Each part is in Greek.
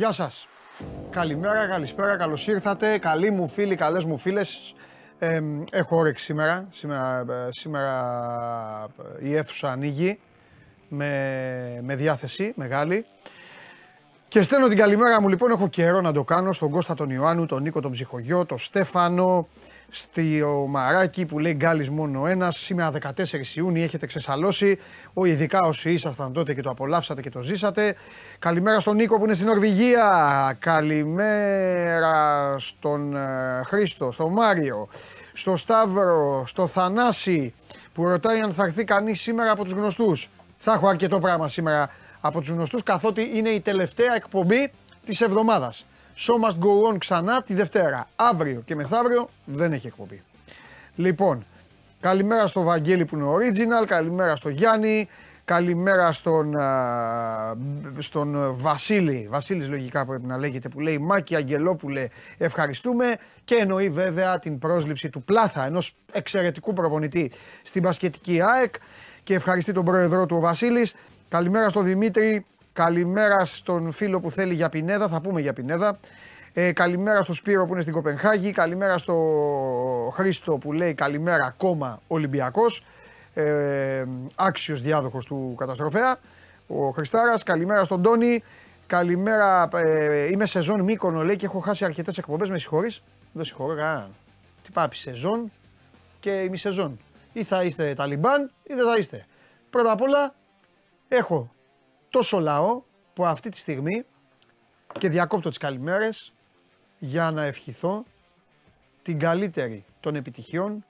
Γεια σας. Καλημέρα, καλησπέρα, καλώς ήρθατε. Καλοί μου φίλοι, καλές μου φίλες. Ε, έχω όρεξη σήμερα. Σήμερα, ε, σήμερα ε, η αίθουσα ανοίγει με, με διάθεση μεγάλη. Και στέλνω την καλημέρα μου λοιπόν, έχω καιρό να το κάνω στον Κώστα τον Ιωάννου, τον Νίκο τον Ψυχογιό, τον Στέφανο, στη Μαράκι που λέει Γκάλης μόνο ένας, σήμερα 14 Ιούνιου έχετε ξεσαλώσει, ο ειδικά όσοι ήσασταν τότε και το απολαύσατε και το ζήσατε. Καλημέρα στον Νίκο που είναι στην Νορβηγία, καλημέρα στον ε, Χρήστο, στον Μάριο, στο Σταύρο, στο Θανάση που ρωτάει αν θα έρθει κανείς σήμερα από τους γνωστούς. Θα έχω αρκετό πράγμα σήμερα από τους γνωστούς καθότι είναι η τελευταία εκπομπή της εβδομάδας. Show must go on ξανά τη Δευτέρα. Αύριο και μεθαύριο δεν έχει εκπομπή. Λοιπόν, καλημέρα στο Βαγγέλη που είναι original, καλημέρα στο Γιάννη, καλημέρα στον, στον Βασίλη, Βασίλης λογικά πρέπει να λέγεται που λέει Μάκη Αγγελόπουλε ευχαριστούμε και εννοεί βέβαια την πρόσληψη του Πλάθα ενός εξαιρετικού προπονητή στην Πασχετική ΑΕΚ και ευχαριστεί τον πρόεδρό του ο Βασίλης. Καλημέρα στο Δημήτρη, καλημέρα στον φίλο που θέλει για Πινέδα, θα πούμε για Πινέδα. Ε, καλημέρα στο Σπύρο που είναι στην Κοπενχάγη, καλημέρα στο Χρήστο που λέει καλημέρα ακόμα Ολυμπιακός, ε, άξιος διάδοχος του καταστροφέα, ο Χριστάρας, καλημέρα στον Τόνι, καλημέρα, ε, είμαι σεζόν Μύκονο λέει και έχω χάσει αρκετές εκπομπές, με συγχωρείς, δεν συγχωρώ κανέναν. Τι πάει, σεζόν και ημισεζόν. Ή θα είστε Ταλιμπάν ή δεν θα είστε. Πρώτα απ' όλα έχω τόσο λαό που αυτή τη στιγμή και διακόπτω τις καλημέρες για να ευχηθώ την καλύτερη των επιτυχιών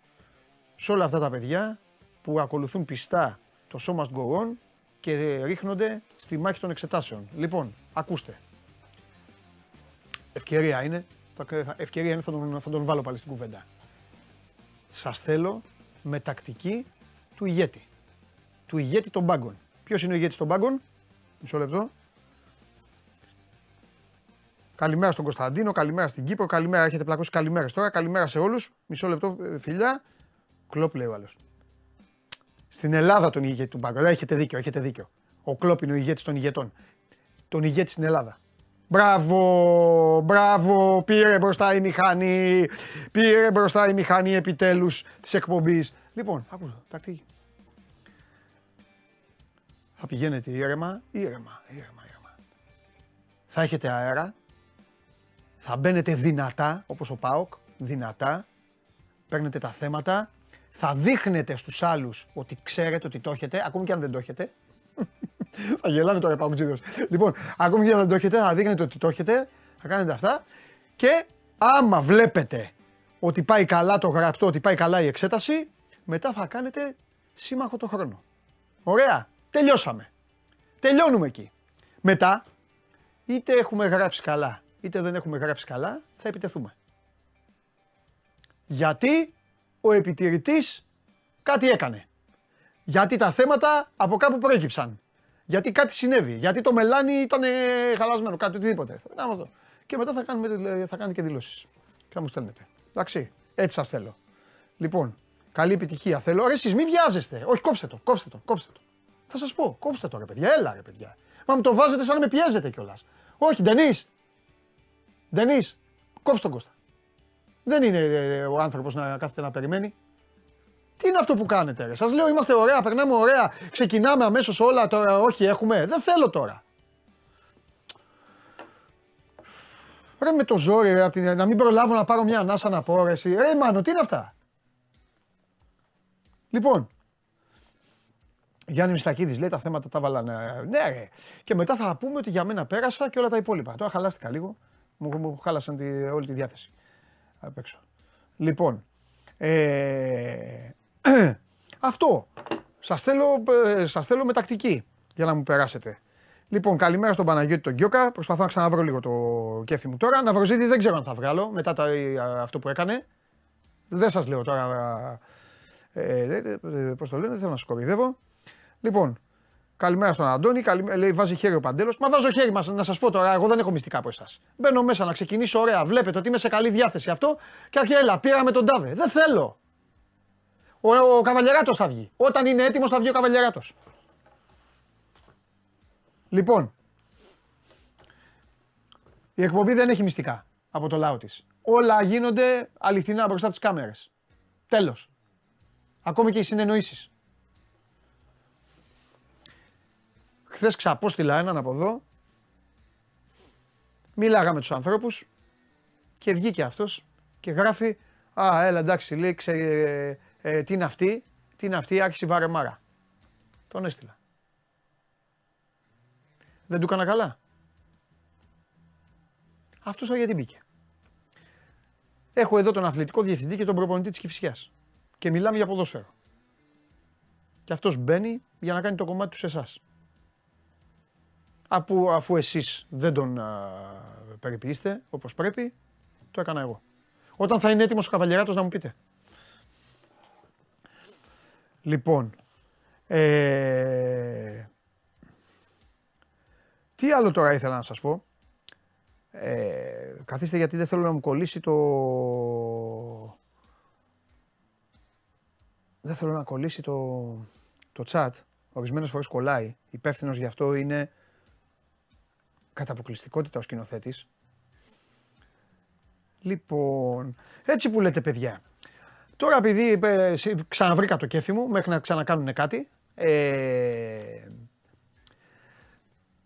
σε όλα αυτά τα παιδιά που ακολουθούν πιστά το Show Must Go On και ρίχνονται στη μάχη των εξετάσεων. Λοιπόν, ακούστε. Ευκαιρία είναι, ευκαιρία είναι θα, τον, θα τον βάλω πάλι στην κουβέντα. Σας θέλω με τακτική του ηγέτη. Του ηγέτη των μπάγκων. Ποιος είναι ο ηγέτης των μπάγκων, Μισό λεπτό. Καλημέρα στον Κωνσταντίνο, καλημέρα στην Κύπρο, καλημέρα. Έχετε πλακώσει καλημέρες τώρα. Καλημέρα σε όλους. Μισό λεπτό, ε, φιλιά. Κλοπ λέει ο άλλος. Στην Ελλάδα τον ηγέτη του μπάγκου. Έχετε δίκιο, έχετε δίκιο. Ο Κλοπ είναι ο ηγέτης των ηγετών. Τον ηγέτη στην Ελλάδα. Μπράβο, μπράβο, πήρε μπροστά η μηχανή, πήρε μπροστά η μηχανή επιτέλους της εκπομπής. Λοιπόν, άκουσα, τακτική. Θα πηγαίνετε ήρεμα, ήρεμα, ήρεμα, ήρεμα. Θα έχετε αέρα, θα μπαίνετε δυνατά, όπως ο ΠΑΟΚ, δυνατά, παίρνετε τα θέματα, θα δείχνετε στους άλλους ότι ξέρετε ότι το έχετε, ακόμη και αν δεν το έχετε. θα γελάνε τώρα οι ΠΑΟΚτζίδες. Λοιπόν, ακόμη και αν δεν το έχετε, θα δείχνετε ότι το έχετε, θα κάνετε αυτά και άμα βλέπετε ότι πάει καλά το γραπτό, ότι πάει καλά η εξέταση, μετά θα κάνετε σύμμαχο το χρόνο. Ωραία. Τελειώσαμε. Τελειώνουμε εκεί. Μετά, είτε έχουμε γράψει καλά, είτε δεν έχουμε γράψει καλά, θα επιτεθούμε. Γιατί ο επιτηρητής κάτι έκανε. Γιατί τα θέματα από κάπου προέκυψαν. Γιατί κάτι συνέβη. Γιατί το μελάνι ήταν χαλασμένο, κάτι οτιδήποτε. Και μετά θα, κάνουμε, θα κάνετε και δηλώσεις. Και θα μου στέλνετε. Εντάξει, έτσι σας θέλω. Λοιπόν, καλή επιτυχία θέλω. Ρε εσείς μη βιάζεστε. Όχι, κόψτε το, κόψτε το, κόψτε το. Θα σας πω, κόψτε το ρε παιδιά, έλα ρε παιδιά. Μα μου το βάζετε σαν να με πιέζετε κιόλας. Όχι, Ντενή. Ντενή, κόψτε τον Κώστα. Δεν είναι ε, ο άνθρωπος να κάθεται να περιμένει. Τι είναι αυτό που κάνετε, ρε; Σας λέω είμαστε ωραία, περνάμε ωραία. Ξεκινάμε αμέσως όλα τώρα. Όχι, έχουμε. Δεν θέλω τώρα. Ρε με το ζόρι, ρε, να μην προλάβω να πάρω μια ανάσα να πω, ρε, εσύ. ρε Μάνο, τι είναι αυτά; Λοιπόν, Γιάννη Μιστακίδης λέει τα θέματα τα βάλανε. Ναι, ρε. Και μετά θα πούμε ότι για μένα πέρασα και όλα τα υπόλοιπα. Τώρα χαλάστηκα λίγο. Μου, μου χάλασαν τη, όλη τη διάθεση. Απ' έξω. Λοιπόν. Ε, αυτό. Σας θέλω, ε, σας θέλω με τακτική για να μου περάσετε. Λοιπόν, καλημέρα στον Παναγιώτη τον Γκιόκα. Προσπαθώ να ξαναβρω λίγο το κέφι μου τώρα. Ναυροζίδη δεν ξέρω αν θα βγάλω μετά τα, αυτό που έκανε. Δεν σας λέω τώρα. Ε, ε, ε, Πώς το λένε, δεν θέλω να σας κοροϊδεύω. Λοιπόν, καλημέρα στον Αντώνη. Καλημέρα, λέει, βάζει χέρι ο Παντέλος. Μα βάζω χέρι μας να σας πω τώρα, εγώ δεν έχω μυστικά από εσάς. Μπαίνω μέσα να ξεκινήσω ωραία. Βλέπετε ότι είμαι σε καλή διάθεση αυτό. Και αρχίζει, έλα, πήραμε τον τάδε. Δεν θέλω. Ο, ο Καβαλιεράτος θα βγει. Όταν είναι έτοιμος θα βγει ο Καβαλιεράτος. Λοιπόν, Η εκπομπή δεν έχει μυστικά από το λαό της. Όλα γίνονται αληθινά μπροστά από τις κάμερες. Τέλος. Ακόμη και οι συνεννοήσεις. Χθες ξαπόστηλα έναν από εδώ. Μίλαγα με τους ανθρώπους και βγήκε αυτός και γράφει «Α, έλα εντάξει, λέει, ξε, ε, ε, τι είναι αυτή, τι είναι αυτή, άρχισε η βαρεμάρα». Τον έστειλα. Δεν του έκανα καλά. Αυτός γιατί μπήκε. Έχω εδώ τον αθλητικό διευθυντή και τον προπονητή της Κηφισιάς. Και μιλάμε για ποδόσφαιρο. Και αυτός μπαίνει για να κάνει το κομμάτι του σε εσάς. Αφού, αφού εσείς δεν τον α, περιποιήσετε όπως πρέπει, το έκανα εγώ. Όταν θα είναι έτοιμος ο Καβαλιεράτος να μου πείτε. Λοιπόν, ε, τι άλλο τώρα ήθελα να σας πω. Ε, καθίστε γιατί δεν θέλω να μου κολλήσει το... Δεν θέλω να κολλήσει το, το chat. Ορισμένες φορές κολλάει. Υπεύθυνος γι' αυτό είναι κατά αποκλειστικότητα ο σκηνοθέτης. Λοιπόν, έτσι που λέτε παιδιά. Τώρα επειδή ε, ξαναβρήκα το κέφι μου μέχρι να ξανακάνουν κάτι. Ε,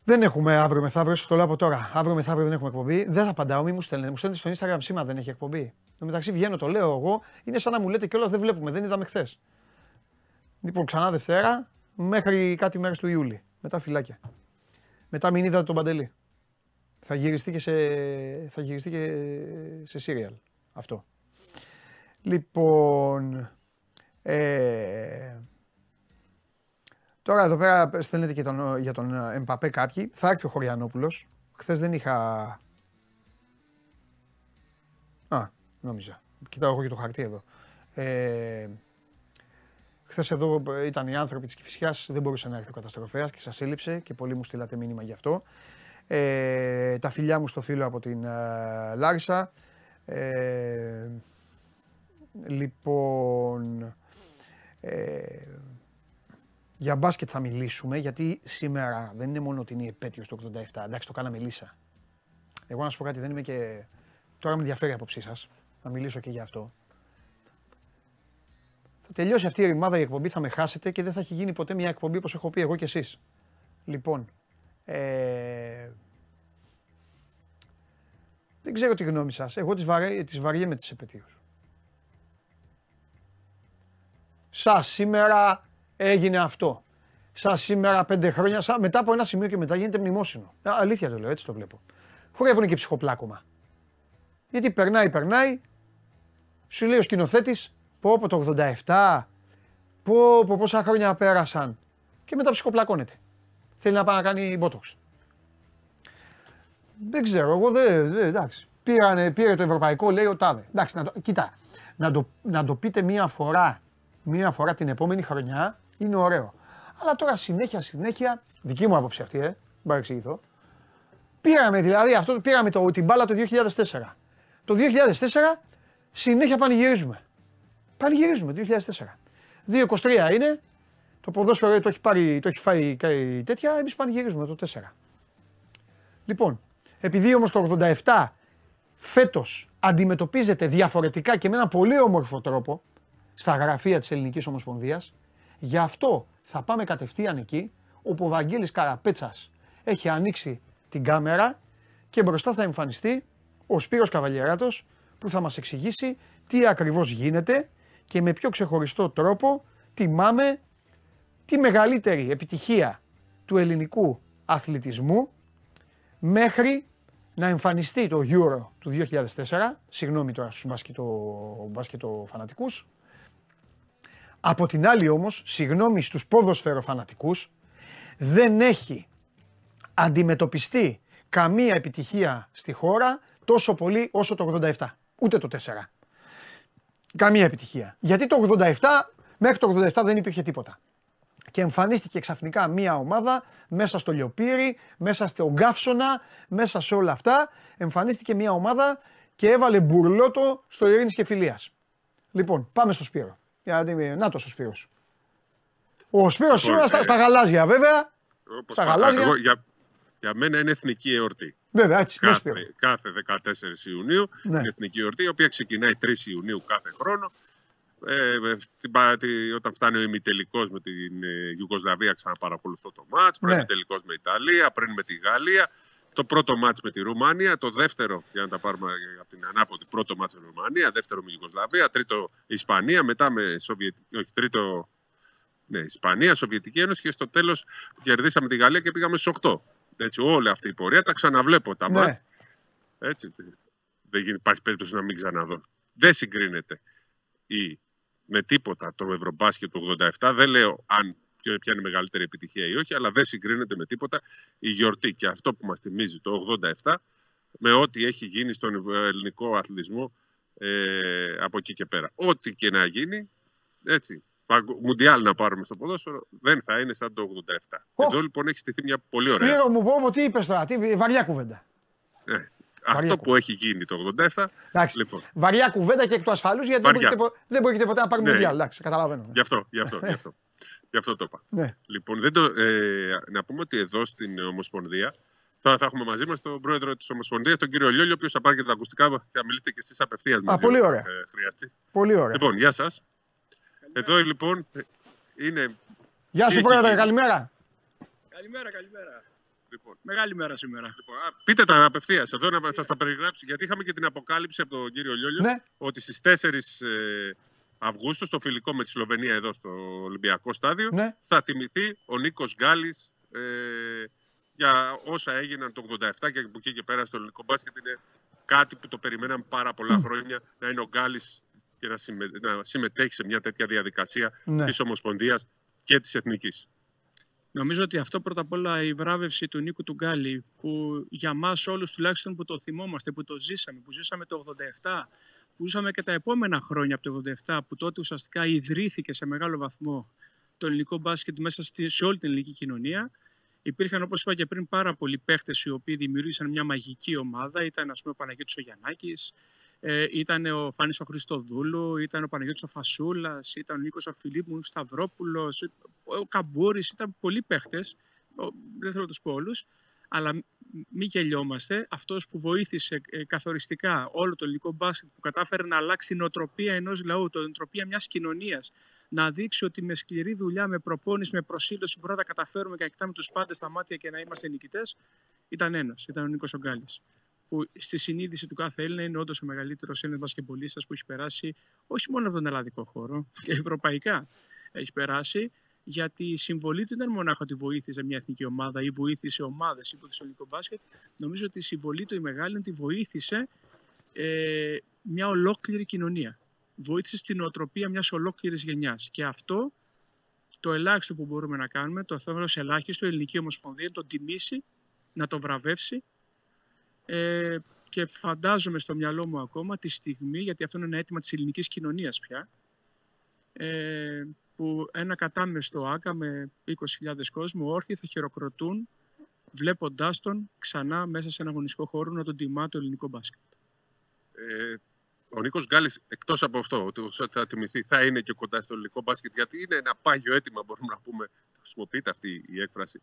δεν έχουμε αύριο μεθαύριο, σου το λέω από τώρα. Αύριο μεθαύριο δεν έχουμε εκπομπή. Δεν θα απαντάω, μη μου στέλνετε. Μου στέλνετε στο Instagram σήμερα δεν έχει εκπομπή. Εν μεταξύ βγαίνω, το λέω εγώ. Είναι σαν να μου λέτε κιόλας δεν βλέπουμε, δεν είδαμε χθες. Λοιπόν, ξανά Δευτέρα μέχρι κάτι μέρες του Ιούλη. Μετά φυλάκια. Μετά μην είδατε τον Παντελή. Θα γυριστεί και σε, θα γυριστεί και σε serial. Αυτό. Λοιπόν, ε, τώρα εδώ πέρα στέλνετε και τον, για τον Εμπαπέ κάποιοι. Θα έρθει ο Χωριανόπουλος. Χθες δεν είχα... Α, νόμιζα. Κοιτάω εγώ και το χαρτί εδώ. Ε, Χθες εδώ ήταν οι άνθρωποι της Κυφυσιάς, δεν μπορούσε να έρθει ο καταστροφέας και σας σύλληψε και πολλοί μου στείλατε μήνυμα γι' αυτό. Ε, τα φιλιά μου στο φίλο από την ε, Λάρισα. Ε, λοιπόν, ε, για μπάσκετ θα μιλήσουμε, γιατί σήμερα δεν είναι μόνο ότι είναι η επέτειος του 87, εντάξει το κάναμε λύσα. Εγώ να σου πω κάτι, δεν είμαι και... Τώρα με ενδιαφέρει η απόψή σας, να μιλήσω και για αυτό. Θα τελειώσει αυτή η ρημάδα η εκπομπή, θα με χάσετε και δεν θα έχει γίνει ποτέ μια εκπομπή όπως έχω πει εγώ και εσείς. Λοιπόν, ε, δεν ξέρω τη γνώμη σας. Εγώ τις, βαρέ, τις βαριέμαι τις επαιτίους. Σα σήμερα έγινε αυτό. Σα σήμερα πέντε χρόνια, σα, μετά από ένα σημείο και μετά γίνεται μνημόσυνο. Α, αλήθεια το λέω, έτσι το βλέπω. Χωρίς που είναι και ψυχοπλάκωμα. Γιατί περνάει, περνάει, σου λέει ο σκηνοθέτης, πω από το 87, πω, πω πόσα χρόνια πέρασαν. Και μετά ψυχοπλακώνεται. Θέλει να πάει να κάνει μπότοξ. Δεν ξέρω, εγώ δεν. Δε, εντάξει. Πήρανε, πήρε το ευρωπαϊκό, λέει ο Τάδε. Εντάξει, να το, κοίτα, να το, να το πείτε μία φορά, μία φορά την επόμενη χρονιά είναι ωραίο. Αλλά τώρα συνέχεια, συνέχεια, δική μου άποψη αυτή, ε, δεν παρεξηγηθώ. Πήραμε δηλαδή αυτό, πήραμε το, την μπάλα το 2004. Το 2004 συνέχεια πανηγυρίζουμε. Πανηγυρίζουμε το 2004. 2-23 είναι, το ποδόσφαιρο το έχει, πάρει, το έχει φάει κάτι τέτοια, εμείς πανηγυρίζουμε το 4. Λοιπόν, επειδή όμως το 87 φέτος αντιμετωπίζεται διαφορετικά και με ένα πολύ όμορφο τρόπο στα γραφεία της Ελληνικής Ομοσπονδίας, γι' αυτό θα πάμε κατευθείαν εκεί, όπου ο Βαγγέλης Καραπέτσας έχει ανοίξει την κάμερα και μπροστά θα εμφανιστεί ο Σπύρος Καβαλιεράτος που θα μας εξηγήσει τι ακριβώς γίνεται και με ποιο ξεχωριστό τρόπο τιμάμε τη μεγαλύτερη επιτυχία του ελληνικού αθλητισμού μέχρι να εμφανιστεί το Euro του 2004, συγγνώμη τώρα στους μπασκετο, μπασκετοφανατικούς, από την άλλη όμως, συγγνώμη στους ποδοσφαιροφανατικούς, δεν έχει αντιμετωπιστεί καμία επιτυχία στη χώρα τόσο πολύ όσο το 87, ούτε το 4. Καμία επιτυχία. Γιατί το 87, μέχρι το 87 δεν υπήρχε τίποτα και εμφανίστηκε ξαφνικά μία ομάδα μέσα στο Λιοπύρι, μέσα στο Γκάφσονα, μέσα σε όλα αυτά. Εμφανίστηκε μία ομάδα και έβαλε μπουρλότο στο Ειρήνης και Φιλίας. Λοιπόν, πάμε στο Σπύρο. Γιατί, να το ο Σπύρος. Ο Σπύρος λοιπόν, σήμερα στα, ε, στα γαλάζια βέβαια. Όπως στα γαλάζια. Εγώ, για, για μένα είναι εθνική εορτή. Βέβαια, έτσι. Κάθε, κάθε 14 Ιουνίου. Ναι. Την εθνική εορτή, η οποία ξεκινάει 3 Ιουνίου κάθε χρόνο. Ε, όταν φτάνει ο ημιτελικός με την ε, Ιουγκοσλαβία, ξαναπαρακολουθώ το μάτς. Ναι. Πριν ημιτελικό με Ιταλία, πριν με τη Γαλλία. Το πρώτο μάτς με τη Ρουμανία, το δεύτερο, για να τα πάρουμε από την ανάποδη, πρώτο μάτς με τη Ρουμανία, δεύτερο με Ιουγκοσλαβία, τρίτο Ισπανία, μετά με Σοβιετική, όχι, τρίτο ναι, Ισπανία, Σοβιετική Ένωση και στο τέλος κερδίσαμε τη Γαλλία και πήγαμε στους 8. Έτσι, όλη αυτή η πορεία τα ξαναβλέπω τα ναι. μάτς. Έτσι, δεν υπάρχει περίπτωση να μην ξαναδώ. Δεν συγκρίνεται η, με τίποτα το Ευρωμπάσκετ του 87. Δεν λέω αν ποια είναι η μεγαλύτερη επιτυχία ή όχι, αλλά δεν συγκρίνεται με τίποτα η γιορτή. Και αυτό που μας θυμίζει το 87 με ό,τι έχει γίνει στον ελληνικό αθλητισμό ε, από εκεί και πέρα. Ό,τι και να γίνει, έτσι, Μουντιάλ να πάρουμε στο ποδόσφαιρο, δεν θα είναι σαν το 87. Oh. Εδώ λοιπόν έχει στηθεί μια πολύ ωραία. Σπύρο μου πω τι είπες τώρα, τι, βαριά κουβέντα. Ε, αυτό που έχει γίνει το 87. Εντάξει, λοιπόν. Βαριά κουβέντα και εκ του ασφαλού γιατί δεν μπορείτε, ποτέ να πάρουμε ναι. Μουντιάλ. Εντάξει, καταλαβαίνω. Γι' αυτό, γι' αυτό, γι αυτό. Γι' αυτό το είπα. Ναι. Λοιπόν, δεν το, ε, να πούμε ότι εδώ στην Ομοσπονδία θα, θα έχουμε μαζί μας τον πρόεδρο της Ομοσπονδίας, τον κύριο Λιόλιο, ο οποίος θα πάρει και τα ακουστικά και θα μιλήσετε και εσείς απευθείας μαζί. Πολύ ωραία. Ε, χρειαστεί. Πολύ ωραία. Λοιπόν, γεια σας. Εδώ λοιπόν είναι. Γεια σου, πρόεδρε, καλημέρα. Καλημέρα, καλημέρα. Λοιπόν. Μεγάλη μέρα σήμερα. Λοιπόν, α, πείτε τα απευθείας εδώ να σας τα περιγράψει. Γιατί είχαμε και την αποκάλυψη από τον κύριο Λιόλιο ναι. ότι στις 4 ε, Αυγούστου, στο φιλικό με τη Σλοβενία εδώ στο Ολυμπιακό Στάδιο, ναι. θα τιμηθεί ο Νίκος Γκάλης ε, για όσα έγιναν το 87 και από εκεί και πέρα στο ελληνικό μπάσκετ. Είναι κάτι που το περιμέναμε πάρα πολλά χρόνια να είναι ο Γκάλης και να, συμμε... να συμμετέχει σε μια τέτοια διαδικασία ναι. της Ομοσπονδίας και της Εθνικής. Νομίζω ότι αυτό πρώτα απ' όλα η βράβευση του Νίκου του Γκάλη που για μας όλους τουλάχιστον που το θυμόμαστε, που το ζήσαμε, που ζήσαμε το 87, που ζήσαμε και τα επόμενα χρόνια από το 87, που τότε ουσιαστικά ιδρύθηκε σε μεγάλο βαθμό το ελληνικό μπάσκετ μέσα στη, σε όλη την ελληνική κοινωνία. Υπήρχαν, όπως είπα και πριν, πάρα πολλοί παίχτες οι οποίοι δημιούργησαν μια μαγική ομάδα. Ήταν, ας πούμε, ο Παναγιώτης ο Γιαννάκης, ε, ήταν ο Φάνης ο Χριστοδούλου, ήταν ο Παναγιώτης ο Φασούλας, ήταν ο Νίκος ο Φιλίππου, ο Σταυρόπουλος, ο Καμπούρης, ήταν πολλοί παίχτες, δεν θέλω να τους πω όλους, αλλά μην γελιόμαστε, αυτός που βοήθησε ε, καθοριστικά όλο το ελληνικό μπάσκετ, που κατάφερε να αλλάξει την οτροπία ενός λαού, την οτροπία μιας κοινωνίας, να δείξει ότι με σκληρή δουλειά, με προπόνηση, με προσήλωση μπορούμε να καταφέρουμε και να κοιτάμε τους πάντες στα μάτια και να είμαστε νικητές, ήταν ένας, ήταν ο Νίκος Ογκάλης που στη συνείδηση του κάθε Έλληνα είναι όντως ο μεγαλύτερος Έλληνας μπασκεμπολίστα που έχει περάσει όχι μόνο από τον ελλαδικό χώρο, και ευρωπαϊκά έχει περάσει, γιατί η συμβολή του ήταν μονάχα ότι βοήθησε μια εθνική ομάδα ή βοήθησε ομάδες υπό το ελληνικό μπάσκετ. Νομίζω ότι η συμβολή του η μεγάλη είναι ότι βοήθησε ε, μια ολόκληρη κοινωνία. Βοήθησε στην οτροπία μιας ολόκληρης γενιάς. Και αυτό το ελάχιστο που μπορούμε να κάνουμε, το θέλω ως ελάχιστο, η Ελληνική Ομοσπονδία, το τιμήσει, να το βραβεύσει ε, και φαντάζομαι στο μυαλό μου ακόμα τη στιγμή, γιατί αυτό είναι ένα αίτημα της ελληνικής κοινωνίας πια, ε, που ένα κατάμεστο άκα με 20.000 κόσμο όρθιοι θα χειροκροτούν βλέποντάς τον ξανά μέσα σε ένα αγωνιστικό χώρο να τον τιμά το ελληνικό μπάσκετ. Ε, ο Νίκος Γκάλης, εκτός από αυτό, ότι θα τιμηθεί, θα είναι και κοντά στο ελληνικό μπάσκετ, γιατί είναι ένα πάγιο αίτημα, μπορούμε να πούμε, χρησιμοποιείται αυτή η έκφραση,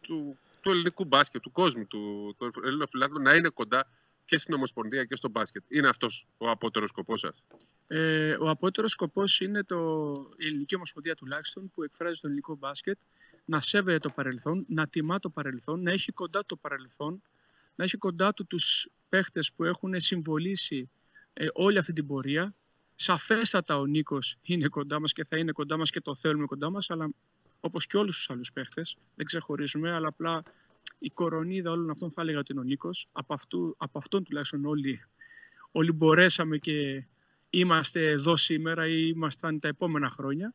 του του ελληνικού μπάσκετ, του κόσμου, του, του ελληνοφυλάθλου να είναι κοντά και στην Ομοσπονδία και στο μπάσκετ. Είναι αυτός ο απότερος σκοπός σας; Ε, ο απότερος σκοπός είναι το, η Ελληνική Ομοσπονδία τουλάχιστον που εκφράζει το ελληνικό μπάσκετ να σέβεται το παρελθόν, να τιμά το παρελθόν, να έχει κοντά το παρελθόν, να έχει κοντά του τους παίχτες που έχουν συμβολήσει ε, όλη αυτή την πορεία. Σαφέστατα ο Νίκος είναι κοντά μας και θα είναι κοντά μας και το θέλουμε κοντά μας, αλλά όπως και όλους τους άλλους παίχτες. Δεν ξεχωρίζουμε, αλλά απλά η κορονίδα όλων αυτών θα έλεγα ότι είναι ο Νίκος. Από, αυτού, από αυτόν τουλάχιστον όλοι, όλοι μπορέσαμε και είμαστε εδώ σήμερα ή ήμασταν τα επόμενα χρόνια.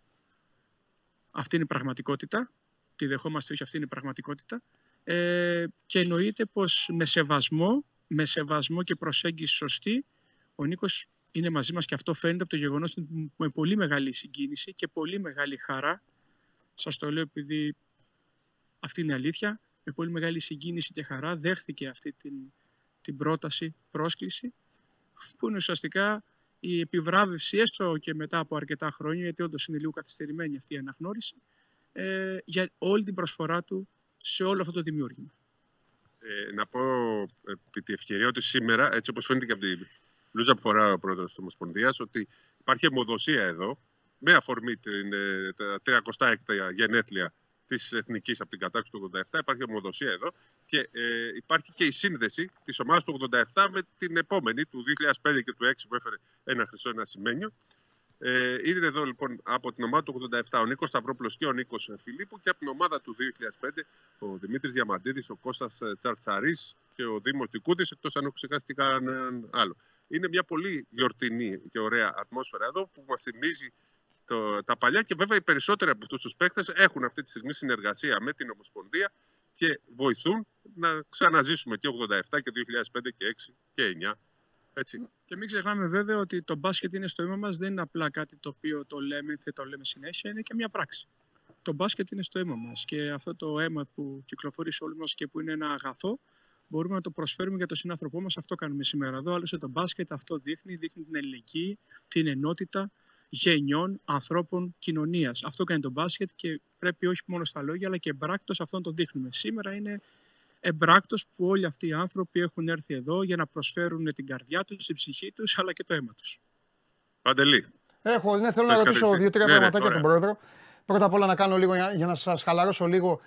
Αυτή είναι η πραγματικότητα. Τη δεχόμαστε, όχι αυτή είναι η πραγματικότητα. Ε, και εννοείται πως με σεβασμό, με σεβασμό και προσέγγιση σωστή, ο Νίκος είναι μαζί μας και αυτό φαίνεται από το γεγονός με πολύ μεγάλη συγκίνηση και πολύ μεγάλη χαρά Σας το λέω επειδή αυτή είναι η αλήθεια. Με πολύ μεγάλη συγκίνηση και χαρά δέχθηκε αυτή την, την πρόταση, πρόσκληση, που είναι ουσιαστικά η επιβράβευση, έστω και μετά από αρκετά χρόνια, γιατί όντως είναι λίγο καθυστερημένη αυτή η αναγνώριση, ε, για όλη την προσφορά του σε όλο αυτό το δημιούργημα. Ε, να πω επί τη ευκαιρία ότι σήμερα, έτσι όπως φαίνεται και από την μπλούζα που φορά ο πρόεδρος της Ομοσπονδίας, ότι υπάρχει αιμοδοσία εδώ, με αφορμή την, ε, τα 36 γενέθλια της Εθνικής από την κατάξυση του 87. Υπάρχει ομοδοσία εδώ και ε, υπάρχει και η σύνδεση της ομάδας του 87 με την επόμενη του 2005 και του 2006 που έφερε ένα χρυσό, ένα σημαίνιο. Ε, είναι εδώ λοιπόν από την ομάδα του 87 ο Νίκος Σταυρόπουλος και ο Νίκος Φιλίππου και από την ομάδα του 2005 ο Δημήτρης Διαμαντίδης, ο Κώστας ε, Τσαρτσαρής και ο Δήμος Τικούτη, εκτός αν έχω ξεχάσει κανέναν άλλο. Είναι μια πολύ γιορτινή και ωραία ατμόσφαιρα εδώ που μας θυμίζει το, τα παλιά και βέβαια οι περισσότεροι από αυτούς τους παίχτε έχουν αυτή τη στιγμή συνεργασία με την Ομοσπονδία και βοηθούν να ξαναζήσουμε και 87 και 2005 και 6 και 9. Έτσι. Και μην ξεχνάμε βέβαια ότι το μπάσκετ είναι στο αίμα μας, δεν είναι απλά κάτι το οποίο το λέμε και το λέμε συνέχεια, είναι και μια πράξη. Το μπάσκετ είναι στο αίμα μας και αυτό το αίμα που κυκλοφορεί σε όλους μας και που είναι ένα αγαθό, μπορούμε να το προσφέρουμε για τον συνάνθρωπό μας. Αυτό κάνουμε σήμερα εδώ. Άλλωστε το μπάσκετ αυτό δείχνει, δείχνει την ελληνική, την ενότητα, γενιών, ανθρώπων, κοινωνίας. Αυτό κάνει το μπάσκετ και πρέπει όχι μόνο στα λόγια, αλλά και εμπράκτος αυτό να το δείχνουμε. Σήμερα είναι εμπράκτος που όλοι αυτοί οι άνθρωποι έχουν έρθει εδώ για να προσφέρουν την καρδιά τους, την ψυχή τους, αλλά και το αίμα τους. Παντελή. Έχω, ναι, θέλω να ρωτήσω δύο-τρία ναι, ναι, πραγματάκια τον πρόεδρο. Πρώτα απ' όλα να κάνω λίγο για να σας χαλαρώσω λίγο,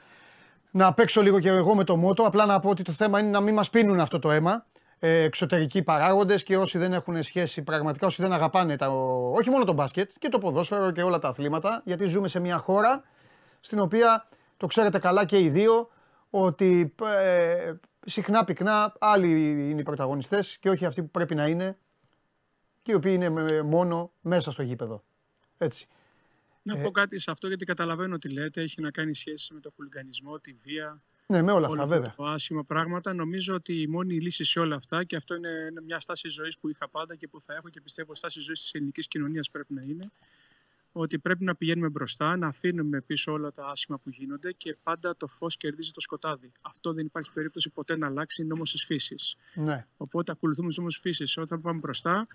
να παίξω λίγο και εγώ με το μότο. Απλά να πω ότι το θέμα είναι να μην μας πίνουν αυτό το αίμα. Ε, εξωτερικοί παράγοντες και όσοι δεν έχουν σχέση πραγματικά, όσοι δεν αγαπάνε τα, όχι μόνο το μπάσκετ και το ποδόσφαιρο και όλα τα αθλήματα, γιατί ζούμε σε μια χώρα στην οποία το ξέρετε καλά και οι δύο ότι ε, συχνά πυκνά άλλοι είναι οι πρωταγωνιστές και όχι αυτοί που πρέπει να είναι και οι οποίοι είναι μόνο μέσα στο γήπεδο. Έτσι. Να πω κάτι σε αυτό γιατί καταλαβαίνω τι λέτε. Έχει να κάνει σχέση με το χουλιγανισμό, τη βία, ναι, με όλα αυτά, βέβαια. Το άσχημα πράγματα. Νομίζω ότι η μόνη λύση σε όλα αυτά, και αυτό είναι μια στάση ζωής που είχα πάντα και που θα έχω και πιστεύω στάση ζωής της ελληνικής κοινωνίας πρέπει να είναι, ότι πρέπει να πηγαίνουμε μπροστά, να αφήνουμε πίσω όλα τα άσχημα που γίνονται και πάντα το φως κερδίζει το σκοτάδι. Αυτό δεν υπάρχει περίπτωση ποτέ να αλλάξει νόμος της φύσης. Ναι. Οπότε ακολουθούμε νόμο της φύσης. Όταν πάμε μπροστά,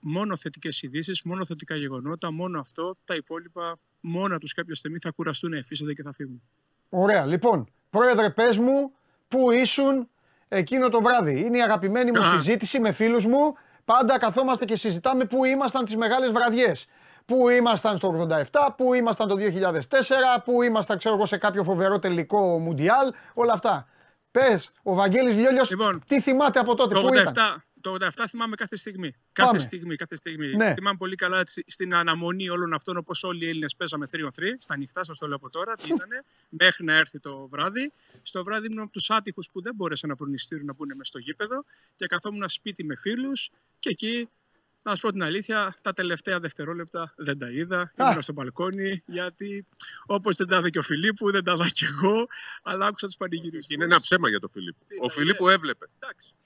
μόνο θετικές ειδήσεις, μόνο θετικά γεγονότα, μόνο αυτό. Τα υπόλοιπα, μόνα τους κάποια στιγμή θα κουραστούν, εφήσονται και θα φύγουν. Ωραία. Λοιπόν, πρόεδρε, πες μου πού ήσουν εκείνο το βράδυ. Είναι η αγαπημένη μου συζήτηση με φίλους μου. Πάντα καθόμαστε και συζητάμε πού ήμασταν τις μεγάλες βραδιές. Πού ήμασταν στο 87, πού ήμασταν το 2004, πού ήμασταν ξέρω εγώ σε κάποιο φοβερό τελικό Μουντιάλ, όλα αυτά. Πες, ο Βαγγέλης Λιόλιος, λοιπόν, τι θυμάται από τότε, πού ήταν; Το 87 θυμάμαι κάθε στιγμή. Κάθε στιγμή, κάθε στιγμή. Ναι. Θυμάμαι πολύ καλά στην αναμονή όλων αυτών, όπως όλοι οι Έλληνες παίζαμε 3 on 3, στα νυχτά, σα το λέω από τώρα, τι ήταν, μέχρι να έρθει το βράδυ. Στο βράδυ ήμουν από τους άτυχους που δεν μπόρεσαν να βρουν να μπουν μες στο γήπεδο και καθόμουν σπίτι με φίλους και εκεί να σου πω την αλήθεια, τα τελευταία δευτερόλεπτα δεν τα είδα. Ήμουν στο μπαλκόνι, γιατί όπως δεν τα είδα και ο Φιλίππου, δεν τα είδα και εγώ, αλλά άκουσα τους πανηγυρίους. Είναι ένα ψέμα για τον Φιλίππου. Ο Φιλίππου έβλεπε. Εντάξει κρυφό έβλεπε.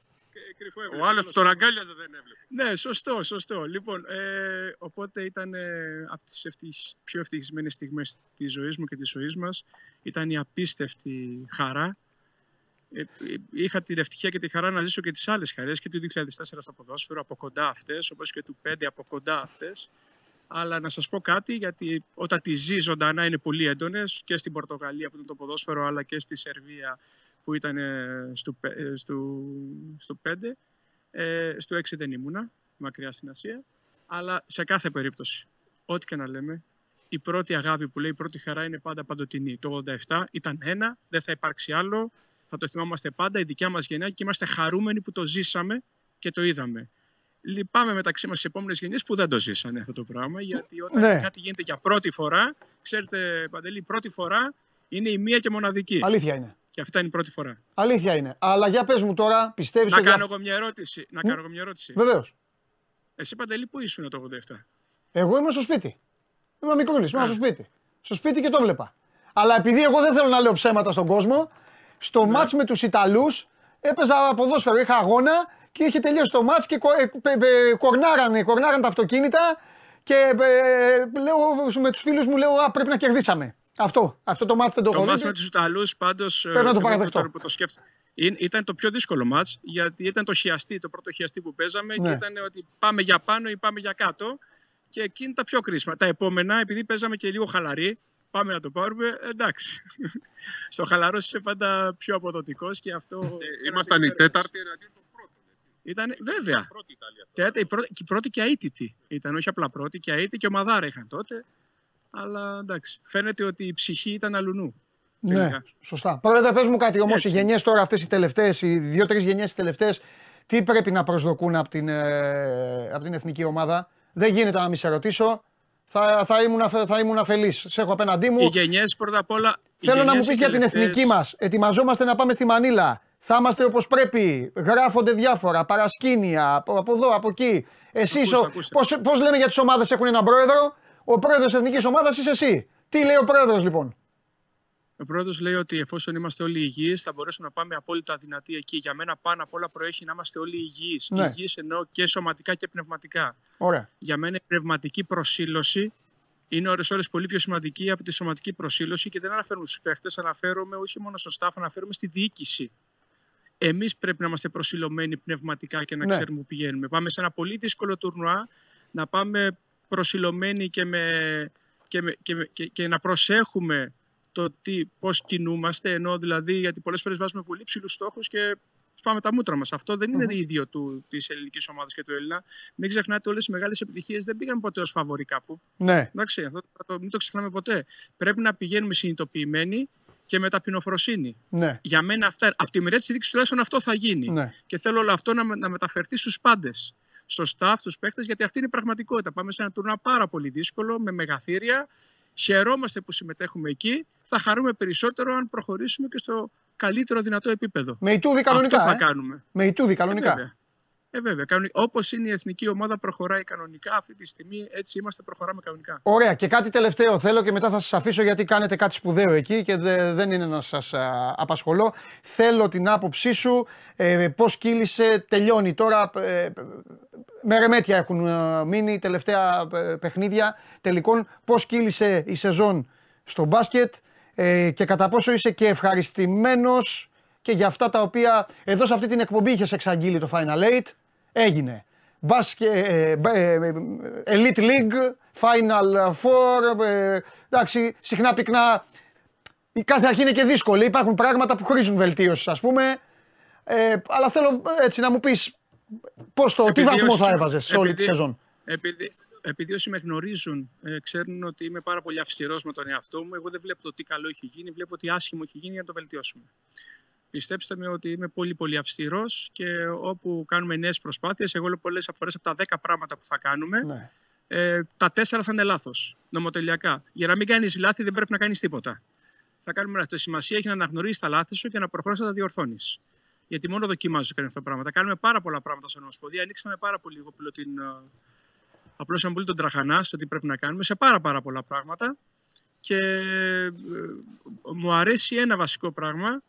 Ο άλλος που τον αγκάλιαζε δεν έβλεπε. Ναι, σωστό, σωστό. Λοιπόν, ε, οπότε ήταν ε, από τις ευτυχ, πιο ευτυχισμένες στιγμές της ζωής μου και της ζωής μας. Ήταν η απίστευτη χαρά. Ε, είχα την ευτυχία και τη χαρά να ζήσω και τις άλλες χαρές και του 2004 στο ποδόσφαιρο από κοντά αυτές, όπως και του 5 από κοντά αυτές. Αλλά να σας πω κάτι, γιατί όταν τη ζει ζωντανά είναι πολύ έντονες και στην Πορτογαλία που ήταν το ποδόσφαιρο, αλλά και στη Σερβία που ήταν ε, στο, ε, στο, στο 5. Ε, στο 6 δεν ήμουνα, μακριά στην Ασία. Αλλά σε κάθε περίπτωση, ό,τι και να λέμε, η πρώτη αγάπη που λέει, η πρώτη χαρά είναι πάντα παντοτινή. Το 87 ήταν ένα, δεν θα υπάρξει άλλο. Θα το θυμάμαστε πάντα, η δικιά μας γενιά και είμαστε χαρούμενοι που το ζήσαμε και το είδαμε. Λυπάμαι μεταξύ μας τι επόμενες γενιές που δεν το ζήσανε αυτό το πράγμα. Γιατί όταν ναι. κάτι γίνεται για πρώτη φορά, ξέρετε, Παντελή, πρώτη φορά είναι η μία και μοναδική. Αλήθεια είναι. Και αυτά είναι η πρώτη φορά. Αλήθεια είναι. Αλλά για πες μου τώρα, πιστεύεις ότι. Να κάνω εγώ μια ερώτηση. Να κάνω μια ερώτηση. Βεβαίως. Εσύ παντελή, πού ήσουν το 87. Εγώ ήμουν στο σπίτι. Είμαι μικρούλη, ήμουν στο σπίτι. Στο σπίτι και το βλέπα. Αλλά επειδή εγώ δεν θέλω να λέω ψέματα στον κόσμο, στο ναι. μάτς με τους Ιταλούς έπαιζα ποδόσφαιρο, είχα αγώνα και είχε τελειώσει το μάτς και κορνάρανε, κορνάραν τα αυτοκίνητα και ε, λέω με τους φίλους μου λέω α, πρέπει να κερδίσαμε. Αυτό, αυτό το μάτς δεν το έχω δει. Το μάτς με τους Ιταλούς πάντως πρέπει να το παραδεχτώ. το ήταν το πιο δύσκολο μάτς γιατί ήταν το χιαστή, το πρώτο χιαστή που παίζαμε ναι. και ήταν ότι πάμε για πάνω ή πάμε για κάτω και εκείνη τα πιο κρίσιμα. Τα επόμενα, επειδή παίζαμε και λίγο χαλαρή, πάμε να το πάρουμε. Εντάξει. Στο χαλαρό είσαι πάντα πιο αποδοτικός και αυτό. Ε, ήμασταν η τέταρτη εναντίον των πρώτων. Ήταν, βέβαια. Πρώτη Τέτα, η, πρώτη, η πρώτη και αίτητη ήταν, όχι απλά πρώτη και αίτητη και ο Μαδάρα είχαν τότε. Αλλά εντάξει, φαίνεται ότι η ψυχή ήταν αλουνού. Ναι, σωστά. Πρόεδρε, πες μου κάτι όμως, οι γενιές τώρα αυτές οι τελευταίες, οι δύο-τρεις γενιές οι τελευταίες, τι πρέπει να προσδοκούν από την, ε, από την εθνική ομάδα; Δεν γίνεται να μην σε ρωτήσω. Θα, θα, ήμουν, θα ήμουν αφελής. Σε έχω απέναντί μου. Οι γενιές πρώτα απ' όλα... Θέλω να μου πεις για την εθνική μας. Ετοιμαζόμαστε να πάμε στη Μανίλα. Θα είμαστε όπως πρέπει. Γράφονται διάφορα, παρασκήνια, από, από εδώ, από εκεί. Εσείς, πώς, πώς λένε για τις ομάδες έχουν έναν πρόεδρο; Ο πρόεδρος της εθνικής ομάδας είσαι εσύ. Τι λέει ο πρόεδρος λοιπόν; Ο πρόεδρος λέει ότι εφόσον είμαστε όλοι υγιείς, θα μπορέσουμε να πάμε απόλυτα δυνατοί εκεί. Για μένα, πάνω απ' όλα προέχει να είμαστε όλοι υγιείς. Ναι. Υγιείς εννοώ και σωματικά και πνευματικά. Ωραία. Για μένα η πνευματική προσήλωση είναι ώρε-ώρε πολύ πιο σημαντική από τη σωματική προσήλωση και δεν αναφέρουμε στου παίχτες, αναφέρομαι όχι μόνο στο staff, αναφέρομαι στη διοίκηση. Εμείς πρέπει να είμαστε προσιλωμένοι πνευματικά και να ναι. ξέρουμε που πηγαίνουμε. Πάμε σε ένα πολύ δύσκολο τουρνουά να πάμε προσιλωμένοι και, με, και, με, και, και, και να προσέχουμε το τι, πώς κινούμαστε, ενώ δηλαδή γιατί πολλές φορές βάζουμε πολύ ψηλούς στόχους και πάμε τα μούτρα μας. Αυτό δεν είναι mm-hmm. ίδιο του, της ελληνικής ομάδας και του Έλληνα. Μην ξεχνάτε όλες οι μεγάλες επιτυχίες δεν πήγαν ποτέ ως φαβορή κάπου. Ναι. Εντάξει, αυτό το, μην το ξεχνάμε ποτέ. Πρέπει να πηγαίνουμε συνειδητοποιημένοι και με ταπεινοφροσύνη. Ναι. Για μένα αυτά, από τη μεριά της δίκη τουλάχιστον αυτό θα γίνει. Ναι. Και θέλω όλο αυτό να, να μεταφερθεί στους πάντες. Στο staff, στου παίχτε, γιατί αυτή είναι η πραγματικότητα. Πάμε σε ένα τουρνά πάρα πολύ δύσκολο, με μεγαθύρια, Χαιρόμαστε που συμμετέχουμε εκεί. Θα χαρούμε περισσότερο αν προχωρήσουμε και στο καλύτερο δυνατό επίπεδο. Με Ιτούδη κανονικά. Αυτό θα ε; κάνουμε. Με Ιτούδη κανονικά. Ε, ε, βέβαια. Όπως είναι η εθνική ομάδα, προχωράει κανονικά. Αυτή τη στιγμή έτσι είμαστε, προχωράμε κανονικά. Ωραία. Και κάτι τελευταίο θέλω και μετά θα σας αφήσω γιατί κάνετε κάτι σπουδαίο εκεί και δεν είναι να σας απασχολώ. Θέλω την άποψή σου. Ε, Πώς κύλησε, τελειώνει τώρα. Ε, με ρεμέτια έχουν ε, μείνει τελευταία ε, παιχνίδια τελικών. Πώς κύλησε η σεζόν στο μπάσκετ ε, και κατά πόσο είσαι και ευχαριστημένος και για αυτά τα οποία εδώ σε αυτή την εκπομπή είχες εξαγγείλει το Final Eight. Έγινε. Μπάσκετ, ε, ε, ε, Elite League, Final Four, εντάξει, συχνά πυκνά. Η κάθε αρχή είναι και δύσκολη. Υπάρχουν πράγματα που χρήζουν βελτίωση, ας πούμε. αλλά θέλω έτσι να μου πεις πώς το, τι βαθμό θα έβαζες σε όλη τη σεζόν. Επειδή, επειδή όσοι με γνωρίζουν ξέρουν ότι είμαι πάρα πολύ αυστηρός με τον εαυτό μου, εγώ δεν βλέπω το τι καλό έχει γίνει, βλέπω ότι άσχημο έχει γίνει για να το βελτιώσουμε. Πιστέψτε με ότι είμαι πολύ πολύ αυστηρός και όπου κάνουμε νέες προσπάθειες, εγώ λέω πολλές φορές από τα 10 πράγματα που θα κάνουμε, ναι. ε, τα 4 θα είναι λάθος. Νομοτελειακά. Για να μην κάνεις λάθη, δεν πρέπει να κάνεις τίποτα. Θα κάνουμε λάθη. Το σημασία έχει να αναγνωρίσεις τα λάθη σου και να προχωρήσει να τα διορθώνεις. Γιατί μόνο δοκιμάζω κάνει αυτά τα πράγματα. Κάνουμε πάρα πολλά πράγματα σαν Ομοσπονδία. Ανοίξαμε πάρα πολύ εγώ την. Ε, Απλώσαμε πολύ τον τραχανά στο τι πρέπει να κάνουμε σε πάρα, πάρα πολλά πράγματα. Και ε, μου αρέσει ένα βασικό πράγμα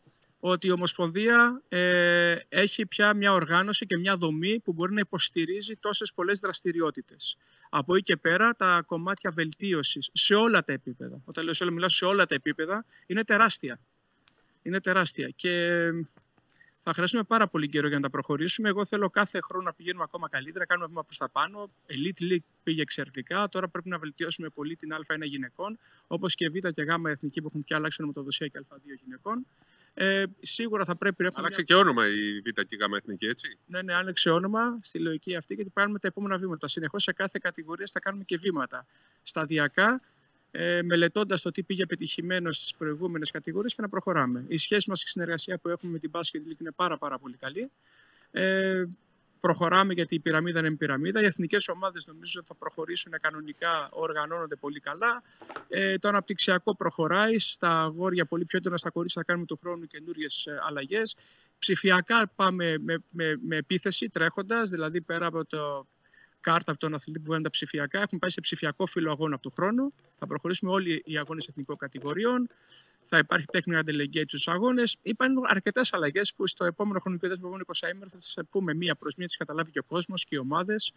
ότι η Ομοσπονδία ε, έχει πια μια οργάνωση και μια δομή που μπορεί να υποστηρίζει τόσες πολλές δραστηριότητες. Από εκεί και πέρα τα κομμάτια βελτίωσης σε όλα τα επίπεδα, όταν λέω σε όλα, μιλάω σε όλα τα επίπεδα, είναι τεράστια. Είναι τεράστια και θα χρειαστούμε πάρα πολύ καιρό για να τα προχωρήσουμε. Εγώ θέλω κάθε χρόνο να πηγαίνουμε ακόμα καλύτερα, κάνουμε βήμα προς τα πάνω. Elite League πήγε εξαιρετικά. Τώρα πρέπει να βελτιώσουμε πολύ την Α1 γυναικών, όπως και Β και Γ εθνική που έχουν πια αλλάξει ονομοτοδοσία και Α2 γυναικών. Ε, σίγουρα θα πρέπει. Άλλαξε και όνομα η Β' και η Εθνική, έτσι. Ναι, ναι, άλλαξε όνομα στη λογική αυτή γιατί κάνουμε τα επόμενα βήματα. Συνεχώς σε κάθε κατηγορία θα κάνουμε και βήματα. Σταδιακά, ε, μελετώντας το τι πήγε πετυχημένο στις προηγούμενες κατηγορίες και να προχωράμε. Η σχέση μας και η συνεργασία που έχουμε με την Basket League είναι πάρα, πάρα πολύ καλή. Ε, προχωράμε γιατί η πυραμίδα είναι πυραμίδα. Οι εθνικές ομάδες νομίζω ότι θα προχωρήσουν κανονικά, οργανώνονται πολύ καλά. Ε, το αναπτυξιακό προχωράει. Στα αγόρια πολύ πιο έντονα, στα κορίτσια θα κάνουμε του χρόνου καινούριες αλλαγές. Ψηφιακά πάμε με, με, με επίθεση τρέχοντας, δηλαδή πέρα από το κάρτα από τον αθλητή που βγαίνουν τα ψηφιακά. Έχουμε πάει σε ψηφιακό φύλλο αγώνα από του χρόνου. Θα προχωρήσουμε όλοι οι αγώνες εθνικών κατηγοριών θα υπάρχει technical delegate στου αγώνες. Υπάρχουν αρκετές αλλαγές που στο επόμενο χρονικό που επόμενο 20 ημέρα θα σας πούμε μία προς μία, τις καταλάβει και ο κόσμος και οι ομάδες.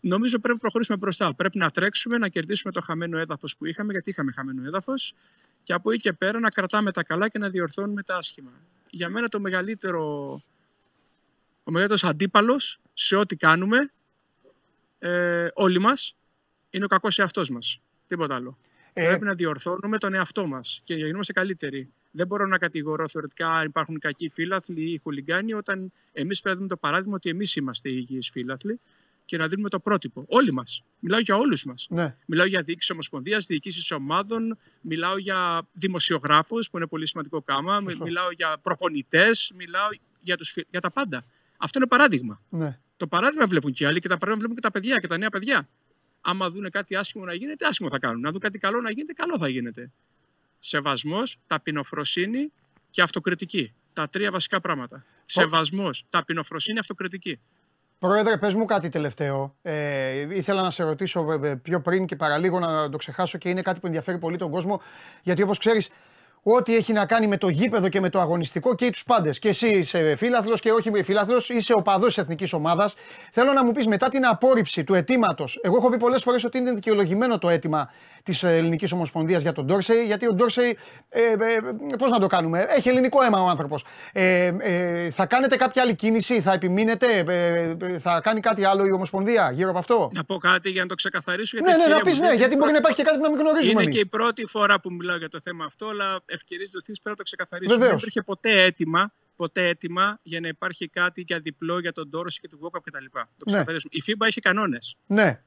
Νομίζω πρέπει να προχωρήσουμε μπροστά. Πρέπει να τρέξουμε, να κερδίσουμε το χαμένο έδαφος που είχαμε, γιατί είχαμε χαμένο έδαφος, και από εκεί και πέρα να κρατάμε τα καλά και να διορθώνουμε τα άσχημα. Για μένα το μεγαλύτερο, ο μεγαλύτερος αντίπαλος σε ό,τι κάνουμε, ε, όλοι μας, είναι ο κακός εαυτός μας. Τίποτα άλλο. Ε... Πρέπει να διορθώνουμε τον εαυτό μας και να γινόμαστε καλύτεροι. Δεν μπορώ να κατηγορώ θεωρητικά αν υπάρχουν κακοί φίλαθλοι ή χουλιγκάνοι, όταν εμείς πρέπει να δούμε το παράδειγμα ότι εμείς είμαστε οι υγιείς φίλαθλοι και να δίνουμε το πρότυπο. Όλοι μας. Μιλάω για όλους μας. Ναι. Μιλάω για διοίκηση ομοσπονδίας, διοικήσει ομάδων, μιλάω για δημοσιογράφους, που είναι πολύ σημαντικό κάμα, μιλάω για προπονητές, μιλάω για, τους, για τα πάντα. Αυτό είναι παράδειγμα. Ναι. Το παράδειγμα βλέπουν και οι άλλοι και τα παράδειγμα βλέπουν και τα παιδιά και τα νέα παιδιά. Άμα δουν κάτι άσχημο να γίνεται, άσχημο θα κάνουν. Να δουν κάτι καλό να γίνεται, καλό θα γίνεται. Σεβασμός, ταπεινοφροσύνη και αυτοκριτική. Τα τρία βασικά πράγματα. Σεβασμός, ταπεινοφροσύνη, αυτοκριτική. Πρόεδρε, πες μου κάτι τελευταίο. Ε, ήθελα να σε ρωτήσω ε, ε, πιο πριν και παραλίγο να το ξεχάσω και είναι κάτι που ενδιαφέρει πολύ τον κόσμο. Γιατί όπως ξέρεις, ό,τι έχει να κάνει με το γήπεδο και με το αγωνιστικό και τους πάντες. Και εσύ είσαι φίλαθλος και όχι φίλαθλος, είσαι οπαδό της εθνικής ομάδας. Θέλω να μου πεις μετά την απόρριψη του αιτήματος. Εγώ έχω πει πολλές φορές ότι είναι δικαιολογημένο το αίτημα της Ελληνικής Ομοσπονδίας για τον Ντόρσεϊ, γιατί ο Ντόρσεϊ, ε, ε, πώς να το κάνουμε, έχει ελληνικό αίμα ο άνθρωπος. Ε, ε, θα κάνετε κάποια άλλη κίνηση, θα επιμείνετε, ε, ε, θα κάνει κάτι άλλο η Ομοσπονδία γύρω από αυτό; Να πω κάτι για να το ξεκαθαρίσω. Ναι, ναι, να πεις ναι, γιατί μπορεί να υπάρχει και κάτι που να μην γνωρίζουμε. Είναι εμείς. και η πρώτη φορά που μιλάω για το θέμα αυτό, αλλά ευκαιρίε δοθεί πρέπει να το ξεκαθαρίσουμε. Δεν υπήρχε ποτέ έτοιμα ποτέ έτοιμα για να υπάρχει κάτι για διπλό για τον Τόρος και τον Βόκαπ κτλ. Το ναι. ξεκαθαρίσουμε. Η FIBA έχει κανόνες. Ναι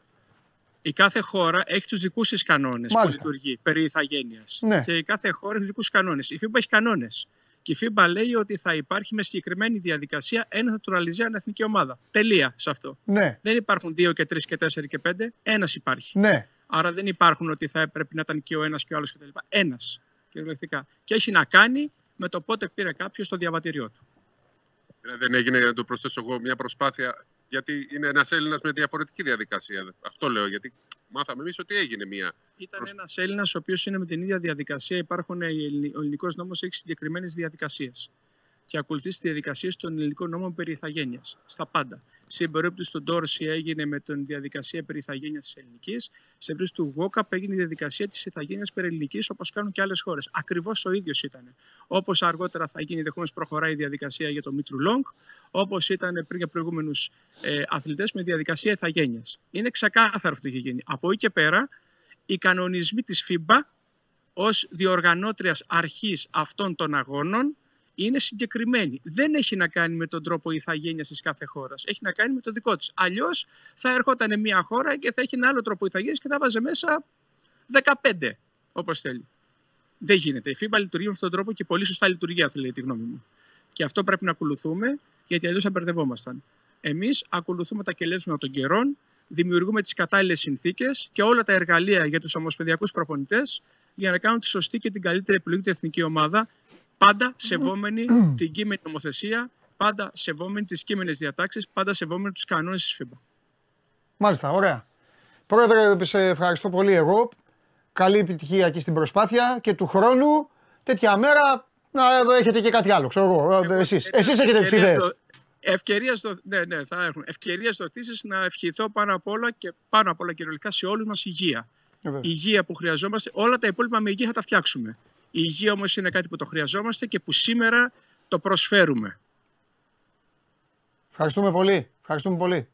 η κάθε χώρα έχει τους δικούς της κανόνες που λειτουργεί περί ηθαγένειας. Ναι. Και η κάθε χώρα έχει τους δικούς κανόνες. Η FIBA έχει κανόνες. Και η FIBA λέει ότι θα υπάρχει με συγκεκριμένη διαδικασία ένα naturalizé εθνική ομάδα. Τελεία σε αυτό. Ναι. Δεν υπάρχουν δύο και τρεις και τέσσερι και πέντε. Ένας υπάρχει. Ναι. Άρα δεν υπάρχουν ότι θα έπρεπε να ήταν και ο ένας και ο άλλος κτλ. Ένας. Κυριολεκτικά. Και έχει να κάνει με το πότε πήρε κάποιος το διαβατήριό του. Δεν έγινε, να το προσθέσω εγώ, μια προσπάθεια γιατί είναι ένας Έλληνας με διαφορετική διαδικασία. Αυτό λέω, γιατί μάθαμε εμείς ότι έγινε μια. Ήταν προσ... ένας Έλληνας ο οποίος είναι με την ίδια διαδικασία. Υπάρχουν, ο ελληνικός νόμος έχει συγκεκριμένες διαδικασίες. Και ακολουθεί τι διαδικασίε των ελληνικών νόμων περί ηθαγένειας. Στα πάντα. Στην περίπτωση του Ντόρση έγινε με την διαδικασία περί ηθαγένειας της ελληνικής. Στην περίπτωση του Γόκαπ έγινε η διαδικασία της ηθαγένειας περί ελληνικής, όπως κάνουν και άλλες χώρες. Ακριβώς ο ίδιος ήταν. Όπως αργότερα θα γίνει, ενδεχομένως προχωράει η διαδικασία για το Μήτρου Λόγκ, όπως ήταν πριν για προηγούμενους ε, αθλητές με διαδικασία ηθαγένειας. Είναι ξεκάθαρο αυτό που έχει γίνει. Από εκεί και πέρα, οι κανονισμοί της FIBA ως διοργανώτριας αρχής αυτών των αγώνων είναι συγκεκριμένη. Δεν έχει να κάνει με τον τρόπο ηθαγένειας της κάθε χώρας. Έχει να κάνει με το δικό της. Αλλιώς θα ερχόταν μια χώρα και θα έχει ένα άλλο τρόπο ηθαγένειας και θα βάζε μέσα 15, όπως θέλει. Δεν γίνεται. Η FIBA λειτουργεί με αυτόν τον τρόπο και πολύ σωστά λειτουργεί, αν θέλει τη γνώμη μου. Και αυτό πρέπει να ακολουθούμε, γιατί αλλιώς θα μπερδευόμασταν. Εμείς ακολουθούμε τα κελέσματα των καιρών, δημιουργούμε τις κατάλληλες συνθήκες και όλα τα εργαλεία για τους ομοσπονδιακούς προπονητές για να κάνουν τη σωστή και την καλύτερη επιλογή του εθνική ομάδα πάντα σεβόμενοι την κείμενη νομοθεσία, πάντα σεβόμενοι τις κείμενες διατάξεις, πάντα σεβόμενοι τους κανόνες της FIBA. Μάλιστα, ωραία. Πρόεδρε, σε ευχαριστώ πολύ εγώ. Καλή επιτυχία εκεί στην προσπάθεια και του χρόνου τέτοια μέρα να έχετε και κάτι άλλο, ξέρω εγώ, εσείς. Εσείς έχετε τις ιδέες. Ευκαιρία στο, ναι, ναι, θα έχουν. Ευκαιρία στο να ευχηθώ πάνω απ' όλα και πάνω απ' όλα κυριολεκτικά σε όλους μας υγεία. Υγεία που χρειαζόμαστε, όλα τα υπόλοιπα με υγεία θα τα φτιάξουμε. Η υγεία όμως είναι κάτι που το χρειαζόμαστε και που σήμερα το προσφέρουμε. Ευχαριστούμε πολύ. Ευχαριστούμε πολύ.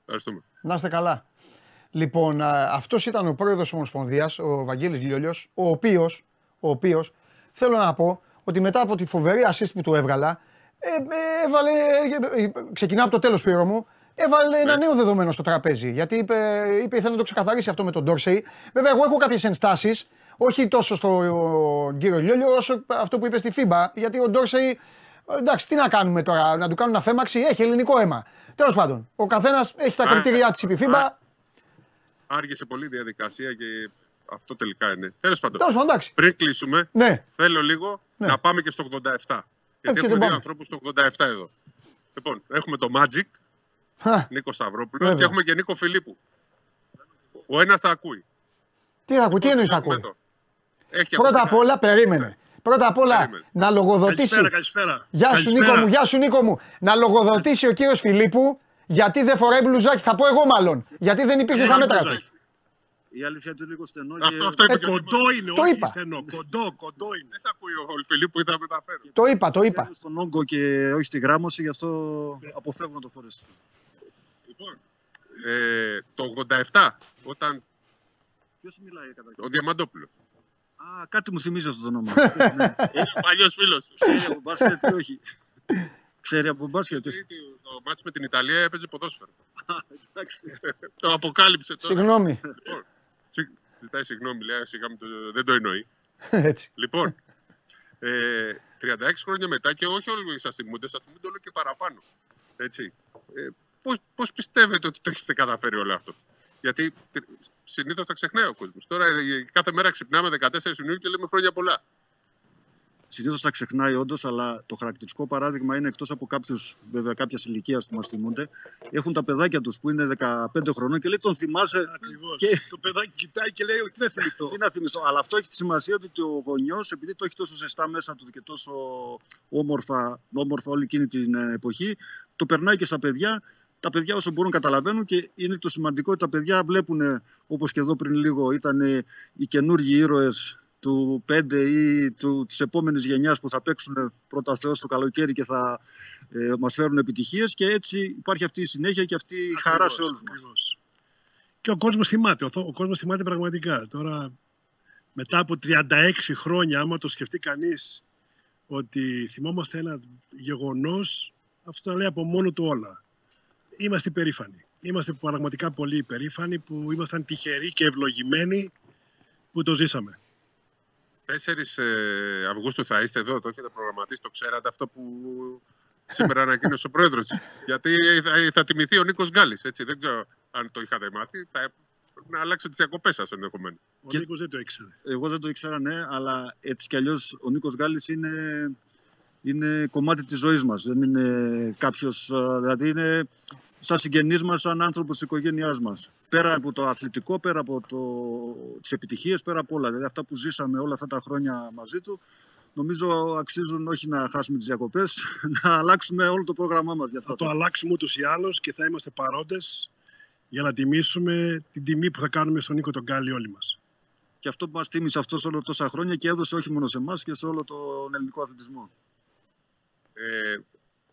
Ευχαριστούμε. Να είστε καλά. Λοιπόν, αυτός ήταν ο πρόεδρος Ομοσπονδίας, ο Βαγγέλης Λιόλιος, ο οποίος, ο οποίος, θέλω να πω ότι μετά από τη φοβερή assist που του έβγαλα, ε, ε, έβαλε, ε, ξεκινάω από το τέλος πύρο μου, έβαλε ένα ναι. νέο δεδομένο στο τραπέζι. Γιατί είπε, είπε ήθελε να το ξεκαθαρίσει αυτό με τον Ντόρσεϊ. Βέβαια, εγώ έχω κάποιες ενστάσεις όχι τόσο στον κύριο Λιόλιο όσο αυτό που είπε στη Φίμπα. Γιατί ο Ντόρσεϊ, εντάξει, τι να κάνουμε τώρα, να του κάνουν αφαίμαξη, έχει ελληνικό αίμα. Τέλος πάντων, ο καθένας έχει τα κριτήριά της η Φίμπα. Άργησε πολύ η διαδικασία και αυτό τελικά είναι. Τέλος πάντων, Τέλος πάντων εντάξει. πριν κλείσουμε, ναι. θέλω λίγο ναι. να πάμε και στο 87. Γιατί ε, έχουμε δύο ανθρώπους στο 87 εδώ. Λοιπόν, έχουμε το Magic, Νίκο Σταυρόπουλος, και έχουμε και Νίκο Φιλίππου. Ο ένας θα ακούει. Τι θα ακούει, τι εννοείς θα ακούει; Πρώτα απ' όλα, περίμενε. Πρώτα απ' όλα να λογοδοτήσει. Καλησπέρα, καλησπέρα. Γεια σου Νίκο μου, γεια σου Νίκο μου. Να λογοδοτήσει ο κύριος Φιλίππου γιατί δεν φοράει μπλουζάκι. Θα πω εγώ μάλλον. Γιατί δεν υπήρχε σαν μέτρα του. Η αλήθεια του είναι λίγο στενό και αυτό, αυτό ε, κοντό είναι, το όχι είπα. στενό. Κοντό, κοντό είναι. Δεν θα ακούει ο Φιλίππου ή θα μεταφέρει. Το είπα, το είπα. Είναι στον όγκο και όχι στη γράμμωση, γι' αυτό αποφεύγω να το φορέσω. Λοιπόν, ε, το 87, όταν Ποιος μιλάει κατά Ο Διαμαντόπουλος. Α, κάτι μου θυμίζει αυτό το όνομα. ναι. Παλιός φίλος του. Ξέρει από μπάσκετ ή όχι; Ξέρει από μπάσκετ. Το μάτς με την Ιταλία έπαιζε ποδόσφαιρο. το αποκάλυψε τώρα. Συγγνώμη. Λοιπόν, ζητάει συγγνώμη, λέει, σιγά δεν το εννοεί. Έτσι. Λοιπόν, ε, 36 χρόνια μετά και όχι όλοι σας θυμούνται, σας θυμούνται όλο και παραπάνω. Έτσι. Ε, πώς, πώς πιστεύετε ότι το έχετε καταφέρει όλο αυτό; Γιατί συνήθως τα ξεχνάει ο κόσμος. Τώρα ε, κάθε μέρα ξυπνάμε 14 Ιουνίου και λέμε χρόνια πολλά. Συνήθως τα ξεχνάει όντως, αλλά το χαρακτηριστικό παράδειγμα είναι εκτός από κάποιους βέβαια κάποια ηλικία που μας θυμούνται, έχουν τα παιδάκια τους που είναι 15 χρονών και λέει τον θυμάσαι. Ακριβώς. Και... Το παιδάκι κοιτάει και λέει: Όχι, τι να θυμηθώ. τι να θυμηθώ. Αλλά αυτό έχει τη σημασία ότι ο γονιός, επειδή το έχει τόσο ζεστά μέσα του και τόσο όμορφα, όμορφα όλη εκείνη την εποχή, το περνάει και στα παιδιά τα παιδιά όσο μπορούν καταλαβαίνουν και είναι το σημαντικό ότι τα παιδιά βλέπουν, όπως και εδώ πριν λίγο ήταν οι καινούργιοι ήρωες του 5 ή του, της επόμενης γενιάς που θα παίξουν πρώτα Θεός το καλοκαίρι και θα ε, μας φέρουν επιτυχίες και έτσι υπάρχει αυτή η συνέχεια και αυτή η χαρά σε όλους μας. Και ο κόσμος θυμάται, ο, ο κόσμος θυμάται πραγματικά. Τώρα μετά από 36 χρόνια, άμα το σκεφτεί κανείς ότι θυμόμαστε ένα γεγονός, αυτό λέει από μόνο του όλα είμαστε περήφανοι. Είμαστε πραγματικά πολύ περήφανοι που ήμασταν τυχεροί και ευλογημένοι που το ζήσαμε. 4 ε, Αυγούστου θα είστε εδώ, το έχετε προγραμματίσει, το ξέρατε αυτό που σήμερα ανακοίνωσε ο πρόεδρος. Γιατί θα, θα τιμηθεί ο Νίκος Γκάλης. Δεν ξέρω αν το είχατε μάθει. Θα να αλλάξετε τις διακοπές σας ενδεχομένως. Ο και... Νίκος δεν το ήξερε. Εγώ δεν το ήξερα, ναι, αλλά έτσι κι αλλιώς ο Νίκος Γκάλης είναι, είναι κομμάτι της ζωής μας. Δεν είναι κάποιος. Δηλαδή είναι σαν συγγενείς μας, σαν άνθρωπος της οικογένειάς μας. Πέρα από το αθλητικό, πέρα από το... τις επιτυχίες, πέρα από όλα. Δηλαδή αυτά που ζήσαμε όλα αυτά τα χρόνια μαζί του, νομίζω αξίζουν όχι να χάσουμε τις διακοπές, να αλλάξουμε όλο το πρόγραμμά μας. Θα το αλλάξουμε ούτως ή άλλως και θα είμαστε παρόντες για να τιμήσουμε την τιμή που θα κάνουμε στον Νίκο τον Γκάλι όλοι μας. Και αυτό που μας τίμησε αυτός όλο τόσα χρόνια και έδωσε όχι μόνο σε εμάς και σε όλο τον ελληνικό αθλητισμό. Ε,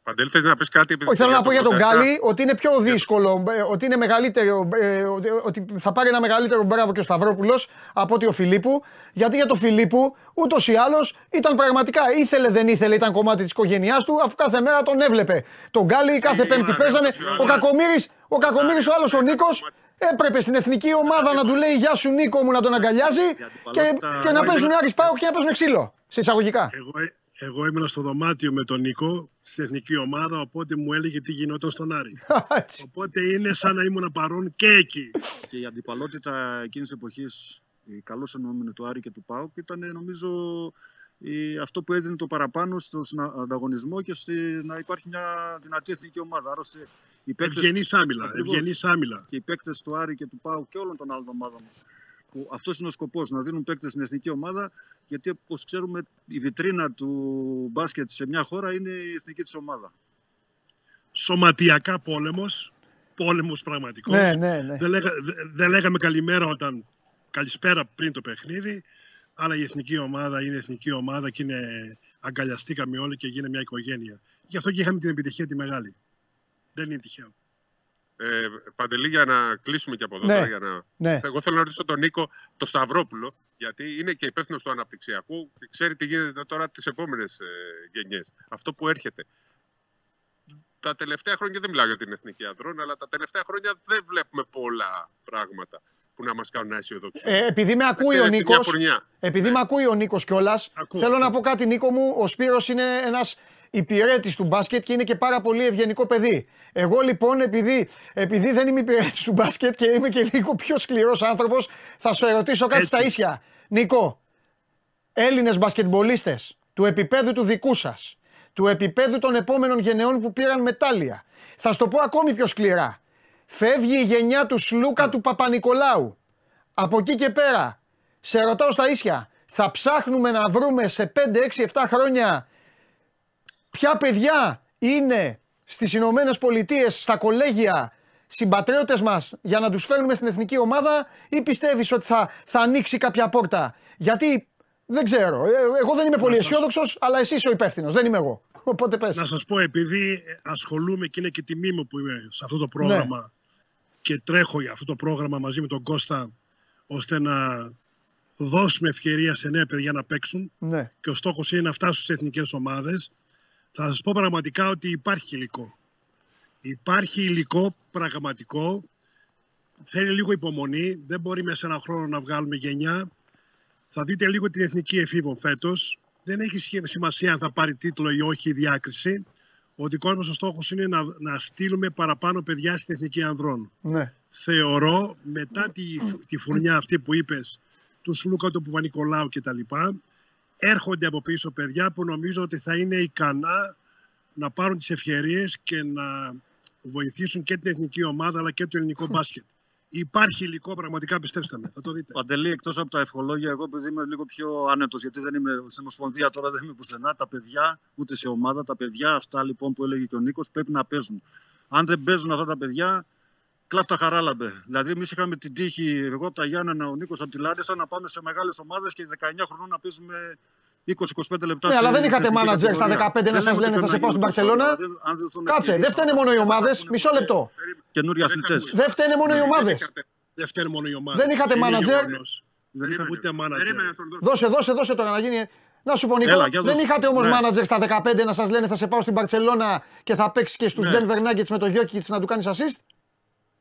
Παντέλη, θες να πεις κάτι. Όχι, θέλω να πω για τον Γκάλι ότι είναι πιο δύσκολο, ε, ότι είναι μεγαλύτερο, ε, ότι θα πάρει ένα μεγαλύτερο μπράβο και ο Σταυρόπουλος από ότι ο Φιλίππου. Γιατί για τον Φιλίππου ούτως ή άλλως ήταν πραγματικά ήθελε δεν ήθελε, ήταν κομμάτι της οικογένειάς του, αφού κάθε μέρα τον έβλεπε. Τον Γκάλι κάθε Πέμπτη παίζανε. Ο Κακομήρη, ο, Κακομύρης, ο άλλος ο Νίκος, έπρεπε στην εθνική ομάδα να του λέει Γεια σου Νίκο μου να τον αγκαλιάζει και, και να παίζουν Άρης Πάου και να παίζουν ξύλο. Σε εισαγωγικά. Εγώ ήμουν στο δωμάτιο με τον Νίκο στην εθνική ομάδα, οπότε μου έλεγε τι γινόταν στον Άρη. οπότε είναι σαν να ήμουν παρόν και εκεί. Και η αντιπαλότητα εκείνης της εποχής, η καλώς εννοούμενη του Άρη και του Πάουκ, ήταν νομίζω η, αυτό που έδινε το παραπάνω στον ανταγωνισμό και στη, να υπάρχει μια δυνατή εθνική ομάδα. Άρωστε, οι παίκτες, άμυλα, άμυλα. Και οι παίκτες του Άρη και του Πάουκ και όλων των άλλων ομάδων που αυτός είναι ο σκοπός, να δίνουν παίκτες στην εθνική ομάδα. Γιατί όπως ξέρουμε, η βιτρίνα του μπάσκετ σε μια χώρα είναι η εθνική της ομάδα. Σωματιακά πόλεμος. Πόλεμος πραγματικός. Ναι, ναι, ναι. Δεν, λέγα, δεν λέγαμε καλημέρα όταν. Καλησπέρα πριν το παιχνίδι. Αλλά η εθνική ομάδα είναι εθνική ομάδα και είναι, αγκαλιαστήκαμε όλοι και γίνε μια οικογένεια. Γι' αυτό και είχαμε την επιτυχία τη μεγάλη. Δεν είναι τυχαίο. Ε, Παντελή, για να κλείσουμε και από εδώ. Ναι. για να... ναι. Εγώ θέλω να ρωτήσω τον Νίκο, το Σταυρόπουλο, γιατί είναι και υπεύθυνο του αναπτυξιακού και ξέρει τι γίνεται τώρα τις επόμενες ε, γενιές. Αυτό που έρχεται. Τα τελευταία χρόνια, δεν μιλάω για την εθνική ανδρών, αλλά τα τελευταία χρόνια δεν βλέπουμε πολλά πράγματα που να μας κάνουν να αισιοδοξούμε. Ε, επειδή με ακούει ο Νίκος. Επειδή ναι. με ακούει ο Νίκος κιόλας, θέλω να πω κάτι, Νίκο μου. Ο Σπύρος είναι ένας υπηρέτης του μπάσκετ και είναι και πάρα πολύ ευγενικό παιδί. Εγώ λοιπόν, επειδή, επειδή δεν είμαι υπηρέτης του μπάσκετ και είμαι και λίγο πιο σκληρός άνθρωπος, θα σου ερωτήσω κάτι στα ίσια. Νίκο, Έλληνες μπασκετμπολίστες του επίπεδου του δικού σας, του επίπεδου των επόμενων γενεών που πήραν μετάλλια. Θα σου το πω ακόμη πιο σκληρά. Φεύγει η γενιά του Σλούκα του Παπα-Νικολάου. Από εκεί και πέρα, σε ρωτάω στα ίσια, θα ψάχνουμε να βρούμε σε 5, 6, 7 χρόνια ποια παιδιά είναι στις Ηνωμένες Πολιτείες, στα κολέγια, συμπατριώτες μας για να τους φέρνουμε στην εθνική ομάδα ή πιστεύεις ότι θα, θα ανοίξει κάποια πόρτα; Γιατί δεν ξέρω. Ε, εγώ δεν είμαι πολύ αισιόδοξος, αλλά εσύ είσαι ο υπεύθυνος. Δεν είμαι εγώ. Οπότε πες. Να σας πω, επειδή ασχολούμαι και είναι και τιμή μου που είμαι σε αυτό το πρόγραμμα ναι. και τρέχω για αυτό το πρόγραμμα μαζί με τον Κώστα ώστε να δώσουμε ευκαιρία σε νέα παιδιά να παίξουν Ναι. και ο στόχος είναι να φτάσουν στις εθνικές ομάδες, θα σας πω πραγματικά ότι υπάρχει υλικό. Υπάρχει υλικό πραγματικό, θέλει λίγο υπομονή, δεν μπορεί μέσα σε ένα χρόνο να βγάλουμε γενιά. Θα δείτε λίγο την εθνική εφήβων φέτος. Δεν έχει σχέ- σημασία αν θα πάρει τίτλο ή όχι η διάκριση. Ο δικός μας ο στόχος είναι να, να στείλουμε παραπάνω παιδιά στην εθνική ανδρών Ναι. θεωρώ μετά τη, τη φουρνιά αυτή που είπες του Σλούκα, του Παπα-Νικολάου και τα λοιπά έρχονται από πίσω παιδιά που νομίζω ότι θα είναι ικανά να πάρουν τις ευκαιρίες και να βοηθήσουν και την εθνική ομάδα αλλά και το ελληνικό μπάσκετ. Υπάρχει υλικό πραγματικά, πιστέψτε με. Θα το δείτε. Παντελή, εκτός από τα ευχολόγια, εγώ επειδή είμαι λίγο πιο άνετος, γιατί δεν είμαι στην Ομοσπονδία τώρα, δεν είμαι πουθενά. Τα παιδιά, ούτε σε ομάδα, τα παιδιά αυτά λοιπόν που έλεγε και ο Νίκος πρέπει να παίζουν. Αν δεν παίζουν αυτά τα παιδιά, κλάφτα χαράλαμπε. Δηλαδή, εμείς είχαμε την τύχη, εγώ από τα Γιάννενα, ο Νίκος από τη Λάρισα, να πάμε σε μεγάλες ομάδες και 19 χρονών να παίζουμε 20-25 λεπτά. Ναι, αλλά στη- δεν είχατε στην εθνική manager στα κατηγορία. 15 να Δεν σας λέμε λένε ότι θα σε πρέπει πάω να στην γίνει τόσο, Μπαρτσελώνα. δηλαδή, αν δοθούν Κάτσε, ευκαιρίες, δεν φταίνε μόνο οι ομάδες. Μισό λεπτό. Καινούριοι αθλητές. Δεν φταίνε μόνο οι ομάδες. Δεν φταίνουν μόνο οι ομάδες. Δεν είχατε Είναι manager. γεγονός. Δεν είχαμε ούτε manager. Περίμενε να τον δώσω. Δώσε, δώσε, δώσε τώρα να γίνει. Να σου πω, Νίκο, Έλα, για δεν δώσε. είχατε όμως Ναι. manager στα 15 να σας λένε θα σε πάω στην Μπαρσελόνα και θα παίξεις και στους Ναι. Denver Nuggets με το Jokic να του κάνεις assist;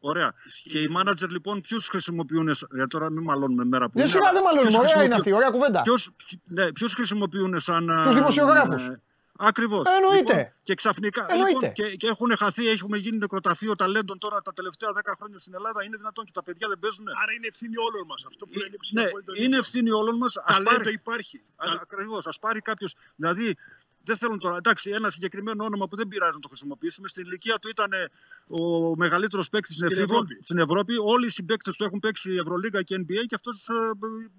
Ωραία. Και οι μάνατζερ λοιπόν ποιους χρησιμοποιούν. Για τώρα μην μαλώνουμε μέρα που Δεν είναι, σιγά αλλά δεν μάλλον, ποιους ωραία είναι χρησιμοποιούν- αυτή, ωραία κουβέντα. Ποιους, ναι, ποιους χρησιμοποιούν σαν... Τους δημοσιογράφους. Ε, Ακριβώς. Εννοείται. Λοιπόν, και ξαφνικά Εννοείται. λοιπόν, και, και έχουν χαθεί, έχουμε γίνει νεκροταφείο ταλέντων τώρα τα τελευταία 10 χρόνια στην Ελλάδα. Είναι δυνατόν και τα παιδιά δεν παίζουν. Άρα είναι ευθύνη όλων μας. Αυτό που λέει Νίκος είναι Ναι, απόλυτο είναι δίκιο. ευθύνη όλων μας. Ταλέντο υπάρχει. Ακριβώς. Α πάρει κάποιος. Δηλαδή, δεν θέλουν τώρα. Εντάξει, ένα συγκεκριμένο όνομα που δεν πειράζει να το χρησιμοποιήσουμε. Στην ηλικία του ήταν ε, ο μεγαλύτερος παίκτης στην, Στην Ευρώπη. Ευρώπη. στην Ευρώπη. Όλοι οι συμπαίκτες του έχουν παίξει Ευρωλίγα και NBA και αυτός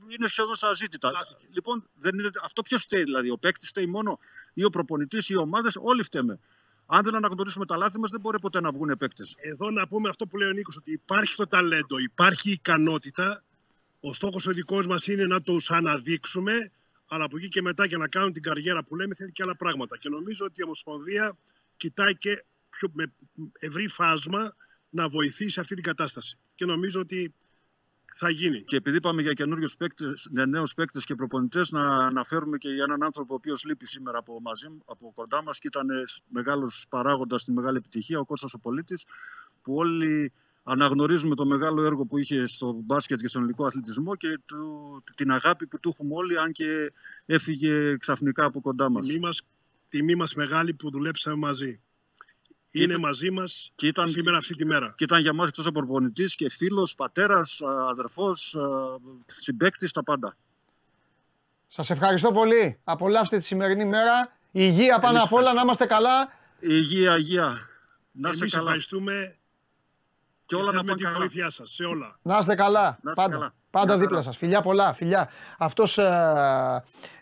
είναι σχεδόν στα ζήτητα. Χάθηκε. Λοιπόν, δεν είναι, αυτό ποιος φταίει, δηλαδή. Ο παίκτης φταίει μόνο ή ο προπονητής ή οι ομάδες. Όλοι φταίμε. Αν δεν αναγνωρίσουμε τα λάθη μας, δεν μπορεί ποτέ να βγουν παίκτες. Εδώ να πούμε αυτό που λέει ο Νίκος, ότι υπάρχει το ταλέντο, υπάρχει η ικανότητα. Ο στόχος ο δικός μας είναι να τους αναδείξουμε, αλλά από εκεί και μετά για να κάνουν την καριέρα που λέμε θέλει και άλλα πράγματα. Και νομίζω ότι η Ομοσπονδία κοιτάει και πιο, με ευρύ φάσμα να βοηθήσει αυτή την κατάσταση. Και νομίζω ότι θα γίνει. Και επειδή πάμε για καινούριους παίκτες, νέους παίκτες και προπονητές, να αναφέρουμε και για έναν άνθρωπο ο οποίος λείπει σήμερα από, μαζί, από κοντά μας και ήταν μεγάλος παράγοντας στη μεγάλη επιτυχία, ο Κώστας ο Πολίτη, που όλοι αναγνωρίζουμε το μεγάλο έργο που είχε στο μπάσκετ και στον ελληνικό αθλητισμό και του, την αγάπη που του έχουμε όλοι, αν και έφυγε ξαφνικά από κοντά μα. Τιμή μας, τιμή μας μεγάλη που δουλέψαμε μαζί. Και Είναι ήταν- μαζί μας Και ήταν, σήμερα αυτή τη μέρα. και ήταν για μας εκτός από προπονητής και φίλος, πατέρας, αδερφός, συμπέκτη, τα πάντα. Σας ευχαριστώ πολύ. Απολαύστε τη σημερινή μέρα. Υγεία πάνω Εμείς απ' όλα, να είμαστε καλά. Υγεία, υγεία. Να είσαι Εμείς καλά. ευχαριστούμε Και όλα να θέλουμε πάνε τη καλά. βοήθειά σας σε όλα. Να είστε καλά. Να είστε πάντα καλά. πάντα Μια δίπλα χαρά. σας. Φιλιά πολλά, φιλιά. Αυτός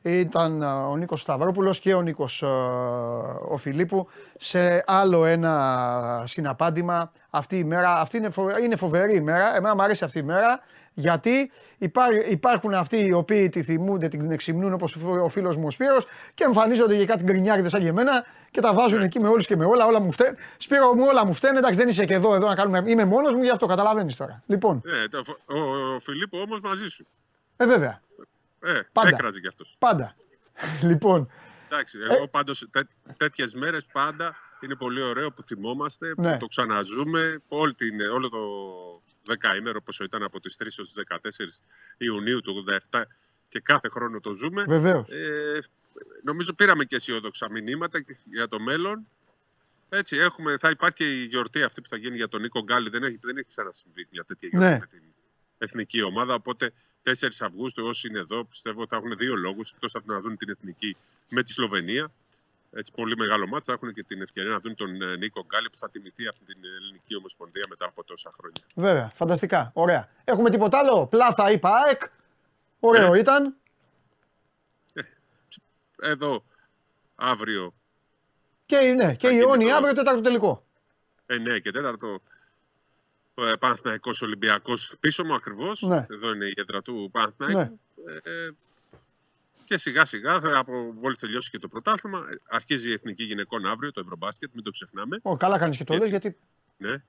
ήταν ε, ο Νίκος Σταυρόπουλος και ο Νίκος ο Φιλίππου σε άλλο ένα συναπάντημα αυτή η μέρα. Αυτή είναι, φο- είναι φοβερή ημέρα. Εμένα μου αρέσει αυτή η μέρα. Γιατί υπά- υπάρχουν αυτοί οι οποίοι τη θυμούνται, την εξυμνούν όπως ο φίλος μου ο Σπύρος και εμφανίζονται για κάτι γκρινιάριδες σαν και εμένα και τα βάζουν εκεί με όλους και με όλα. Όλα μου φταίνουν. Σπύρο μου, όλα μου φταίνουν. Εντάξει, δεν είσαι και εδώ, εδώ να κάνουμε. Είμαι μόνος μου, γι' αυτό καταλαβαίνεις τώρα. Λοιπόν, Ε, το- ο, ο Φιλίππο όμως μαζί σου. ε, βέβαια. Ε, Πάντα. έκραζε κι αυτός. Πάντα. λοιπόν, Εντάξει, Ε. εγώ πάντως τέ, τέτοιες μέρες πάντα είναι πολύ ωραίο που θυμόμαστε, Ναι. που το ξαναζούμε όλη την, όλο το δεκαήμερο πόσο ήταν από τις 3 έως τις 14 Ιουνίου του 87 και κάθε χρόνο το ζούμε. βεβαίως. Ε, νομίζω πήραμε και αισιόδοξα μηνύματα και για το μέλλον. Έτσι, έχουμε, θα υπάρχει και η γιορτή αυτή που θα γίνει για τον Νίκο Γκάλι. Δεν έχει, δεν έχει ξανασυμβεί μια τέτοια γιορτή Ναι. με την εθνική ομάδα. Οπότε 4 Αυγούστου, όσοι είναι εδώ, πιστεύω ότι θα έχουν δύο λόγους. Εκτός από να δουν την εθνική με τη Σλοβενία. Έτσι, πολύ μεγάλο μάτσα. Θα έχουν και την ευκαιρία να δουν τον ε, Νίκο Γκάλι που θα τιμηθεί από την Ελληνική Ομοσπονδία μετά από τόσα χρόνια. Βέβαια, φανταστικά. Ωραία. Έχουμε τίποτα άλλο; Πλάθα ή ΠΑΕΚ. Ωραίο Ε. ήταν. Εδώ, αύριο, Και, ναι, και Θα η γίνει Ιόνι το- αύριο τέταρτο τελικό. 9 και 4 ε, Παναθηναϊκός Ολυμπιακός πίσω μου ακριβώς. Ναι. Εδώ είναι η έδρα του Παναθηναϊκού. Ε, και σιγά σιγά, θα, από μόλις τελειώσει και το πρωτάθλημα, ε, αρχίζει η Εθνική Γυναικών αύριο, το Ευρωμπάσκετ, μην το ξεχνάμε. Ω, καλά κάνεις και το Γιατί- λες γιατί. Ναι.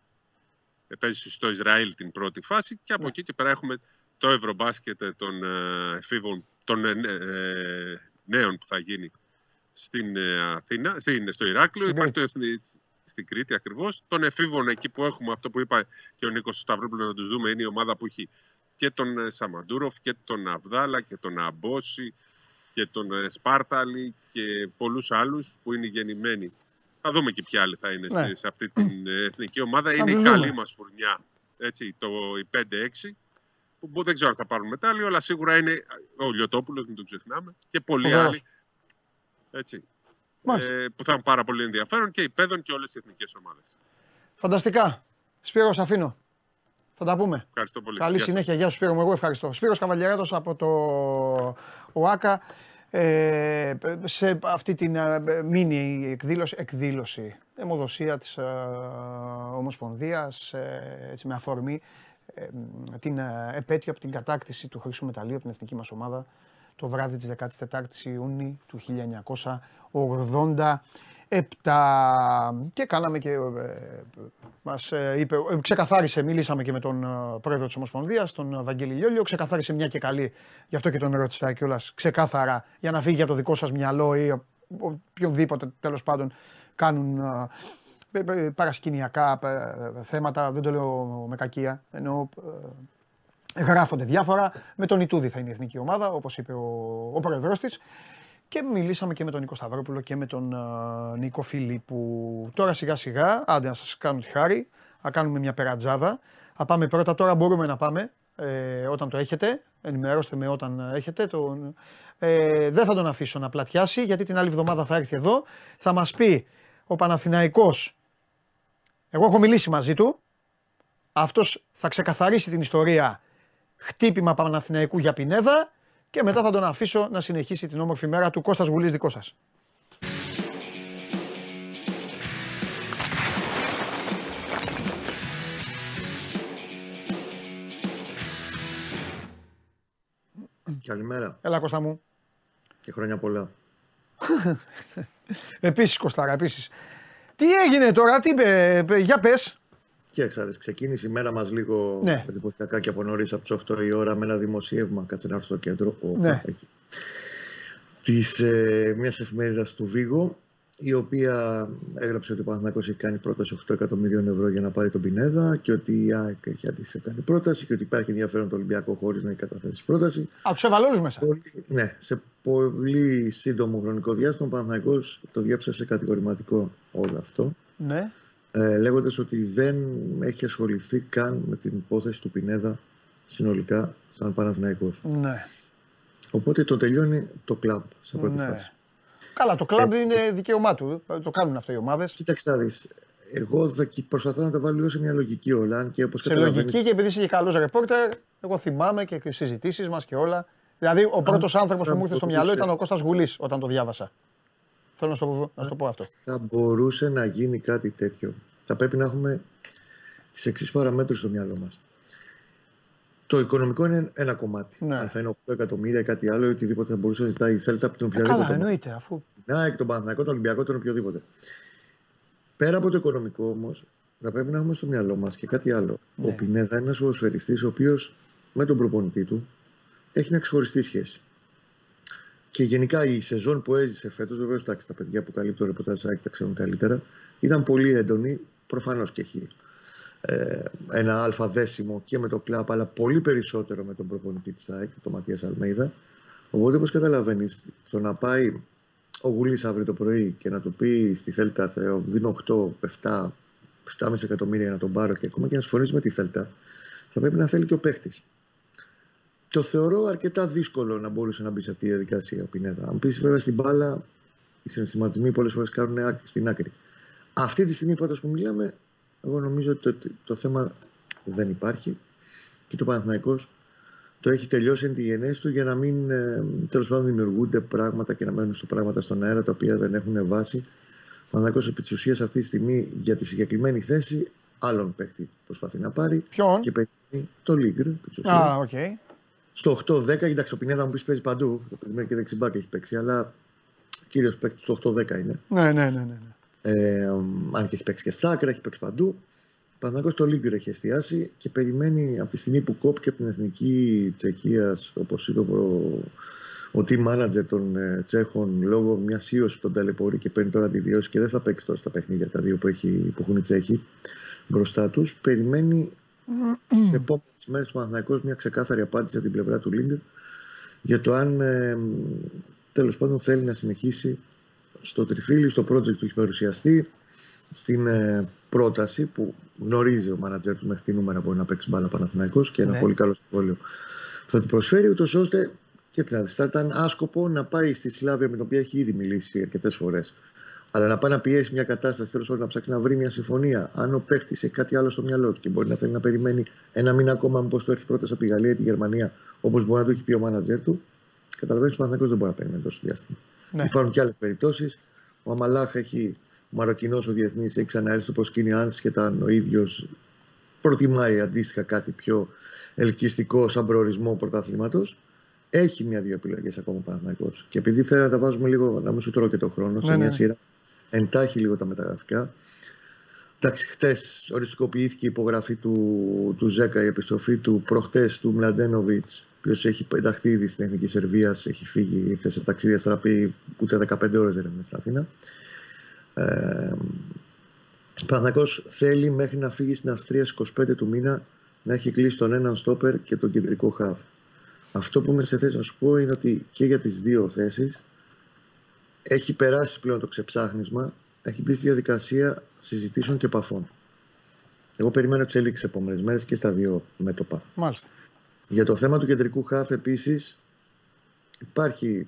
Ε, Παίζεις στο Ισραήλ την πρώτη φάση και από Ναι. εκεί και πέρα έχουμε το Ευρωμπάσκετ των ε, εφήβων, των ε, ε, νέων που θα γίνει στην Αθήνα, στην, στο Ηράκλειο. Υπάρχει το στην Κρήτη ακριβώς. Των εφήβων εκεί που έχουμε αυτό που είπα και ο Νίκος Σταυρόπουλο να τους δούμε είναι η ομάδα που έχει και τον Σαμαντούροφ και τον Αβδάλα και τον Αμπόση και τον Σπάρταλη και πολλούς άλλους που είναι γεννημένοι. Θα δούμε και ποιοι άλλοι θα είναι ναι. σε αυτή την εθνική ομάδα. είναι η καλή μας φουρνιά. Έτσι, το, οι 5-6 που δεν ξέρω αν θα πάρουν μετάλλιο, αλλά σίγουρα είναι ο Λιωτόπουλος, μην τον ξεχνάμε, και πολλοί άλλοι. Έτσι. Ε, που θα έχουν πάρα πολύ ενδιαφέρον και οι παιδών και όλες οι εθνικές ομάδες. Φανταστικά. Σπύρο, αφήνω. Θα τα πούμε. Ευχαριστώ πολύ. Καλή συνέχεια. Γεια σου Σπύρο μου. Εγώ ευχαριστώ. Σπύρος Καβαλιαράτος από το ΟΑΚΑ ε, σε αυτή την ε, μίνι εκδήλωση, εκδήλωση αιμοδοσία της ε, Ομοσπονδίας ε, έτσι, με αφορμή την ε, επέτειο από την κατάκτηση του χρυσού μεταλλίου από την εθνική μας ομάδα το βράδυ της 14ης Ιούνιου του 1987 και κάναμε και ε, μας ε, είπε, ξεκαθάρισε, μιλήσαμε και με τον πρόεδρο της Ομοσπονδίας, τον Βαγγέλη Λιόλιο, ξεκαθάρισε μια και καλή, γι' αυτό και τον ρώτησα κιόλας, ξεκάθαρα για να φύγει για το δικό σας μυαλό ή οποιονδήποτε τέλος πάντων κάνουν ε, ε, παρασκηνιακά ε, θέματα, δεν το λέω με κακία, ενώ γράφονται διάφορα. Με τον Ιτούδη θα είναι η εθνική ομάδα, όπως είπε ο, ο πρόεδρος της. Και μιλήσαμε και με τον Νίκο Σταυρόπουλο και με τον Νίκο Φιλίππου. Τώρα σιγά σιγά, άντε να σας κάνω τη χάρη, να κάνουμε μια περατζάδα. Θα πάμε πρώτα, τώρα μπορούμε να πάμε, ε, όταν το έχετε, ενημερώστε με όταν έχετε. Τον, ε, δεν θα τον αφήσω να πλατιάσει, γιατί την άλλη εβδομάδα θα έρθει εδώ. Θα μας πει ο Παναθηναϊκός εγώ έχω μιλήσει μαζί του. Αυτός θα ξεκαθαρίσει την ιστορία χτύπημα Παναθηναϊκού για Πινέδα και μετά θα τον αφήσω να συνεχίσει την όμορφη μέρα του. Κώστας Γουλής δικό σας. Καλημέρα. Έλα Κώστα μου. Και χρόνια πολλά. επίσης Κωστάρα, επίσης. Τι έγινε τώρα, τι είπε, για πες. Κοίταξε, ξεκίνησε η μέρα μας λίγο ναι. εντυπωσιακά και από νωρίς από τις 8 η ώρα με ένα δημοσίευμα. Κάτσε να έρθω στο κέντρο. Ναι. Της ε, μιας εφημερίδας του Βίγο, η οποία έγραψε ότι ο Παναθηναϊκός έχει κάνει πρόταση 8 εκατομμυρίων ευρώ για να πάρει τον Πινέδα και ότι η ΑΕΚ έχει αντίστοιχα κάνει πρόταση και ότι υπάρχει ενδιαφέρον το Ολυμπιακό χωρίς να έχει καταθέσει πρόταση. Α, τους έβαλε μέσα. Πολύ, ναι, σε πολύ σύντομο χρονικό διάστημα ο Παναθηναϊκός το διέψευσε σε κατηγορηματικό όλο αυτό. Ναι. Ε, Λέγοντας ότι δεν έχει ασχοληθεί καν με την υπόθεση του Πινέδα συνολικά σαν Παναθηναϊκός. Ναι. Οπότε το τελειώνει το κλαμπ σε πρώτη ναι. φάση. Καλά, το κλαμπ ε, είναι δικαίωμά του. Το κάνουν αυτό οι ομάδες. Κοίταξε να δεις. Εγώ προσπαθώ να τα βάλω λίγο σε μια λογική όλα. Και όπως σε λογική και επειδή είσαι και καλός ρεπόρτερ, εγώ θυμάμαι και οι συζητήσεις μας και όλα. Δηλαδή, ο πρώτος άνθρωπος που μου ήρθε στο μυαλό ήταν ο Κώστας Γουλής όταν το διάβασα. Θέλω να σου το, να το πω αυτό. Θα μπορούσε να γίνει κάτι τέτοιο. Θα πρέπει να έχουμε τις εξής παραμέτρους στο μυαλό μας. Το οικονομικό είναι ένα κομμάτι. Ναι. Αν θα είναι 8 εκατομμύρια ή κάτι άλλο, ή οτιδήποτε θα μπορούσε να ζητάει η Θέλτα από τον οποιοδήποτε. Καλά, εννοείται. Αφού... Να, εκ τον Παναθηναϊκό, τον Ολυμπιακό, τον οποιοδήποτε. Πέρα από το οικονομικό όμως, θα πρέπει να έχουμε στο μυαλό μας και κάτι άλλο. Ναι. Ο Πινέδα είναι ένας ποδοσφαιριστής ο οποίος με τον προπονητή του έχει μια ξεχωριστή σχέση. Και γενικά η σεζόν που έζησε φέτος, βεβαίως τα παιδιά που καλύπτει το ρεπορτάζ τα ξέρουν καλύτερα, ήταν πολύ έντονη. Προφανώς και έχει ε, ένα αλφα δέσιμο και με το κλαπ, αλλά πολύ περισσότερο με τον προπονητή της ΑΕΚ, τον Ματίας Αλμέιδα. Οπότε, όπως καταλαβαίνεις, το να πάει ο Γουλής αύριο το πρωί και να του πει στη Θέλτα, Θεό, δίνω 8, 7, 7,5 εκατομμύρια για να τον πάρω και ακόμα και να συμφωνήσει με τη Θέλτα, θα πρέπει να θέλει και ο παίχτης. Το θεωρώ αρκετά δύσκολο να μπορούσε να μπεις σε αυτή τη διαδικασία ο Πινέδα. Αν πεις βέβαια στην μπάλα, οι συναισθηματισμοί πολλές φορές κάνουν στην άκρη. Αυτή τη στιγμή που μιλάμε, εγώ νομίζω ότι το, το, θέμα δεν υπάρχει και το Παναθηναϊκός το έχει τελειώσει εν τη γενέση του για να μην ε, τέλος πάντων δημιουργούνται πράγματα και να μένουν στο πράγματα στον αέρα τα οποία δεν έχουν βάση. Ο Παναθηναϊκός επί της ουσίας αυτή τη στιγμή για τη συγκεκριμένη θέση άλλον παίχτη προσπαθεί να πάρει. Ποιον; Και παίρνει το Λίγκρ. Α, OK. Okay. Στο 8-10, κοιτάξτε, ο Πινέδα μου πεις παίζει παντού. Το περιμένει και δεξί μπακ έχει παίξει, αλλά κύριος παίκτης στο 8-10 είναι. Ναι, ναι, ναι. ναι. Ε, αν και έχει παίξει και στα άκρα, έχει παίξει παντού. Παναγό στο Λίγκρο έχει εστιάσει και περιμένει από τη στιγμή που κόπηκε από την εθνική Τσεχίας, όπως είπε ο, ο team manager των ε, Τσέχων, λόγω μιας ίωσης που τον ταλαιπωρεί και παίρνει τώρα αντιβιώσεις και δεν θα παίξει τώρα στα παιχνίδια τα δύο που, έχει, που έχουν οι Τσέχοι μπροστά τους. Περιμένει σε επόμενες μέρες του Παναγό μια ξεκάθαρη απάντηση από την πλευρά του Λίγκρο για το αν ε, τέλος πάντων θέλει να συνεχίσει στο τριφύλι, στο project που έχει παρουσιαστεί, στην ε, πρόταση που γνωρίζει ο μάνατζερ του μέχρι τι νούμερα μπορεί να παίξει μπάλα Παναθηναϊκός και ένα ναι. πολύ καλό συμβόλαιο που θα του προσφέρει, ούτως ώστε και την θα ήταν άσκοπο να πάει στη Σλάβια με την οποία έχει ήδη μιλήσει αρκετές φορές. Αλλά να πάει να πιέσει μια κατάσταση, τέλος πάντων να ψάξει να βρει μια συμφωνία. Αν ο παίχτης έχει κάτι άλλο στο μυαλό του και μπορεί να θέλει να περιμένει ένα μήνα ακόμα, μήπως του έρθει πρόταση από τη Γαλλία ή τη Γερμανία, όπως μπορεί να το έχει πει ο μάνατζερ του, καταλαβαίνεις ότι ο δεν μπορεί να περιμένει τόσο διάστημα. Ναι. Υπάρχουν και άλλες περιπτώσεις. Ο Αμαλάχ έχει Μαροκινός ο Διεθνής έχει ξαναέρθει στο προσκήνιο άσχετα ο ίδιος προτιμάει αντίστοιχα κάτι πιο ελκυστικό σαν προορισμό πρωταθλήματος. Έχει μια-δύο επιλογές ακόμα ο Και επειδή θέλω να τα βάζουμε λίγο, να μην σου τρώω και τον χρόνο, σε ναι, μια ναι. σειρά, εντάχει λίγο τα μεταγραφικά. Εντάξει, χτες οριστικοποιήθηκε η υπογραφή του, του Ζέκα, η επιστροφή του προχτές του Μλαντένοβιτς, ο οποίος έχει ενταχθεί ήδη στην Εθνική Σερβίας, έχει φύγει, ήρθε σε ταξίδια στραπή, ούτε 15 ώρες δεν είναι στην Αθήνα. Ε, θέλει μέχρι να φύγει στην Αυστρία στις 25 του μήνα να έχει κλείσει τον έναν στόπερ και τον κεντρικό χαφ. Αυτό που είμαι σε θέση να σου πω είναι ότι και για τις δύο θέσεις έχει περάσει πλέον το ξεψάχνισμα, έχει μπει στη διαδικασία συζητήσεων και επαφών. Εγώ περιμένω εξέλιξει επόμενες μέρες και στα δύο μέτωπα. Μάλιστα. Για το θέμα του κεντρικού χαφ επίσης υπάρχει,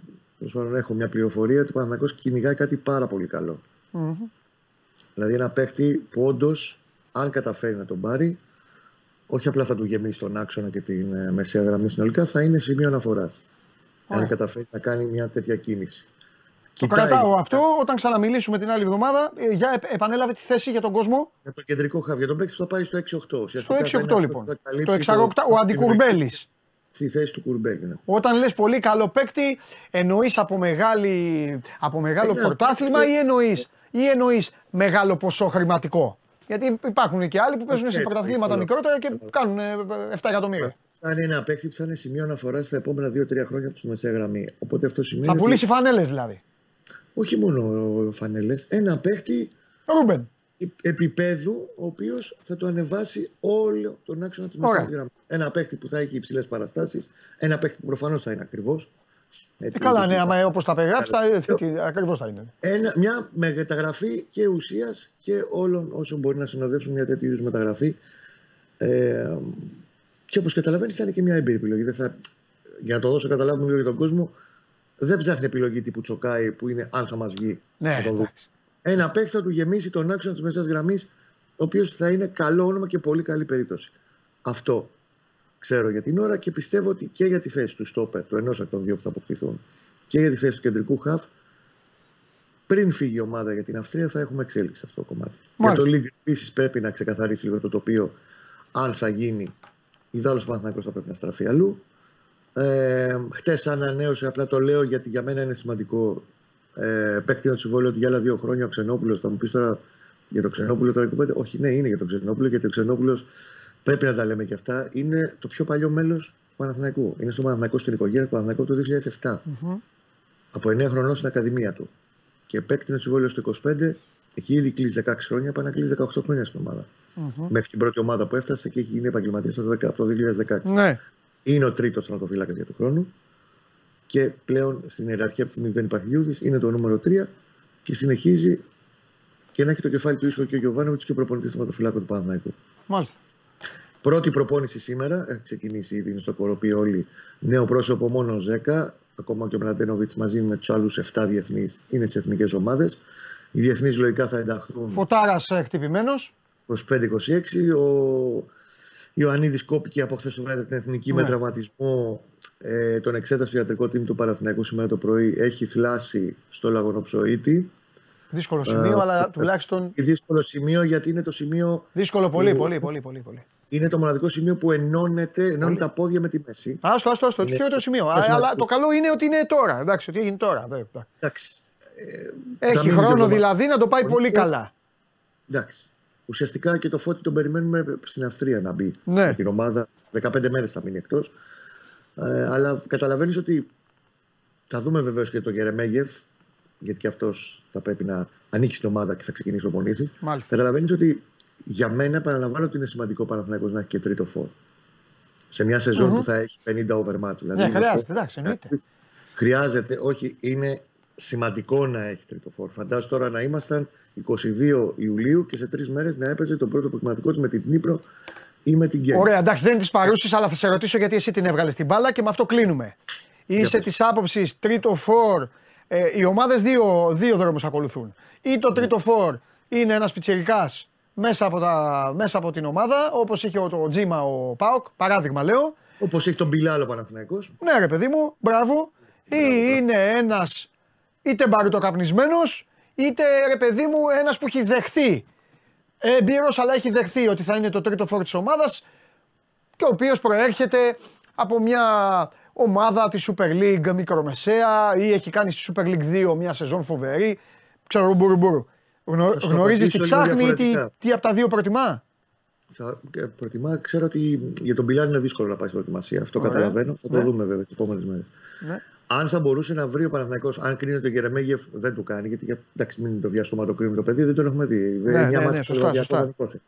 έχω μια πληροφορία ότι ο Παναγιώτης κυνηγάει κάτι πάρα πολύ καλό. Mm-hmm. Δηλαδή ένα παίχτη που όντως, αν καταφέρει να τον πάρει, όχι απλά θα του γεμίσει τον άξονα και την ε, μεσαία γραμμή συνολικά, θα είναι σημείο αναφοράς. Αν καταφέρει να κάνει μια τέτοια κίνηση. Το Κοιτάει, κρατάω αυτό όταν ξαναμιλήσουμε την άλλη εβδομάδα. Ε, για επανέλαβε τη θέση για τον κόσμο. Για το κεντρικό χαβ. Για τον παίκτης που θα πάει στο 6-8. Στο 6-8 λοιπόν. Το 6-8, ο Αντικουρμπέλης στη θέση του Κουρμπέλη. Ναι. Όταν λες πολύ καλό παίκτη, εννοείς από, μεγάλη, από μεγάλο ε, πρωτάθλημα ή εννοείς, ή εννοείς μεγάλο ποσό χρηματικό; Γιατί υπάρχουν και άλλοι που παίζουν σε πρωταθλήματα μικρότερα και κάνουν 7 εκατομμύρια. Θα είναι ένα παίκτη που θα είναι σημείο αναφοράς στα επόμενα 2-3 χρόνια από τη μεσαία γραμμή. Οπότε αυτό σημαίνει. Θα πουλήσει ότι... φανέλες δηλαδή. Όχι μόνο φανέλες. Ένα παίκτη. Ρούμπεν επίπεδου, ο οποίος θα το ανεβάσει όλο τον άξονα της μεσαία γραμμής. Ένα παίχτη που θα έχει υψηλές παραστάσεις, ένα παίχτη που προφανώς θα είναι ακριβώς. Ε, καλά, ναι, άμα όπως τα περιγράφεις, ακριβώς θα είναι. Ένα, μια μεταγραφή και ουσίας και όλων όσων μπορεί να συνοδεύσουν μια τέτοιου είδους μεταγραφή. Ε, και όπως καταλαβαίνεις, θα είναι και μια έμπειρη επιλογή. Δεν θα, για να το δώσω καταλάβουμε λίγο για τον κόσμο, δεν ψάχνει επιλογή τύπου τσοκάι που είναι αν θα μας βγει. Ναι, το ένα παίχτη θα του γεμίσει τον άξονα της μεσαία γραμμής, ο οποίος θα είναι καλό όνομα και πολύ καλή περίπτωση. Αυτό ξέρω για την ώρα και πιστεύω ότι και για τη θέση του στόπερ, του ενός από των δύο που θα αποκτηθούν, και για τη θέση του κεντρικού χαφ, πριν φύγει η ομάδα για την Αυστρία, θα έχουμε εξέλιξη σε αυτό το κομμάτι. Μάλιστα. Για το Λίγκ επίσης πρέπει να ξεκαθαρίσει λίγο το τοπίο, αν θα γίνει. Ιδάλω Παναθηναϊκός θα πρέπει να στραφεί αλλού. Ε, Χτες ανανέωσε, απλά το λέω γιατί για μένα είναι σημαντικό ε, παίκτη το συμβόλαιο του για άλλα δύο χρόνια ο Ξενόπουλος. Θα μου πεις τώρα για το Ξενόπουλο τώρα κουμπέτε. Όχι, ναι, είναι για το Ξενόπουλο γιατί ο Ξενόπουλος πρέπει να τα λέμε και αυτά. Είναι το πιο παλιό μέλος του Παναθηναϊκού. Είναι στο Παναθηναϊκό στην οικογένεια του Παναθηναϊκού το 2007. Mm-hmm. Από 9 χρονών στην Ακαδημία του. Και παίκτη το συμβόλαιο στο 25. Έχει ήδη κλείσει 16 χρόνια, πάει να κλείσει 18 χρόνια στην ομάδα. Mm-hmm. Μέχρι την πρώτη ομάδα που έφτασε και έχει γίνει επαγγελματίας από το 2016. Ναι. Είναι ο τρίτος στρατοφύλακα για του χρόνου και πλέον στην ιεραρχία από τη στιγμή που δεν υπάρχει είναι το νούμερο 3 και συνεχίζει και να έχει το κεφάλι του ίσο και ο Γιωβάνοβιτς και ο προπονητής θεματοφυλάκου του Παναναϊκού. Μάλιστα. Πρώτη προπόνηση σήμερα, έχει ξεκινήσει ήδη είναι στο κοροπή όλοι. Νέο πρόσωπο μόνο 10, ακόμα και ο Μλαντένοβιτ μαζί με τους άλλους 7 διεθνείς είναι στις εθνικές ομάδες. Οι διεθνείς λογικά θα ενταχθούν. Φωτάρας χτυπημένος. 25-26. Ο Ιωαννίδης κόπηκε από χθες το βράδυ την εθνική ναι. με τραυματισμό ε, τον εξέτασε στο ιατρικό τίμη του Παναθηναϊκού σήμερα το πρωί. Έχει θλάσει στο λαγονοψοίτη. Δύσκολο σημείο, ε, αλλά τουλάχιστον. Δύσκολο σημείο γιατί είναι το σημείο. Δύσκολο πολύ, πολύ, πολύ, πολύ, πολύ. Είναι το μοναδικό σημείο που ενώνεται, ενώνει τα πόδια με τη μέση. Άστο, άστο, άστο. Ποιο είναι το σημείο; Α, αλλά το καλό είναι ότι είναι τώρα. Εντάξει, ότι έγινε τώρα. Εντάξει. Ε, Έχει χρόνο δηλαδή να το πάει πολύ καλά. Εντάξει. Ουσιαστικά και το φώτι τον περιμένουμε στην Αυστρία να μπει Ναι. με την ομάδα. 15 μέρες θα μείνει εκτός. Ε, αλλά καταλαβαίνεις ότι θα δούμε βεβαίως και τον Γερεμέγεφ, γιατί και αυτός θα πρέπει να ανήκει στην ομάδα και θα ξεκινήσει να προπονήσει. Μάλιστα. Καταλαβαίνεις ότι για μένα, επαναλαμβάνω ότι είναι σημαντικό ο Παναθηναϊκός να έχει και τρίτο φόρ. Σε μια σεζον που θα έχει 50 overmatch. Δηλαδή Ναι, είναι χρειάζεται, αυτό- εντάξει, εννοείται. Χρειάζεται, όχι, είναι σημαντικό να έχει τρίτο φόρ. Φαντάζομαι τώρα να ήμασταν 22 Ιουλίου και σε τρεις μέρες να έπαιζε το πρώτο προγραμματικό του με την Νύπρο ή με την Γκέννη. Ωραία, εντάξει, δεν είναι της παρούσης, αλλά θα σε ρωτήσω γιατί εσύ την έβγαλες την μπάλα και με αυτό κλείνουμε. Είσαι πες. της άποψης τρίτο φόρ. Ε, οι ομάδες δύο, δύο δρόμους ακολουθούν. Ή το τρίτο φόρ είναι ένας πιτσυρικά μέσα, από τα- μέσα από την ομάδα, όπως είχε ο, το Τζίμα ο Πάοκ, παράδειγμα λέω. Όπως έχει τον Μπιλάλο Παναθηναϊκός. Ναι, ρε παιδί μου, μπράβο. Ή είναι ένας είτε μπαρουτοκαπνισμένο, είτε ρε παιδί μου ένας που έχει δεχθεί. Έμπειρο, αλλά έχει δεχθεί ότι θα είναι το τρίτο φόρ της ομάδας και ο οποίος προέρχεται από μια ομάδα της Super League μικρομεσαία ή έχει κάνει στη Super League 2 μια σεζόν φοβερή. Ξέρω μπουρουμπουρου. Γνω, Θα στο Γνωρίζεις τι απαντήσω λίγο ψάχνει ή τι, διαφορετικά. τι από τα δύο προτιμά; Θα, και προτιμά, ξέρω ότι για τον Μπιλάλ είναι δύσκολο να πάει στην προετοιμασία. Αυτό Ωραία. καταλαβαίνω. Θα το Ναι. δούμε βέβαια τις επόμενες μέρες. Ναι. Αν θα μπορούσε να βρει ο Παναθηναϊκός, αν κρίνει ότι ο Γερεμέγεφ δεν του κάνει, γιατί για- εντάξει, μην το βιαστούμε το κρίνουμε το παιδί, δεν τον έχουμε δει. Ναι, Εννιά ναι, ναι, μάτς σωστά, το σωστά. διαδικασικό.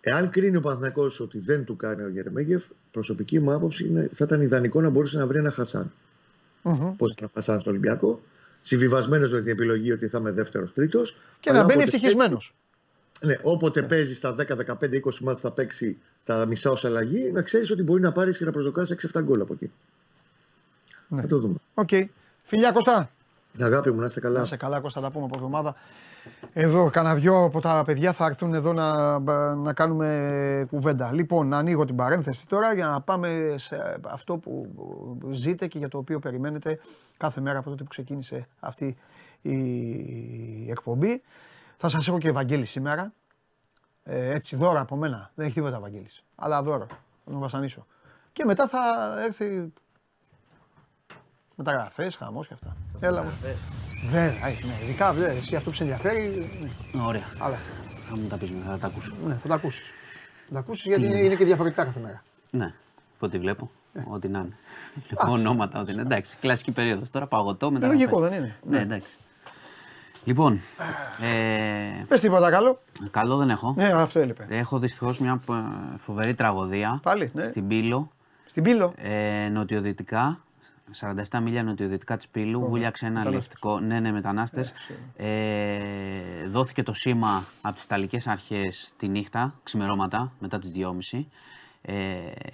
Εάν κρίνει ο Παναθηναϊκός ότι δεν του κάνει ο Γερεμέγεφ, προσωπική μου άποψη είναι, θα ήταν ιδανικό να μπορούσε να βρει ένα Χασάν. Μμμ. Πώς ήταν ο Χασάν στο Ολυμπιακό, συμβιβασμένος με την επιλογή ότι θα είμαι δεύτερο-τρίτο. Και να μπαίνει ευτυχισμένος. Ναι, όποτε παίζει στα 10, 15, 20 ματς θα παίξει τα μισά ως αλλαγή, να ξέρεις ότι μπορεί να πάρεις και να προσδοκάς 6-7 γκολ από εκεί. Ναι. Θα το δούμε. Οκ. Φιλιά Κωστά. Την αγάπη μου, να είστε καλά. Να σε καλά, Κώστα, τα πούμε από εβδομάδα. Εδώ, κανένα δυο από τα παιδιά θα έρθουν εδώ να, να κάνουμε κουβέντα. Λοιπόν, να ανοίγω την παρένθεση τώρα για να πάμε σε αυτό που ζείτε και για το οποίο περιμένετε κάθε μέρα από τότε που ξεκίνησε αυτή η εκπομπή. Θα σας έχω και Ευαγγέλη σήμερα. Ε, έτσι, δώρα από μένα. Δεν έχει τίποτα Ευαγγέλης. Αλλά δώρο. Θα τον βασανίσω. Και μετά θα έρθει μεταγραφές, χαμός και αυτά. Έλα μου. Βέβαια, έχει, ναι. Ειδικά δε, εσύ αυτό που σε ενδιαφέρει. ναι, Ωραία. Αλλά Θα μου τα πεις μετά, θα τα ακούσω. ναι, θα τα ακούσεις. Θα τα ακούσεις γιατί είναι, είναι και διαφορετικά κάθε μέρα. Ναι, από ό,τι βλέπω. Ε. Ό,τι να είναι. Λοιπόν, ονόματα, ό,τι είναι. Εντάξει, κλασική περίοδος. Τώρα παγωτό μετά. λογικό, δεν είναι; Ναι, εντάξει. Λοιπόν, ε, Πες τίποτα καλό. καλό δεν έχω. Ναι, αυτό έλειπε. Έχω δυστυχώς μια ε, φοβερή τραγωδία. Πάλι, ναι. Στην Πύλο, Στην πύλο. ε, νοτιοδυτικά. 47 μίλια νοτιοδυτικά της Πύλου, βούλιαξε ένα αλληλευτικό. Ναι, ναι, μετανάστες. Ε, δόθηκε το σήμα από τις Ιταλικές Αρχές τη νύχτα, ξημερώματα, μετά τις 2.30. Ε,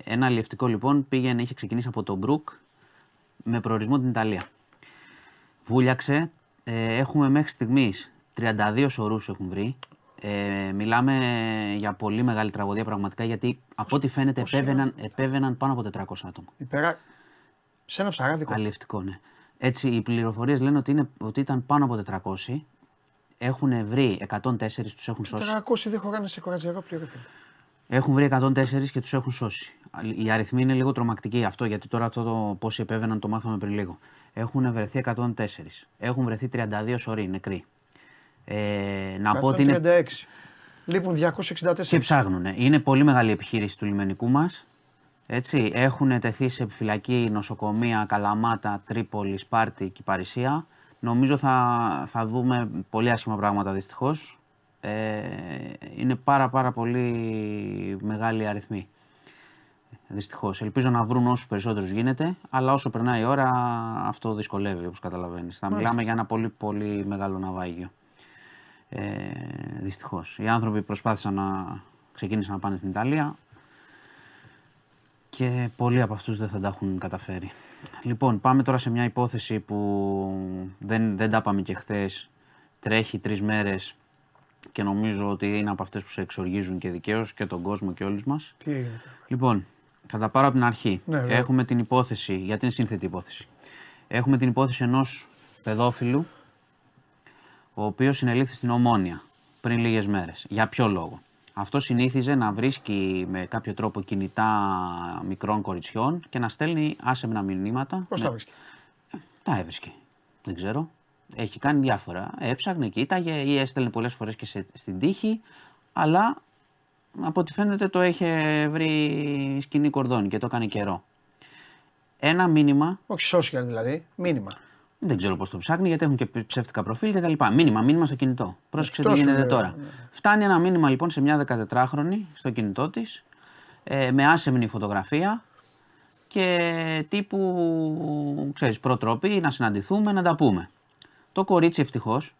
ένα αλληλευτικό λοιπόν πήγαινε, είχε ξεκινήσει από τον Μπρουκ με προορισμό την Ιταλία. Βούλιαξε. Ε, έχουμε μέχρι στιγμής 32 σωρούς έχουν βρει. Ε, μιλάμε για πολύ μεγάλη τραγωδία πραγματικά γιατί από ό,τι φαίνεται επέβαιναν, επέβαιναν πάνω από 400 άτομα. Υπέρα... Σε ένα ψαράδικο. Αλληλευτικό, ναι. Έτσι, οι πληροφορίες λένε ότι, είναι, ότι ήταν πάνω από 400. Έχουν βρει 104, τους έχουν σώσει. 400 δεν χωράνε σε κορατζερόπλαιο. ρε φίλε. Έχουν βρει 104 και τους έχουν σώσει. Οι αριθμοί είναι λίγο τρομακτικοί αυτό, γιατί τώρα αυτό το πόσοι επέβαιναν το μάθαμε πριν λίγο. Έχουν βρεθεί 104. Έχουν βρεθεί 32 σωροί νεκροί. Ε, να πω ότι είναι 136. Λείπουν 264. και ψάχνουν. Είναι πολύ μεγάλη επιχείρηση του λιμενικού μας. Έτσι, έχουν τεθεί σε επιφυλακή νοσοκομεία, Καλαμάτα, Τρίπολη, Σπάρτη και Παρισία. Νομίζω θα, θα δούμε πολύ άσχημα πράγματα δυστυχώς. Ε, είναι πάρα πάρα πολύ μεγάλη αριθμή. Δυστυχώς. Ελπίζω να βρουν όσους περισσότερους γίνεται, αλλά όσο περνάει η ώρα αυτό δυσκολεύει όπως καταλαβαίνεις. Θα μιλάμε για ένα πολύ πολύ μεγάλο ναυάγιο. Ε, Δυστυχώς. Οι άνθρωποι προσπάθησαν να ξεκίνησαν να πάνε στην Ιταλία και πολλοί από αυτούς δεν θα τα έχουν καταφέρει. Λοιπόν, πάμε τώρα σε μια υπόθεση που δεν, δεν τα είπαμε και χθες. Τρέχει τρεις μέρες και νομίζω ότι είναι από αυτές που σε εξοργίζουν και δικαίως και τον κόσμο και όλους μας. Τι έγινε. Λοιπόν, θα τα πάρω από την αρχή. Ναι, βέβαια. Έχουμε την υπόθεση, γιατί είναι σύνθετη υπόθεση. Έχουμε την υπόθεση ενός παιδόφιλου, ο οποίος συνελήφθη στην Ομόνια πριν λίγες μέρες. Για ποιο λόγο; Αυτό συνήθιζε να βρίσκει με κάποιο τρόπο κινητά μικρών κοριτσιών και να στέλνει άσεμνα μηνύματα. Πώς με- τα βρίσκει. τα έβρισκε. Δεν ξέρω. Έχει κάνει διάφορα. Έψαχνε, κοίταγε ή έστελνε πολλές φορές και σε, στην τύχη. αλλά από ό,τι φαίνεται το είχε βρει σκηνή κορδόνι και το έκανε καιρό. Ένα μήνυμα, Όχι social δηλαδή. Μήνυμα. Δεν ξέρω πώς το ψάχνει γιατί έχουν και ψεύτικα προφίλ κτλ. Μήνυμα, μήνυμα στο κινητό. Πρόσεξε τι Τόσο, γίνεται ναι, τώρα. ναι. Φτάνει ένα μήνυμα λοιπόν σε μια 14χρονη στο κινητό της ε, με άσεμνη φωτογραφία και τύπου, ξέρεις, προτροπή να συναντηθούμε, να τα πούμε. Το κορίτσι ευτυχώς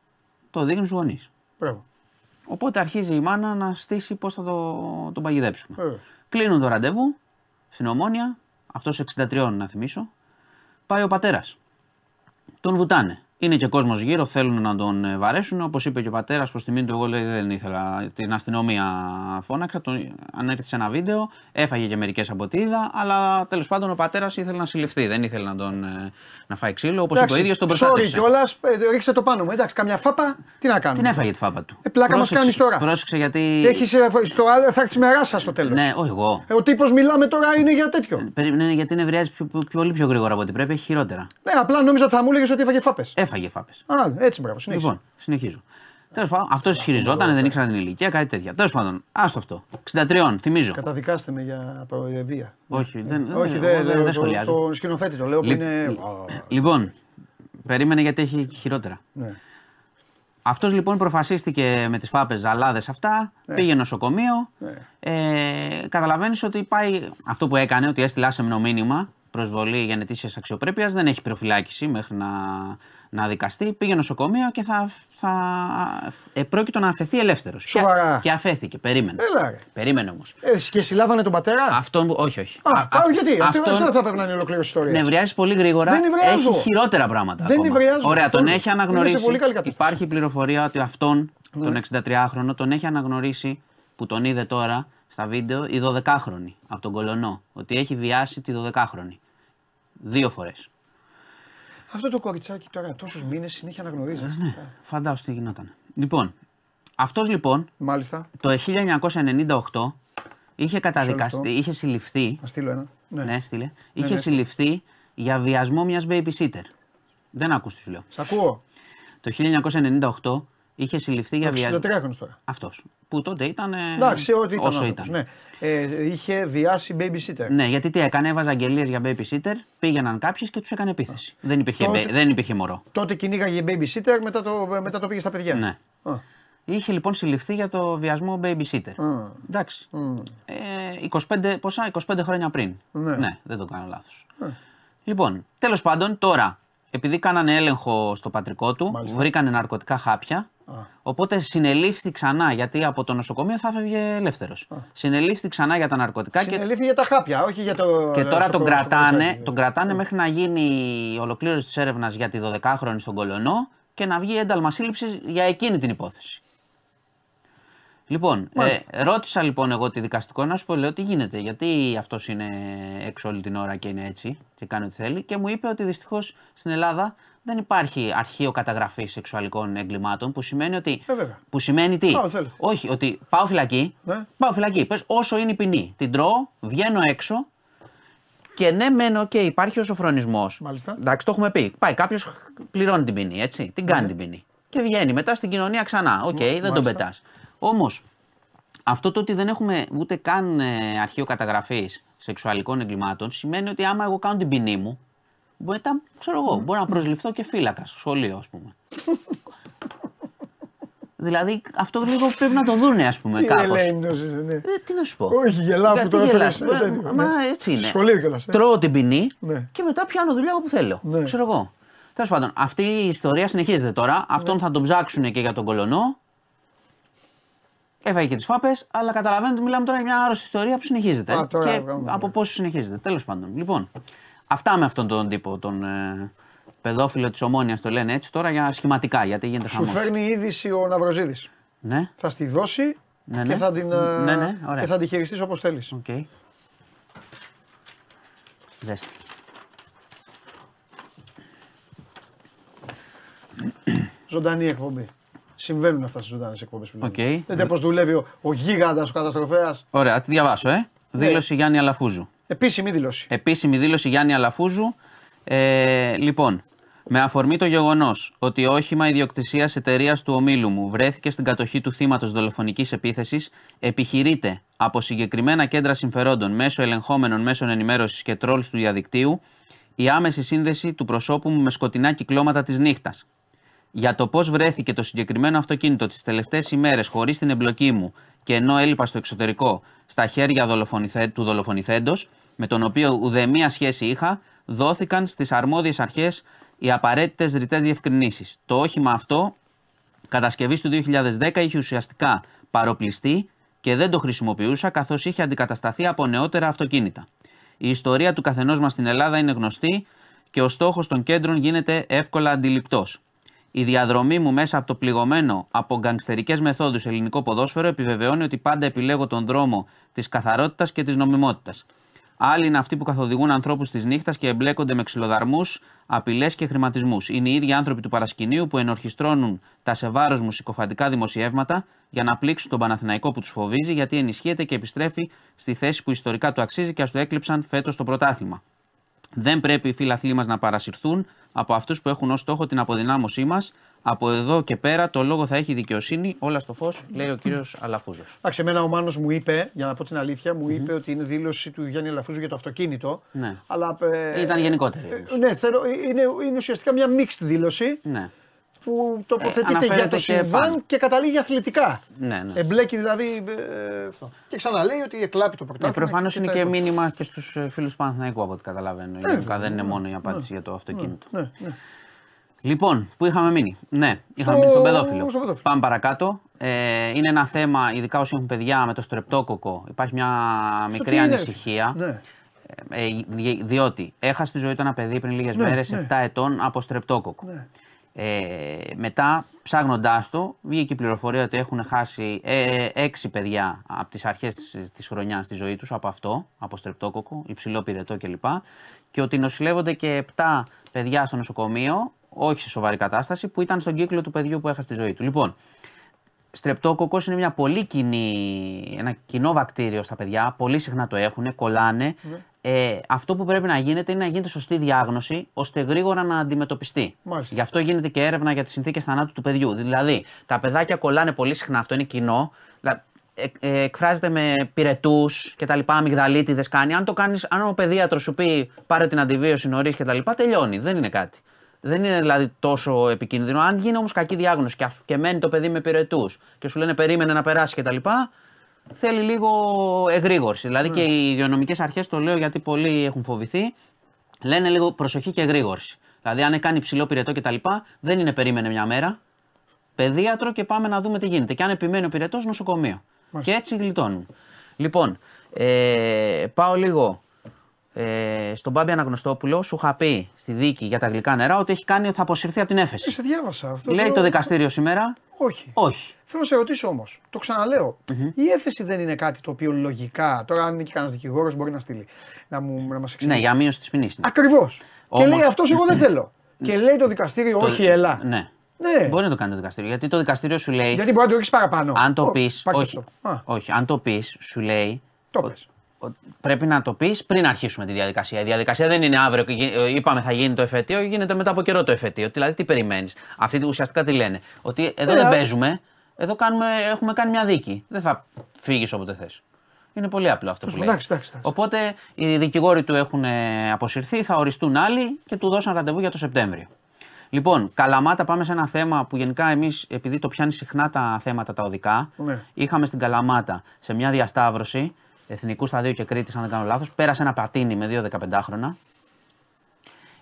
το δείχνει στους γονείς. Μπράβο. Οπότε αρχίζει η μάνα να στήσει πώς θα το, τον παγιδέψουμε. Βέβαια. Κλείνουν το ραντεβού στην Ομόνια, αυτός 63 να θυμίσω. Πάει ο πατέρας. Τον βουτάνε. Είναι και κόσμος γύρω, θέλουν να τον ε, βαρέσουν. Όπως είπε και ο πατέρας, προς τιμήν του, εγώ λέει, δεν ήθελα. Την αστυνομία φώναξα, τον ανέκρισε σε ένα βίντεο, έφαγε και μερικές από ό,τι είδα. Αλλά τέλος πάντων ο πατέρας ήθελε να συλληφθεί. Δεν ήθελε να τον ε, να φάει ξύλο, όπως είπε ο ίδιος τον Sorry προστάτευσε. κιόλα, ρίξτε το πάνω μου. Εντάξει, καμιά φάπα, τι να κάνουμε; Την έφαγε τη φάπα του. Ε, πλάκα μας Πρόσεξε- κάνεις τώρα. Πρόσεξε γιατί. Έχεις, ε, στο άλλο, θα έρθει με ράσα στο τέλος. Ναι, όχι εγώ. Ε, ο τύπος μιλάμε τώρα είναι για τέτοιο. Περίμενε γιατί νευριάζει πιο, πιο, πολύ πιο γρήγορα από ό,τι πρέπει, έχει χειρότερα. Ναι, απλά νόμιζα ότι θα μου έλεγες ότι έφαγε φάπες. Έφαγε φάπε. Α, έτσι μπράβο, συνέχισε. Λοιπόν, συνεχίζω. Τέλος πάντων, αυτός ισχυριζόταν, δεν ήξερα την ηλικία, κάτι τέτοια. Τέλος πάντων, άστο αυτό. 63, θυμίζω. Καταδικάστε με για προεδρία. Όχι, δεν, Όχι, δεν, δεν δεν, λέω. δεν το- σχολιάζω. Στον σκηνοθέτη το λέω που Λι- είναι. Λοιπόν, περίμενε γιατί έχει χειρότερα. Ναι. Αυτός λοιπόν προφασίστηκε με τις φάπες ζαλάδες αυτά, πήγε νοσοκομείο. Ναι. Ε, Καταλαβαίνεις ότι πάει αυτό που έκανε, ότι έστειλε άσεμνο μήνυμα προσβολή γενετήσιας αξιοπρέπειας, δεν έχει προφυλάκηση μέχρι να, να δικαστεί. Πήγε νοσοκομείο και θα, θα ε, πρόκειτο να αφαιθεί ελεύθερος. Σοβαρά. Και, και αφέθηκε. Περίμενε. Έλα, ρε. Περίμενε όμως. Ε, και συλλάβανε τον πατέρα; Αυτό, όχι, όχι. Α, Α, α, γιατί, αυτό, αυτόν- αυτό θα πρέπει να είναι η ολοκλήρωση ιστορίας. Νευριάζει πολύ γρήγορα. Δεν νευριάζω. Έχει χειρότερα πράγματα. Δεν ακόμα. νευριάζω Ωραία, καθόλου. τον έχει Είμαι σε αναγνωρίσει. πολύ καλή κατάσταση. Ναι. Υπάρχει πληροφορία ότι αυτόν, τον 63χρονο, τον έχει αναγνωρίσει που τον είδε τώρα στα βίντεο η 12χρονη από τον Κολονό. Ότι έχει βιάσει τη 12χρονη. Δύο φορές. Αυτό το κοριτσάκι τώρα τόσους μήνες συνέχεια αναγνωρίζει. Ναι, φαντάσου τι γινόταν. Λοιπόν, αυτός λοιπόν Μάλιστα. το 1998 είχε καταδικαστεί, είχε συλληφθεί. Να στείλω ένα. Ναι. Ναι, στείλε. Είχε ναι, συλληφθεί για βιασμό μιας babysitter. Δεν ακούς τι σου λέω. Σ' ακούω. Το 1998 είχε συλληφθεί για βιασμό. 63 χρόνια τώρα. Αυτός. Που τότε ήταν. ε, Εντάξει, ό,τι ήταν. όσο άνθρωπος, ήταν. Ναι. Ε, είχε βιάσει babysitter. Ναι, γιατί τι έκανε, έβαζε αγγελίες για babysitter, πήγαιναν κάποιες και τους έκανε επίθεση. Δεν υπήρχε, Τότε- μπέ- δεν υπήρχε μωρό. Τότε κυνήγαγε babysitter, μετά το, μετά το πήγε στα παιδιά. Ναι. Α, Είχε λοιπόν συλληφθεί για το βιασμό babysitter. Α. Εντάξει. Ε, 25, πόσα, 25 χρόνια πριν. Ναι. δεν το κάνω λάθος. Λοιπόν, τέλος πάντων, τώρα, επειδή κάνανε έλεγχο στο πατρικό του, Μάλιστα. βρήκανε ναρκωτικά χάπια. Οπότε συνελήφθη ξανά, γιατί από το νοσοκομείο θα έφευγε ελεύθερος. Συνελήφθη ξανά για τα ναρκωτικά και, Συνελήφθη για τα χάπια, όχι για το. και τώρα στο- τον στο κρατάνε, κοριτσάκι. τον κρατάνε μέχρι να γίνει η ολοκλήρωση της έρευνας για τη 12χρονη στον Κολονό και να βγει ένταλμα σύλληψης για εκείνη την υπόθεση. Λοιπόν, ε, ρώτησα λοιπόν εγώ τη δικαστικό να σου πω, λέω τι γίνεται, γιατί αυτός είναι έξω όλη την ώρα και είναι έτσι και κάνει ό,τι θέλει. Και μου είπε ότι δυστυχώς στην Ελλάδα δεν υπάρχει αρχείο καταγραφής σεξουαλικών εγκλημάτων που σημαίνει ότι. Ε, βέβαια. που σημαίνει τι; Πάω, θέλετε. Όχι, ότι πάω φυλακή. Ναι. Πάω φυλακή. Πες όσο είναι η ποινή. Την τρώω, βγαίνω έξω και ναι, μένω και υπάρχει ο σωφρονισμός. Μάλιστα. Εντάξει, το έχουμε πει. Πάει κάποιος, πληρώνει την ποινή, έτσι. Την κάνει την ποινή. Και βγαίνει μετά στην κοινωνία ξανά. Οκ, δεν τον μάλιστα. πετάς. Όμως, αυτό το ότι δεν έχουμε ούτε καν ε, αρχείο καταγραφής σεξουαλικών εγκλημάτων σημαίνει ότι άμα εγώ κάνω την ποινή μου, μετά, ξέρω εγώ, μπορώ να προσληφθώ και φύλακα στο σχολείο, ας πούμε. δηλαδή, αυτό λίγο πρέπει να το δούνε, ας πούμε, Τι κάπως. ελεήμνος είσαι, ναι. Ε, τι να σου πω. Όχι, γελάω που Γιατί το γελάς; έφερες, ε, Μα- τέτοιο, Μα ναι. έτσι είναι. Σχολείο κιόλας, ε. Τρώω την ποινή Ναι. και μετά πιάνω δουλειά όπου θέλω. Ναι. Ξέρω εγώ. Τέλος πάντων, αυτή η ιστορία συνεχίζεται τώρα. Αυτόν Ναι. θα τον ψάξουν και για τον κολονό. Έφαγε και τις φάπες, αλλά καταλαβαίνετε ότι μιλάμε τώρα για μια άρρωστη ιστορία που συνεχίζεται. Α, τώρα, και πράγμα, από ναι. πόσο συνεχίζεται. Τέλος πάντων. Λοιπόν, αυτά με αυτόν τον τύπο, τον ε, παιδόφιλο της Ομόνιας το λένε έτσι τώρα για σχηματικά, γιατί γίνεται Σου χαμός. φέρνει είδηση ο Ναυροζίδης. Ναι, Θα στη δώσει Ναι, και ναι. θα την, ε, Ναι, ναι, ωραία. και θα τη χειριστείς όπως θέλεις. οκ. Δέστε. Ζωντανή εκπομπή. Συμβαίνουν αυτά στις ζωντανές εκπομπές που Οκ. λέμε. Δείτε πώς δουλεύει ο, ο γίγαντας, ο καταστροφέας. Ωραία, τη διαβάσω, ε. Ναι. Δήλωση Γιάννη Αλαφούζου. Επίσημη δήλωση. Επίσημη δήλωση Γιάννη Αλαφούζου. Ε, λοιπόν, Με αφορμή το γεγονός ότι όχημα ιδιοκτησίας εταιρείας του ομίλου μου βρέθηκε στην κατοχή του θύματος δολοφονικής επίθεσης, επιχειρείται από συγκεκριμένα κέντρα συμφερόντων μέσω ελεγχόμενων μέσων ενημέρωσης και τρόλ του διαδικτύου η άμεση σύνδεση του προσώπου μου με σκοτεινά κυκλώματα της νύχτας. Για το πώς βρέθηκε το συγκεκριμένο αυτοκίνητο τις τελευταίες ημέρες χωρίς την εμπλοκή μου και ενώ έλειπα στο εξωτερικό στα χέρια δολοφονηθέ, του δολοφονηθέντος, με τον οποίο ουδέμια σχέση είχα, δόθηκαν στις αρμόδιες αρχές οι απαραίτητες ρητές διευκρινήσεις. Το όχημα αυτό κατασκευής του 2010 είχε ουσιαστικά παροπλιστεί και δεν το χρησιμοποιούσα καθώς είχε αντικατασταθεί από νεότερα αυτοκίνητα. Η ιστορία του καθενός μας στην Ελλάδα είναι γνωστή και ο στόχος των κέντρων γίνεται εύκολα αντιληπτός. Η διαδρομή μου μέσα από το πληγωμένο από γκανγκστερικές μεθόδους ελληνικό ποδόσφαιρο επιβεβαιώνει ότι πάντα επιλέγω τον δρόμο της καθαρότητας και της νομιμότητας. Άλλοι είναι αυτοί που καθοδηγούν ανθρώπους της νύχτας και εμπλέκονται με ξυλοδαρμούς, απειλές και χρηματισμούς. Είναι οι ίδιοι άνθρωποι του παρασκηνίου που ενορχιστρώνουν τα σε βάρος μου συκοφαντικά δημοσιεύματα για να πλήξουν τον Παναθηναϊκό που τους φοβίζει, γιατί ενισχύεται και επιστρέφει στη θέση που ιστορικά του αξίζει και ας του έκλειψαν φέτος το πρωτάθλημα. Δεν πρέπει οι φίλαθλοί μας να παρασυρθούν από αυτούς που έχουν ως στόχο την αποδυνάμωσή μας. Από εδώ και πέρα το λόγο θα έχει δικαιοσύνη. Όλα στο φως, λέει ο κύριος Αλαφούζος. Εντάξει, εμένα ο Μάνος μου είπε, για να πω την αλήθεια, μου είπε ότι είναι δήλωση του Γιάννη Αλαφούζου για το αυτοκίνητο. Ναι. Αλλά, ε, Ήταν γενικότερη. ε, όμως. ναι, θέλω, είναι, είναι ουσιαστικά μια mixed δήλωση Ναι. Που τοποθετείται για αναφέρεται το και συμβάν πάνω. και καταλήγει αθλητικά. Ναι, ναι. Εμπλέκει δηλαδή. ε, αυτό. Και ξαναλέει ότι εκλάπει το Ναι, πρωτάθλημα. προφανώς είναι τα και υπόλοιπα. μήνυμα και στους φίλους του Παναθηναϊκού από ό,τι καταλαβαίνω. Γενικά δεν είναι μόνο η απάντηση για το αυτοκίνητο. Ναι, ναι. Λοιπόν, πού είχαμε μείνει; Ναι, είχαμε Στο- μείνει στον παιδόφιλο. στο παιδόφιλο. Πάμε παρακάτω. Ε, είναι ένα θέμα, ειδικά όσοι έχουν παιδιά με το στρεπτόκοκο. Υπάρχει μια μικρή τι είναι; ανησυχία. Ναι. Ε, δι- διότι έχασε τη ζωή του ένα παιδί πριν λίγες Ναι, μέρες, ναι. 7 ετών, από στρεπτόκοκο. Ναι. Ε, μετά, ψάχνοντάς το, βγήκε η πληροφορία ότι έχουν χάσει ε, έξι παιδιά από τις αρχές της χρονιάς στη ζωή τους από αυτό, από στρεπτόκοκο, υψηλό πυρετό κλπ. Και ότι νοσηλεύονται και 7 παιδιά στο νοσοκομείο, όχι σε σοβαρή κατάσταση, που ήταν στον κύκλο του παιδιού που έχασε τη ζωή του. Λοιπόν, Στρεπτόκοκος είναι μια πολύ κοινή, ένα κοινό βακτήριο στα παιδιά. Πολύ συχνά το έχουν, κολλάνε. Ε, αυτό που πρέπει να γίνεται είναι να γίνεται σωστή διάγνωση ώστε γρήγορα να αντιμετωπιστεί. Μάλιστα. Γι' αυτό γίνεται και έρευνα για τις συνθήκες θανάτου του παιδιού. Δηλαδή, τα παιδάκια κολλάνε πολύ συχνά, αυτό είναι κοινό. Δηλαδή, ε, ε, εκφράζεται με πυρετούς και τα λοιπά, αμυγδαλίτιδες κάνει. Αν, το κάνεις, αν ο παιδίατρος σου πει πάρε την αντιβίωση νωρίς και τα λοιπά, τελειώνει. Δεν είναι κάτι. Δεν είναι δηλαδή τόσο επικίνδυνο. Αν γίνει όμως κακή διάγνωση και, αφ- και μένει το παιδί με πυρετούς και σου λένε περίμενε να περάσει κτλ. Θέλει λίγο εγρήγορση. Δηλαδή και οι υγειονομικές αρχές, το λέω γιατί πολλοί έχουν φοβηθεί, λένε λίγο προσοχή και εγρήγορση. Δηλαδή, αν κάνει ψηλό πυρετό κτλ., δεν είναι περίμενε μια μέρα. Παιδίατρο και πάμε να δούμε τι γίνεται. Και αν επιμένει ο πυρετός, νοσοκομείο. Και έτσι γλιτώνουν. Λοιπόν, ε, πάω λίγο ε, στον Μπάμπη Αναγνωστόπουλο. Σου είχα πει στη δίκη για τα γλυκά νερά ότι έχει κάνει, θα αποσυρθεί από την Ε, έφεση. σε διάβασα αυτό. Λέει θέλω- το δικαστήριο σήμερα. Όχι. Όχι. Θέλω να σε ρωτήσω όμως, το ξαναλέω. Η έφεση δεν είναι κάτι το οποίο λογικά, τώρα αν είναι και κανένας δικηγόρος μπορεί να στείλει, να, μου, να μας εξηγήσει. Ναι, για μείωση της ποινής. Ακριβώς. Και Όμως- λέει αυτός, εγώ δεν θέλω. και λέει το δικαστήριο, όχι, έλα. Ναι. Ναι. Μπορεί να το κάνει το δικαστήριο. Γιατί το δικαστήριο σου λέει. Γιατί μπορεί να το ρίξει παραπάνω. Αν το Ω, πεις. υπάρχει Όχι, αυτό. Α, όχι, αν το πεις, σου λέει. το πες. Ότι Πρέπει να το πεις πριν αρχίσουμε τη διαδικασία. Η διαδικασία δεν είναι αύριο και γι- ε, είπαμε θα γίνει το εφετείο, γίνεται μετά από καιρό το εφετείο. Δηλαδή τι περιμένεις; Αυτοί ουσιαστικά τι λένε; Ότι εδώ Ε, δεν α- παίζουμε, εδώ κάνουμε, έχουμε κάνει μια δίκη. Δεν θα φύγεις όποτε θες. Είναι πολύ απλό αυτό που λέει. Εντάξει, εντάξει, εντάξει. Οπότε οι δικηγόροι του έχουν ε, αποσυρθεί, θα οριστούν άλλοι και του δώσαν ραντεβού για το Σεπτέμβριο. Λοιπόν, Καλαμάτα, πάμε σε ένα θέμα που γενικά εμείς, επειδή το πιάνει συχνά τα θέματα τα οδικά, Ναι. είχαμε στην Καλαμάτα σε μια διασταύρωση Εθνικούς Σταδίου και Κρήτης, αν δεν κάνω λάθος, πέρασε ένα πατίνι με δύο 15χρονα.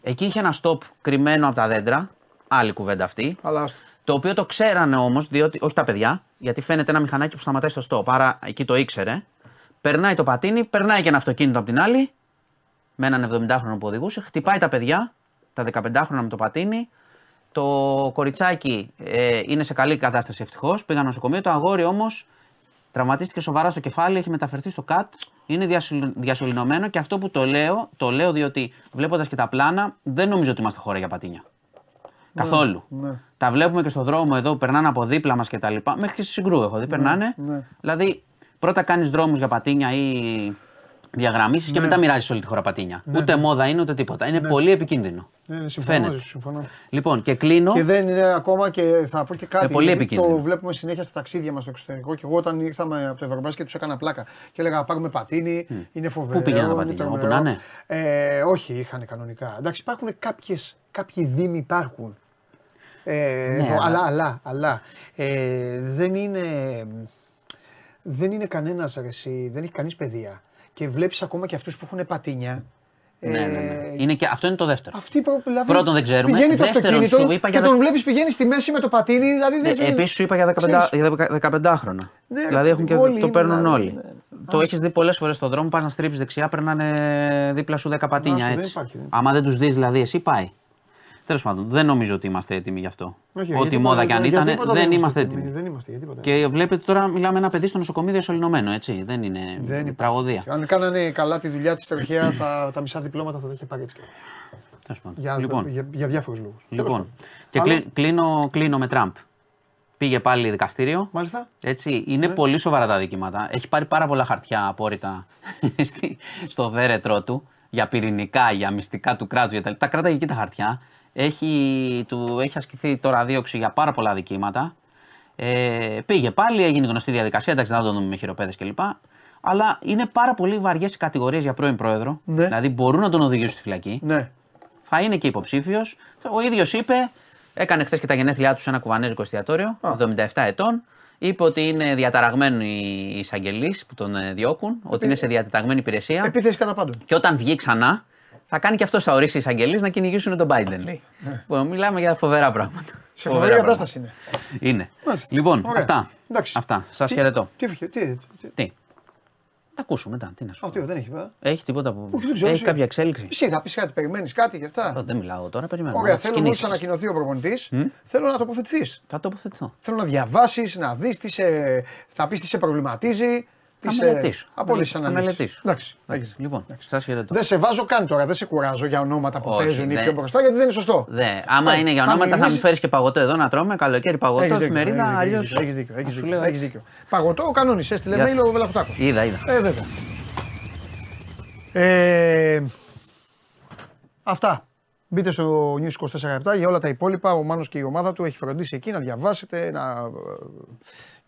Εκεί είχε ένα stop κρυμμένο από τα δέντρα, άλλη κουβέντα αυτή. Αλλά άστο. Το οποίο το ξέρανε όμως, διότι όχι τα παιδιά, γιατί φαίνεται ένα μηχανάκι που σταματάει στο stop. Άρα εκεί το ήξερε. Περνάει το πατίνι, περνάει και ένα αυτοκίνητο από την άλλη, με έναν 70χρονο που οδηγούσε, χτυπάει τα παιδιά, τα 15χρονα με το πατίνι. Το κοριτσάκι ε, είναι σε καλή κατάσταση ευτυχώς, πήγαν νοσοκομείο. Το αγόρι όμως τραυματίστηκε σοβαρά στο κεφάλι, έχει μεταφερθεί στο ΚΑΤ, είναι διασωλ- διασωληνωμένο και αυτό που το λέω, το λέω διότι βλέποντας και τα πλάνα, δεν νομίζω ότι είμαστε χώρα για πατίνια. Καθόλου. ναι. Τα βλέπουμε και στον δρόμο εδώ που περνάνε από δίπλα μας και τα λοιπά. Μέχρι και στη συγκρού έχω δει, περνάνε. ναι. Δηλαδή, πρώτα κάνεις δρόμους για πατίνια ή διαγραμμίσεις και Ναι. μετά μοιράζεις όλη τη χώρα πατίνια. ούτε μόδα είναι ούτε τίποτα. Είναι πολύ επικίνδυνο. Ναι, ναι, συμφωνώ, Φαίνεται. μαζί σου, συμφωνώ. Λοιπόν, και κλείνω. Και δεν είναι ακόμα και θα πω και κάτι. Είναι πολύ γιατί επικίνδυνο. Το βλέπουμε συνέχεια στα ταξίδια μας στο εξωτερικό. Και εγώ όταν ήρθαμε από το Ευρωμπάσκετ τους έκανα πλάκα. Και έλεγα πάρουμε πατίνι, είναι φοβερό. Πού πήγαιναν τα είναι πατίνια, τρομερό». όπου να είναι; Ε, όχι, είχαν κανονικά. Εντάξει, υπάρχουν κάποιες, κάποιοι δήμοι υπάρχουν. Ε, Ναι, εδώ, αλλά- αλλά, αλλά, αλλά ε, δεν είναι, δεν είναι κανένας αρεσί, δεν έχει κανείς παιδεία. Και βλέπεις ακόμα και αυτούς που έχουν πατίνια. Ναι, ναι, ναι. ε, Είναι και, αυτό είναι το δεύτερο. Αυτοί προ- δηλαδή, Πρώτον δεν ξέρουμε. Πηγαίνει το Δεύτερον, αυτοκίνητο σου είπα και για τον τα- βλέπεις πηγαίνει στη μέση με το πατίνι. Δηλαδή δεν Ε, Επίσης σου είπα για 15, Ξέρεις. για 15χρονα. Ναι, δηλαδή έχουν και, όλοι το είναι, παίρνουν δηλαδή, όλοι. ναι. Το έχεις δει πολλές φορές στον δρόμο, πας να στρίψεις δεξιά, περνάνε δίπλα σου 10 πατίνια Άστο, δεν έτσι. υπάρχει, δεν Άμα δεν τους δεις, δηλαδή, εσύ πάει. Τέλος πάντων, δεν νομίζω ότι είμαστε έτοιμοι γι' αυτό. Όχι, για Ό,τι τίποτα- μόδα κι αν για ήταν, τίποτα δεν είμαστε έτοιμοι. Δεν είμαστε για τίποτα. Και βλέπετε τώρα μιλάμε ένα παιδί στο νοσοκομείο διασωληνωμένο, έτσι. Δεν είναι Δεν υπάρχει. τραγωδία. Αν κάνανε καλά τη δουλειά της τροχέα, θα, τα μισά διπλώματα θα τα είχε πάρει έτσι. κι αλλιώς. Τέλος πάντων. Για, λοιπόν, για, για διάφορους λόγους. λοιπόν. και Άλλο; κλεί- κλείνω, κλείνω με Τραμπ. Πήγε πάλι δικαστήριο. Μάλιστα. Έτσι, είναι Ναι. πολύ σοβαρά τα δικήματα. Έχει πάρει πάρα πολλά χαρτιά απόρριτα στη- στο δέρετρό του για πυρηνικά, για μυστικά του κράτους. Για τα, τα κράταγε εκεί τα χαρτιά. Έχει, του, έχει ασκηθεί τώρα δίωξη για πάρα πολλά δικήματα. Ε, πήγε πάλι, έγινε γνωστή διαδικασία. Εντάξει, δεν θα τον δούμε με χειροπέδες κλπ. Αλλά είναι πάρα πολύ βαριές οι κατηγορίες για πρώην πρόεδρο. Ναι. Δηλαδή μπορούν να τον οδηγήσουν στη φυλακή. Ναι. Θα είναι και υποψήφιος. Ο ίδιος είπε, έκανε χθες και τα γενέθλιά του σε ένα κουβανέζικο εστιατόριο, 77 ετών. Είπε ότι είναι διαταραγμένοι οι εισαγγελείς που τον ε, διώκουν, ότι είναι σε διατεταγμένη υπηρεσία. Επίθεση κατά πάντων. Και όταν βγει ξανά, θα κάνει και αυτός θα ορίσει οι εισαγγελείς να κυνηγήσουν τον Biden, λέει. Λοιπόν, μιλάμε για φοβερά πράγματα. Ναι. Σε φοβερή κατάσταση είναι. Είναι. Μάλιστα. Λοιπόν, Ωραία. αυτά. Εντάξει. Αυτά. Σας Τι- χαιρετώ. Τι, τι, τι, τι, Τι; Θα ακούσουμε μετά. Τι να σου Α, πω. τι, δεν έχει βέβαια. Έχει τίποτα που. Όχι, δεν ξέρω, Έχει εσύ. κάποια εξέλιξη. Εσύ θα πεις κάτι, περιμένεις κάτι και αυτά; Ε, Δεν μιλάω τώρα, περιμένω. Ωραία, Τις θέλω μόλις κινήσεις. ανακοινωθεί ο προπονητής, θέλω να τοποθετηθείς. Θα τοποθετηθώ. Θέλω να διαβάσεις, να δεις τι σε. Θα πεις τι σε προβληματίζει. Θα τι σε- μελετήσω. Από όλε τι Θα αναλύσει. μελετήσω. Εντάξει. Εντάξει, έγινε. Λοιπόν, Εντάξει. σας χαιρετώ. Δεν σε βάζω καν τώρα, δεν σε κουράζω για ονόματα που Όχι, παίζουν ή δεν- πιο μπροστά γιατί δεν είναι σωστό. Δε, άμα Ε, είναι για θα ονόματα θα μου μιλήσεις- φέρεις και παγωτό εδώ να τρώμε. Καλοκαίρι παγωτό, Έχεις δίκιο, εφημερίδα. έχεις Αλλιώ. δίκιο, Έχεις δίκιο. Έχεις δίκιο, έχεις δίκιο. Παγωτό ο κανόνι, έστειλε Γεια mail σου. ο Βελαχουτάκο. Είδα, είδα. Ε, βέβαια. Ε, αυτά. Μπείτε στο News 24 για όλα τα υπόλοιπα. Ο Μάνος και η ομάδα του έχει φροντίσει εκεί να διαβάσετε ένα ε,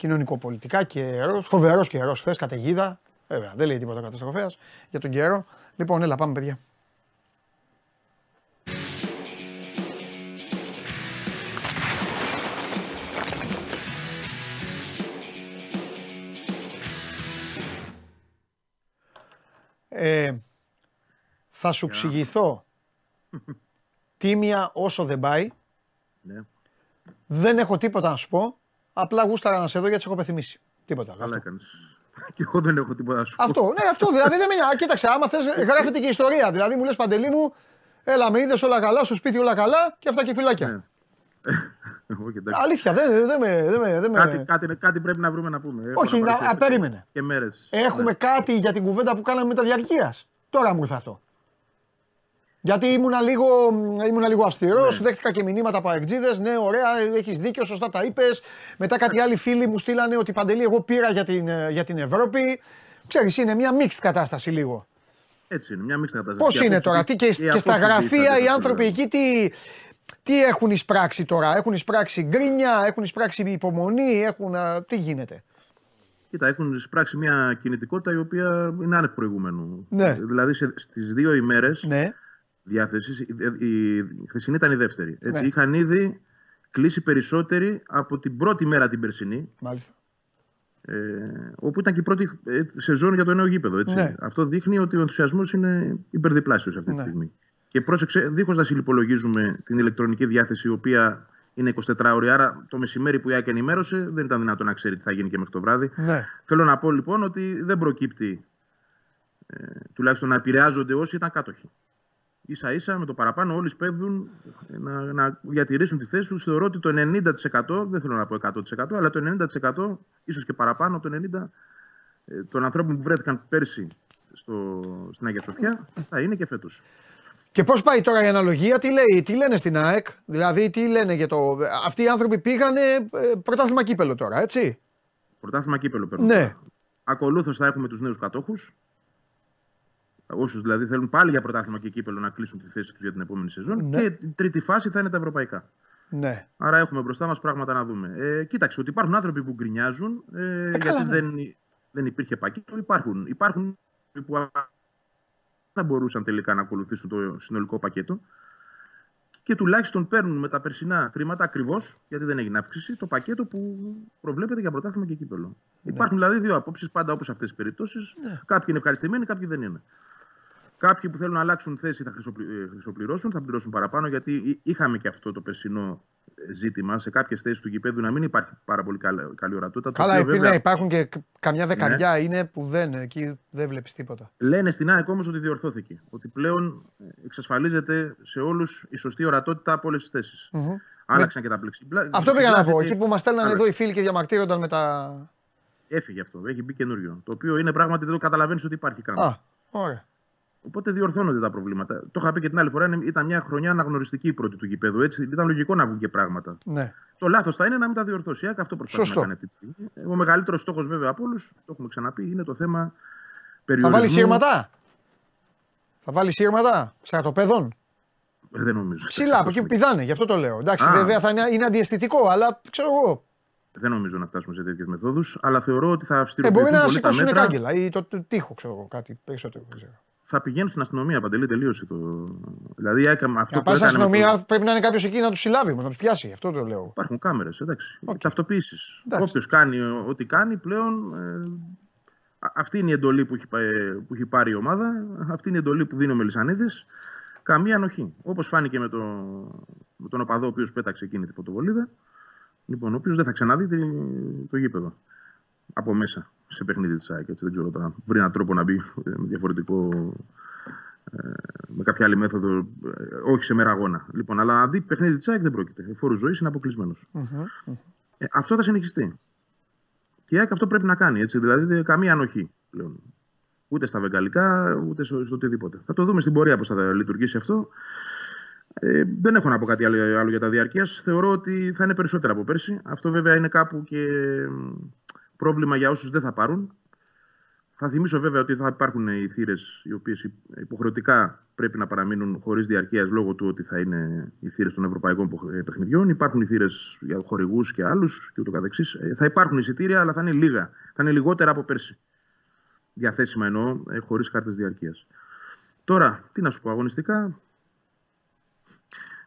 κοινωνικοπολιτικά καιρό. Φοβερός καιρό χθες, καταιγίδα. Βέβαια, δεν λέει τίποτα καταστροφέας για τον καιρό. Λοιπόν, έλα, πάμε, παιδιά. Ε, θα σου εξηγηθώ τίμια όσο δεν πάει. Ναι. Δεν έχω τίποτα να σου πω. Απλά γούσταρα να σε δω γιατί σε έχω πεθυμίσει. Τίποτα άλλο. Καλά Αυτό. έκανες. Και εγώ δεν έχω τίποτα να σου πω. αυτό, ναι, αυτό δηλαδή δεν με. Α, Κοίταξε, άμα θες, γράφεται και ιστορία. Δηλαδή μου λες παντελή μου, έλα με είδες όλα καλά, στο σπίτι όλα καλά και αυτά και φυλάκια. Ναι. Όχι, εντάξει. Αλήθεια, δεν, δεν με. Δεν με, δεν με... Κάτι, κάτι, κάτι πρέπει να βρούμε να πούμε. Έχω Όχι, να να, παρουσιάσω α, περίμενε. Και μέρες. Έχουμε Ναι. κάτι για την κουβέντα που κάναμε με τα διαρκείας. Τώρα μου ήρθε αυτό. Γιατί ήμουνα λίγο, ήμουνα λίγο αυστηρός, Ναι. δέχτηκα και μηνύματα από αεκτζίδε. Ναι, ωραία, έχεις δίκιο, σωστά τα είπες. Μετά κάτι άλλοι φίλοι μου στείλανε ότι παντελή, εγώ πήρα για την, ε, για την Ευρώπη. Ξέρεις, είναι μια mixed κατάσταση λίγο. Έτσι είναι, μια μίξτα κατάσταση. Πώς Η είναι απόψη- τώρα, τι και, η και στα απόψη γραφεία δίσταται οι το άνθρωποι πρόβλημα. εκεί τι, τι έχουν εισπράξει τώρα, έχουν εισπράξει γκρίνια, έχουν εισπράξει υπομονή, έχουν, α, τι γίνεται; Κοίτα, έχουν εισπράξει μια κινητικότητα η οποία είναι άνευ προηγούμενου. Ναι. Δηλαδή σε, στις δύο ημέρες Ναι, διάθεσης, η, η, η χθεσινή ήταν η δεύτερη. Έτσι, Ναι. Είχαν ήδη κλείσει περισσότεροι από την πρώτη μέρα την περσινή, μάλιστα. ε, όπου ήταν και η πρώτη ε, σεζόν για το νέο γήπεδο. Έτσι. Ναι. Αυτό δείχνει ότι ο ενθουσιασμός είναι υπερδιπλάσιος αυτή τη Ναι. στιγμή. Και πρόσεξε, δίχως να συλληπολογίζουμε την ηλεκτρονική διάθεση, η οποία είναι 24 ώρες, άρα το μεσημέρι που η ΑΕΚ ενημέρωσε δεν ήταν δυνατό να ξέρει τι θα γίνει και μέχρι το βράδυ. Ναι. Θέλω να πω λοιπόν ότι δεν προκύπτει ε, τουλάχιστον να επηρεάζονται όσοι ήταν κάτοχοι. Ίσα ίσα με το παραπάνω όλοι σπέβδουν να, να διατηρήσουν τη θέση τους. Θεωρώ ότι το 90%, δεν θέλω να πω 100% αλλά το 90% ίσως και παραπάνω από το 90% ε, των ανθρώπων που βρέθηκαν πέρσι στο, στην Αγία Σοφιά θα είναι και φέτος. Και πώς πάει τώρα η αναλογία, τι, λέει, τι λένε στην ΑΕΚ, δηλαδή τι λένε για το. Αυτοί οι άνθρωποι πήγανε ε, πρωτάθλημα κύπελο τώρα, έτσι; Πρωτάθλημα κύπελο παίρνουν. Ναι. τώρα. Ακολούθως θα έχουμε τους νέους κατόχους. Όσους δηλαδή θέλουν πάλι για πρωτάθλημα και κύπελο να κλείσουν τη θέση τους για την επόμενη σεζόν. Ναι. Και η τρίτη φάση θα είναι τα ευρωπαϊκά. Ναι. Άρα έχουμε μπροστά μας πράγματα να δούμε. Ε, κοίταξε, ότι υπάρχουν άνθρωποι που γκρινιάζουν ε, καλά, γιατί ναι. δεν, δεν υπήρχε πακέτο. Υπάρχουν. Υπάρχουν που α- θα μπορούσαν τελικά να ακολουθήσουν το συνολικό πακέτο και τουλάχιστον παίρνουν με τα περσινά χρήματα ακριβώς, γιατί δεν έγινε αύξηση, το πακέτο που προβλέπεται για πρωτάθλημα και κύπελο. Υπάρχουν δηλαδή δύο απόψεις πάντα όπως αυτές τις περιπτώσεις. Κάποιοι είναι ευχαριστημένοι, κάποιοι δεν είναι. Κάποιοι που θέλουν να αλλάξουν θέση θα χρυσοπλη- ε, χρυσοπληρώσουν, θα πληρώσουν παραπάνω, γιατί εί- είχαμε και αυτό το περσινό ε, ζήτημα σε κάποιες θέσεις του γηπέδου να μην υπάρχει πάρα πολύ καλή, καλή ορατότητα. το Καλά, οποίο, υπή- βέβαια, ναι, υπάρχουν και κα- καμιά δεκαριά είναι που δεν, εκεί δεν βλέπεις τίποτα. Λένε στην ΑΕΚ όμως ότι διορθώθηκε. Ότι πλέον ε, εξασφαλίζεται σε όλους η σωστή ορατότητα από όλες τις θέσεις. Μμμ. Άλλαξαν και τα πλεξιμπλά. Αυτό πήγα να πω. πλεξιμπλάζ, Εκεί που μας στέλνανε άλλαξε. εδώ οι φίλοι και διαμαρτύρονταν με τα. Έφυγε αυτό. Έχει μπει καινούριο. Το οποίο είναι πράγματι δεν το καταλαβαίνεις ότι υπάρχει καν. Α, ωραία. Οπότε διορθώνονται τα προβλήματα. Το είχα πει και την άλλη φορά. είναι- Ήταν μια χρονιά αναγνωριστική η πρώτη του γηπέδου. Έτσι ήταν λογικό να βγουν και πράγματα. Ναι. Το λάθος θα είναι να μην τα διορθώσει. Η ΑΕΚ αυτό προσπαθεί Σωστό. να κάνει αυτή τη στιγμή. Ο μεγαλύτερος στόχος βέβαια από όλους, το έχουμε ξαναπεί, είναι το θέμα Θα περιορισμού. βάλει σύρματα; Θα βάλει σύρματα; Στρατοπέδων; Ε, Δεν νομίζω. Ψηλά, από εκεί που πηδάνε, γι' αυτό το λέω. Εντάξει, Α. βέβαια θα είναι, είναι αντιαισθητικό, αλλά ξέρω εγώ. Δεν νομίζω να φτάσουμε σε τέτοιες μεθόδους, αλλά θεωρώ ότι θα Ε, αυστηροποιηθούν μπορεί να πολύ τα σηκώσουν μέτρα. κάγκελα ή το, το τείχο, ξέρω εγώ, κάτι περισσότερο. Δεν ξέρω. Θα πηγαίνουν στην αστυνομία, Παντελή, τελείωσε το. Δηλαδή, η ΑΕΚ αυτό Να που πάει στην έκανε με αστυνομία το- πρέπει να είναι κάποιος εκεί να τους συλλάβει, όμως, να τους πιάσει. Αυτό το λέω. Υπάρχουν κάμερες, εντάξει. Οκ. Ταυτοποιήσει. Εντάξει. Όποιος κάνει ε, ό,τι κάνει πλέον. ε, α- αυτή είναι η εντολή που έχει, πα- ε, που έχει πάρει η ομάδα. Αυτή είναι η εντολή που δίνει ο Μελισανίδης. Καμία ανοχή. Όπως φάνηκε με, το, με τον οπαδό ο οποίος πέταξε εκείνη τη φωτοβολίδα. Λοιπόν, ο οποίος δεν θα ξαναδεί τη- το γήπεδο από μέσα σε παιχνίδι της ΑΕΚ. Έτσι, δεν ξέρω τώρα. Βρει έναν τρόπο να μπει ε, με διαφορετικό. ε, με κάποια άλλη μέθοδο, ε, όχι σε μέρα αγώνα. Λοιπόν, αλλά να δει παιχνίδι της ΑΕΚ δεν πρόκειται. Φόρος ζωής είναι αποκλεισμένος. Ε, αυτό θα συνεχιστεί. Και η ΑΕΚ αυτό πρέπει να κάνει. Έτσι, δηλαδή δεν- καμία ανοχή πλέον. Ούτε στα βεγγαλικά, ούτε στο, στο οτιδήποτε. Θα το δούμε στην πορεία πώς θα λειτουργήσει αυτό. Ε, δεν έχω να πω κάτι άλλο, άλλο για τα διαρκείας. Θεωρώ ότι θα είναι περισσότερα από πέρσι. Αυτό βέβαια είναι κάπου και μ, πρόβλημα για όσους δεν θα πάρουν. Θα θυμίσω βέβαια ότι θα υπάρχουν οι θύρες οι οποίες υποχρεωτικά πρέπει να παραμείνουν χωρίς διαρκείας λόγω του ότι θα είναι οι θύρες των ευρωπαϊκών ποχ- ε, παιχνιδιών. Υπάρχουν οι θύρες για χορηγούς και άλλους και ούτω καθεξής. Ε, Θα υπάρχουν εισιτήρια, αλλά θα είναι λίγα. Θα είναι λιγότερα από πέρσι. Διαθέσιμα εννοώ, χωρίς κάρτες διαρκείας. Τώρα, τι να σου πω, αγωνιστικά.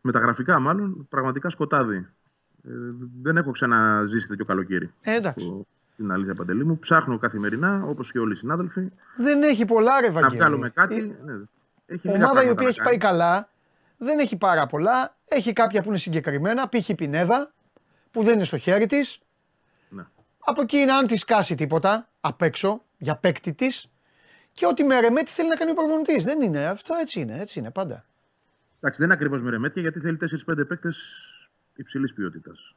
Μεταγραφικά μάλλον, πραγματικά σκοτάδι. Ε, δεν έχω ξαναζήσει τέτοιο καλοκαίρι. Ε, εντάξει. Το- Την αλήθεια παντελή μου. Ψάχνω καθημερινά, όπως και όλοι οι συνάδελφοι, Δεν έχει πολλά ρε να Βαγγέλη. βγάλουμε κάτι. Η Ναι, έχει ομάδα λίγα η πράγματα οποία να έχει κάνει. πάει καλά δεν έχει πάρα πολλά. Έχει κάποια που είναι συγκεκριμένα, π.χ. η Πινέδα, που δεν είναι στο χέρι της. Ναι. Από εκεί είναι αν της σκάσει τίποτα απ' έξω για παίκτη της. Και ό,τι με ρεμέτη θέλει να κάνει ο προπονητής. Δεν είναι. Αυτό έτσι είναι. Έτσι είναι πάντα. Εντάξει, δεν είναι ακριβώς με ρεμέτια γιατί θέλει 4-5 παίκτες υψηλής ποιότητας.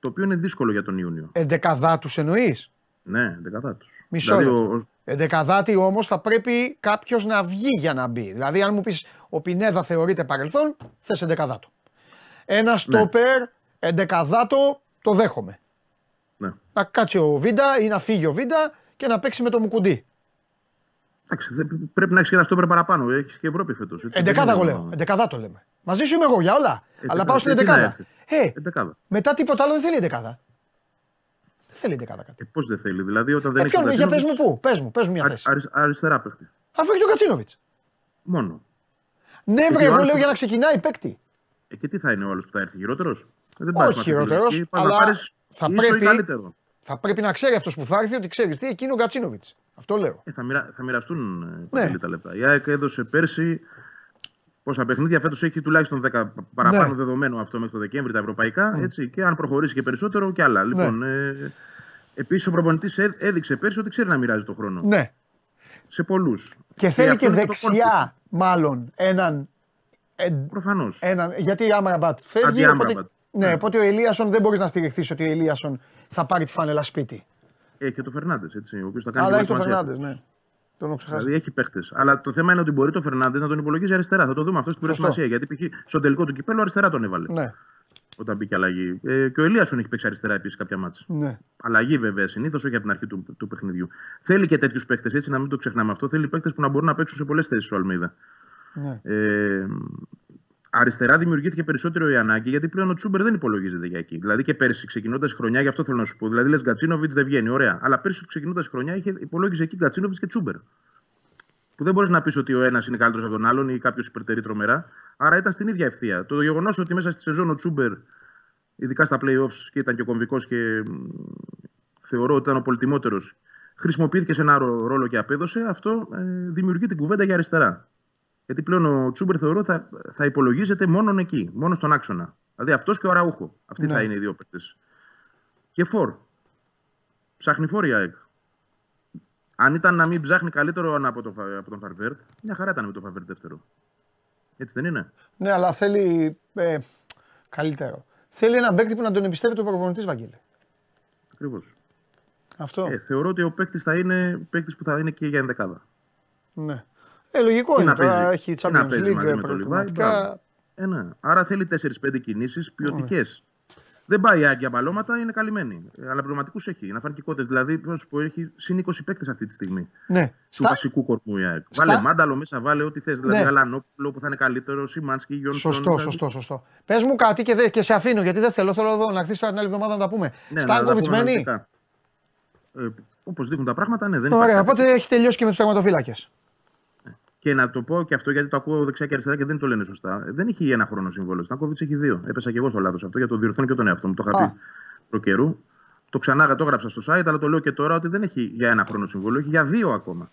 Το οποίο είναι δύσκολο για τον Ιούνιο. Εντεκαδάτους εννοείς; Ναι, δεκατά του. Μισό δηλαδή, λεπτό. ο, ο- Εντεκαδάτη όμως θα πρέπει κάποιος να βγει για να μπει. Δηλαδή, αν μου πεις ο Πινέδα θεωρείται παρελθόν, θες εντεκαδάτο. Ένα στόπερ εντεκαδάτο το δέχομαι. ναι. Να κάτσει ο Βίντα ή να φύγει ο Βίντα και να παίξει με το Μουκουντί. Εντάξει, δεν- πρέπει να έχεις και ένα στόπερ παραπάνω. Έχεις και Ευρώπη φέτος. Εντεκάδα εγώ λέω. Εντεκαδά το λέμε. Μαζί σου είμαι εγώ για όλα. Αλλά πάω στην τι να εντεκάδα. Έρθει. Ε, Εντεκάδα. μετά τίποτα άλλο δεν θέλει εντεκάδα. Δεν θέλει εντεκάδα κάτι. Ε, Πώς δεν θέλει, δηλαδή όταν δεν Ε, έχει. ποιον, τον για πες μου Κατσίνοβιτς, πού, πες μου, πες μου μια αρι- θέση. αρι- αριστερά παίχτη. Αφού έχει ο Κατσίνοβιτς. Μόνο. Ναι, Και βρε, ο εγώ άλλος λέω που- για να ξεκινάει παίκτη. Ε, και τι θα είναι ο άλλο που θα έρθει, χειρότερος; Δεν Όχι χειρότερος, αλλά θα ίσο πρέπει- ή καλύτερο. Θα πρέπει να ξέρει αυτός που θα έρθει ότι ξέρεις τι, εκείνο ο Γκατσίνοβιτ. Αυτό λέω. Ε, θα, μοιρα... θα μοιραστούν ε, Ναι. παντελή τα λεπτά. Η ΑΕΚ έδωσε πέρσι πόσα παιχνίδια. Φέτος έχει τουλάχιστον 10 παραπάνω Ναι. δεδομένο αυτό μέχρι το Δεκέμβρη τα ευρωπαϊκά. Έτσι, και αν προχωρήσει και περισσότερο και άλλα. Λοιπόν, Ναι. ε, επίσης ο προπονητής έδειξε πέρσι ότι ξέρει να μοιράζει το χρόνο. Ναι. Σε πολλούς. Και θέλει και δεξιά, μάλλον, έναν. Ε, Προφανώς. έναν γιατί η Άμραμπατ φεύγει. Αντί Οπότε, Άμραμπατ. ναι, Ναι. οπότε ο Ελίασον δεν μπορείς να στηριχθείς ότι ο Ελίασον θα πάρει τη φανέλα σπίτι. Έχει και το Φερνάντες, ο οποίος θα κάνει Αλλά την έχει το προετοιμασία. Φερνάντες, ναι. Τον έχω ξεχάσει. Δηλαδή έχει παίχτες. Αλλά το θέμα είναι ότι μπορεί το Φερνάντες να τον υπολογίζει αριστερά. Θα το δούμε αυτό στην Σωστό. προετοιμασία. Γιατί π.χ. στον τελικό του κυπέλου αριστερά τον έβαλε. Ναι. όταν μπήκε αλλαγή. Ε, και ο Ελίασον έχει παίξει αριστερά επίσης κάποια μάτσα. Ναι. Αλλαγή βέβαια συνήθως, όχι από την αρχή του, του παιχνιδιού. Θέλει και τέτοιους παίκτε, έτσι να μην το ξεχνάμε αυτό. Θέλει παίκτε που να μπορούν να παίξουν σε πολλές θέσεις ο Αλμίδα. ναι. Ε, αριστερά δημιουργήθηκε περισσότερο η ανάγκη γιατί πλέον ο Τσούμπερ δεν υπολογίζεται για εκεί. Δηλαδή και πέρσι ξεκινώντας χρονιά, γι' αυτό θέλω να σου πω. Δηλαδή λες Γκατσίνοβιτς δεν βγαίνει, ωραία. Αλλά πέρσι ξεκινώντας χρονιά είχε, υπολόγιζε εκεί Γκατσίνοβιτς και Τσούμπερ. Που δεν μπορείς να πεις ότι ο ένας είναι καλύτερος από τον άλλον ή κάποιος υπερτερεί τρομερά. Άρα ήταν στην ίδια ευθεία. Το γεγονός ότι μέσα στη σεζόν ο Τσούμπερ, ειδικά στα playoffs και ήταν και κομβικός και μ, θεωρώ ότι ήταν ο πολυτιμότερος, χρησιμοποιήθηκε σε ένα ρο- ρόλο και απέδωσε, αυτό ε, δημιουργεί την κουβέντα για αριστερά. Γιατί πλέον ο Τσούμπερ θεωρώ θα, θα υπολογίζεται μόνο εκεί, μόνο στον άξονα. Δηλαδή αυτός και ο Ραούχο. Αυτοί Ναι. θα είναι οι δύο παίκτες. Και φορ. Ψάχνει φορ η ΑΕΚ. Αν ήταν να μην ψάχνει καλύτερο από τον, Φα- από τον Φαρβέρτ, μια χαρά ήταν με τον Φαρβέρτ δεύτερο. Έτσι δεν είναι; ναι, αλλά θέλει. Ε, καλύτερο. Θέλει έναν παίκτη που να τον εμπιστεύεται ο προπονητής Βαγγέλη. Ακριβώς. Αυτό. Ε, θεωρώ ότι ο παίκτης θα είναι παίκτης που θα είναι και για ενδεκάδα. Ναι. Ε, λογικό Και είναι. να Τώρα παίζει- έχει και να Champions παίζει μαζί League με τον Λιβάη, προβληματικά. μπράβο. Ε, ναι. Άρα θέλει 4-5 κινήσεις ποιοτικές. Δεν πάει η Άγκια μπαλώματα, είναι καλυμμένη. Ε, Αλλά πνευματικούς έχει. Είναι αφανικικότε. Δηλαδή, πώς σου πω, έχει συν 20 παίκτες αυτή τη στιγμή. Ναι. Του Στα... βασικού κορμού η ΑΕΚ. Στα- Βάλε μάνταλο μέσα, βάλε ό,τι θες. Δηλαδή, Ναι. Γαλανόπουλο που θα είναι καλύτερο, Σιμάνσκι, Γιόνσον. Σωστό, δηλαδή. σωστό, σωστό. Πες μου κάτι και, δε, και σε αφήνω γιατί δεν θέλω. Θέλω εδώ να έρθει την άλλη εβδομάδα να τα πούμε. Ναι, Στάνκοβιτ μένει. Ε, Όπως δείχνουν τα πράγματα, ναι, δεν Ωραία, υπάρχει οπότε έχει τελειώσει και με τους τερματοφύλακες. Και να το πω και αυτό γιατί το ακούω δεξιά και αριστερά και δεν το λένε σωστά. Ε, Δεν έχει ένα χρόνο συμβόλαιο. Στάνκοβιτ έχει δύο. Έπεσα και εγώ στο λάθος αυτό για το διορθώνω και τον εαυτό μου. Το είχα Α. πει προ καιρού. Το ξανά το έγραψα στο site, αλλά το λέω και τώρα ότι δεν έχει για ένα χρόνο συμβόλαιο, έχει για δύο ακόμα.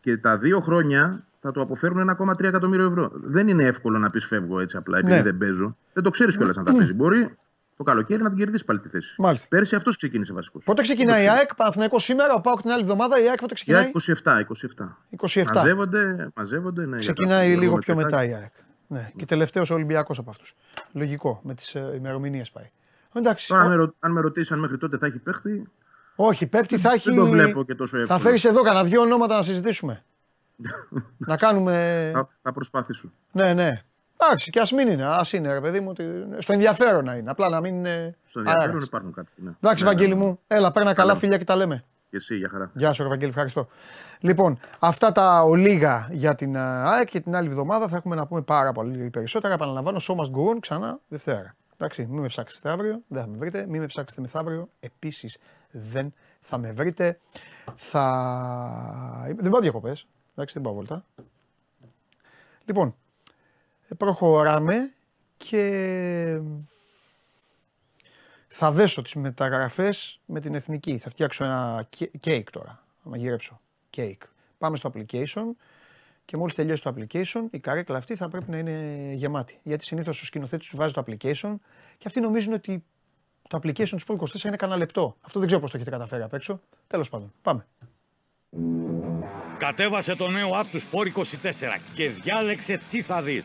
Και τα δύο χρόνια θα του αποφέρουν 1,3 εκατομμύριο ευρώ. Δεν είναι εύκολο να πεις φεύγω έτσι απλά επειδή Ναι. δεν παίζω. Δεν το ξέρεις κιόλας αν θα παίζεις. Μπορεί το καλοκαίρι να την κερδίσει πάλι τη θέση. Μάλιστα. Πέρσι αυτός ξεκίνησε βασικός. Πότε ξεκινάει η ΑΕΚ, Παναθηναϊκός σήμερα, ο Πάοκ την άλλη εβδομάδα, η ΑΕΚ πότε ξεκινάει; Για 27, 27. 27. Μαζεύονται, μαζεύονται. Ναι, Ξεκινάει για τα- λίγο με πιο πετάκι. μετά η ΑΕΚ. Ναι. Και τελευταίος Ολυμπιακός από αυτούς. Λογικό, με τις ε, ημερομηνίες πάει. Εντάξει. Τώρα, ο- με ρω- αν με ρωτήσει αν μέχρι τότε θα έχει παίχτη, Όχι, παίκτη θα έχει. δεν το βλέπω και τόσο Θα εύκολα. φέρεις εδώ κανένα δύο ονόματα να συζητήσουμε. να κάνουμε. Θα, θα προσπαθήσω. Ναι, ναι. Εντάξει, και ας μην είναι. Α είναι, ρε παιδί μου. ότι- Στο ενδιαφέρον να είναι. Απλά να μην είναι. Στο ενδιαφέρον αέρας. υπάρχουν κάποιοι. Ναι. Εντάξει, Ναι, Βαγγέλη ναι, ναι. μου. Έλα, παίρνα καλά, Καλά. φίλια και τα λέμε. Και εσύ, για χαρά. Γεια σου, ρε Βαγγέλη, ευχαριστώ. Λοιπόν, αυτά τα ολίγα για την α, ΑΕΚ και την άλλη εβδομάδα θα έχουμε να πούμε πάρα πολύ περισσότερα. Επαναλαμβάνω, show must go on ξανά Δευτέρα. Εντάξει, μην με ψάξετε αύριο, δεν θα με βρείτε. Μην με ψάξετε μεθαύριο, επίσης δεν θα με βρείτε. Θα. Δεν πάω διακοπές. Εντάξει, δεν πάω βόλτα. Λοιπόν, ε, προχωράμε και θα δέσω τις μεταγραφές με την εθνική. Θα φτιάξω ένα κέικ τώρα. Θα μαγειρέψω. Κέικ. Πάμε στο application και μόλις τελειώσει το application η καρέκλα αυτή θα πρέπει να είναι γεμάτη. Γιατί συνήθως ο σκηνοθέτης τους βάζει το application και αυτοί νομίζουν ότι το application του Sport 24 είναι κανένα λεπτό. Αυτό δεν ξέρω πώς το έχετε καταφέρει απ' έξω. Τέλος πάντων. Πάμε. Κατέβασε το νέο app του Sport 24 και διάλεξε τι θα δεις.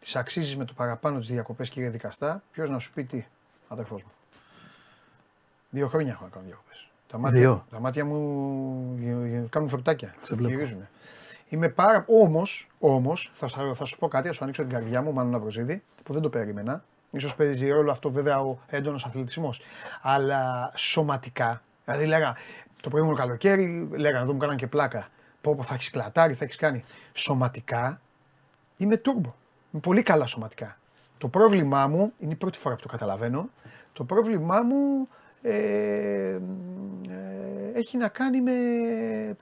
της αξίζεις με το παραπάνω τις διακοπές κύριε δικαστά. Ποιος να σου πει τι, αδερφός μου. Δύο χρόνια έχω να κάνω διακοπές. Τα μάτια, Δύο. Τα μάτια μου γε- γε- κάνουν φρουτάκια. Σε βλέπω. γυρίζουνε. Είμαι πάρα... Όμως, όμως, θα, θα, θα σου πω κάτι, θα σου ανοίξω την καρδιά μου, Μάνο Ναυροζίδη, που δεν το περίμενα. Ίσως παίζει ρόλο αυτό βέβαια ο έντονος αθλητισμός. Αλλά σωματικά, δηλαδή λέγα, το προηγούμενο καλοκαίρι, λέγανε εδώ μου κάναν και πλάκα. Πω, πω θα έχεις κλατάρει, θα έχεις κάνει. Σωματικά είμαι τούρμπο. Είμαι πολύ καλά σωματικά. Το πρόβλημά μου, είναι η πρώτη φορά που το καταλαβαίνω, το πρόβλημά μου ε, ε, έχει να κάνει με.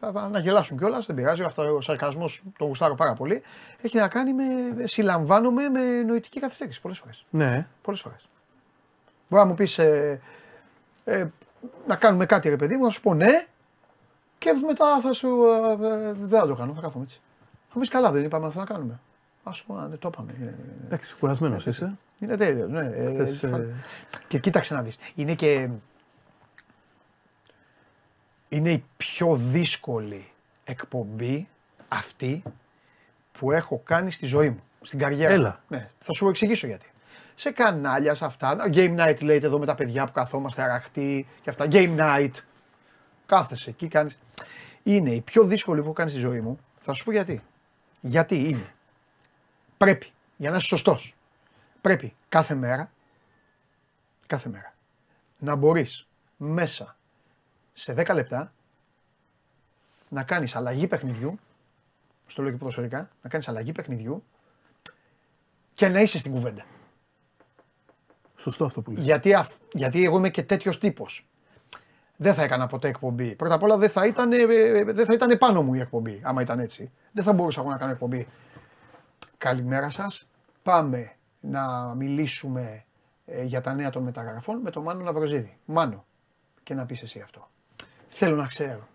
θα- θα- Να γελάσουν κιόλας, δεν πειράζει. Αυτό ο σαρκασμός το γουστάρω πάρα πολύ. Έχει να κάνει με. Συλλαμβάνομαι με νοητική καθυστέρηση πολλές φορές. Ναι. Πολλές φορές. Μπορεί να μου πεις ε, ε, να κάνουμε κάτι, ρε παιδί μου, να σου πω ναι, και μετά θα σου. Ε, ε, δεν θα το κάνω, θα κάθομαι έτσι. Θα μου πεις καλά, δεν είπαμε αυτό να κάνουμε. Α σου πω, «Α, ναι, το είπαμε. Ε, Εντάξει, κουρασμένος είσαι. είναι τέλειο, ναι. Ε, Θες, ε, ε, Και κοίταξε να δεις. Είναι και... είναι η πιο δύσκολη εκπομπή αυτή που έχω κάνει στη ζωή μου, στην καριέρα μου. Έλα. Ναι, θα σου εξηγήσω γιατί. Σε κανάλια, σε αυτά. Game night λέτε εδώ με τα παιδιά που καθόμαστε αραχτοί και αυτά. Game night. Κάθεσαι εκεί, κάνεις. Είναι η πιο δύσκολη που έχω κάνει στη ζωή μου. Θα σου πω γιατί. Γιατί είναι. Πρέπει, για να είσαι σωστός, πρέπει κάθε μέρα, κάθε μέρα, να μπορείς μέσα σε 10 λεπτά να κάνεις αλλαγή παιχνιδιού, στο λέω και ποδοσφαιρικά, να κάνεις αλλαγή παιχνιδιού και να είσαι στην κουβέντα. Σωστό αυτό που λέει. Γιατί, αυ- γιατί εγώ είμαι και τέτοιος τύπος. Δεν θα έκανα ποτέ εκπομπή. Πρώτα απ' όλα δεν θα, ήταν, ε, ε, δεν θα ήταν πάνω μου η εκπομπή, άμα ήταν έτσι. Δεν θα μπορούσα εγώ να κάνω εκπομπή. Καλημέρα σας. Πάμε να μιλήσουμε ε, για τα νέα των μεταγραφών με τον Μάνο Ναυροζίδη. Μάνο. Και να πεις εσύ αυτό. Θέλω να ξέρω.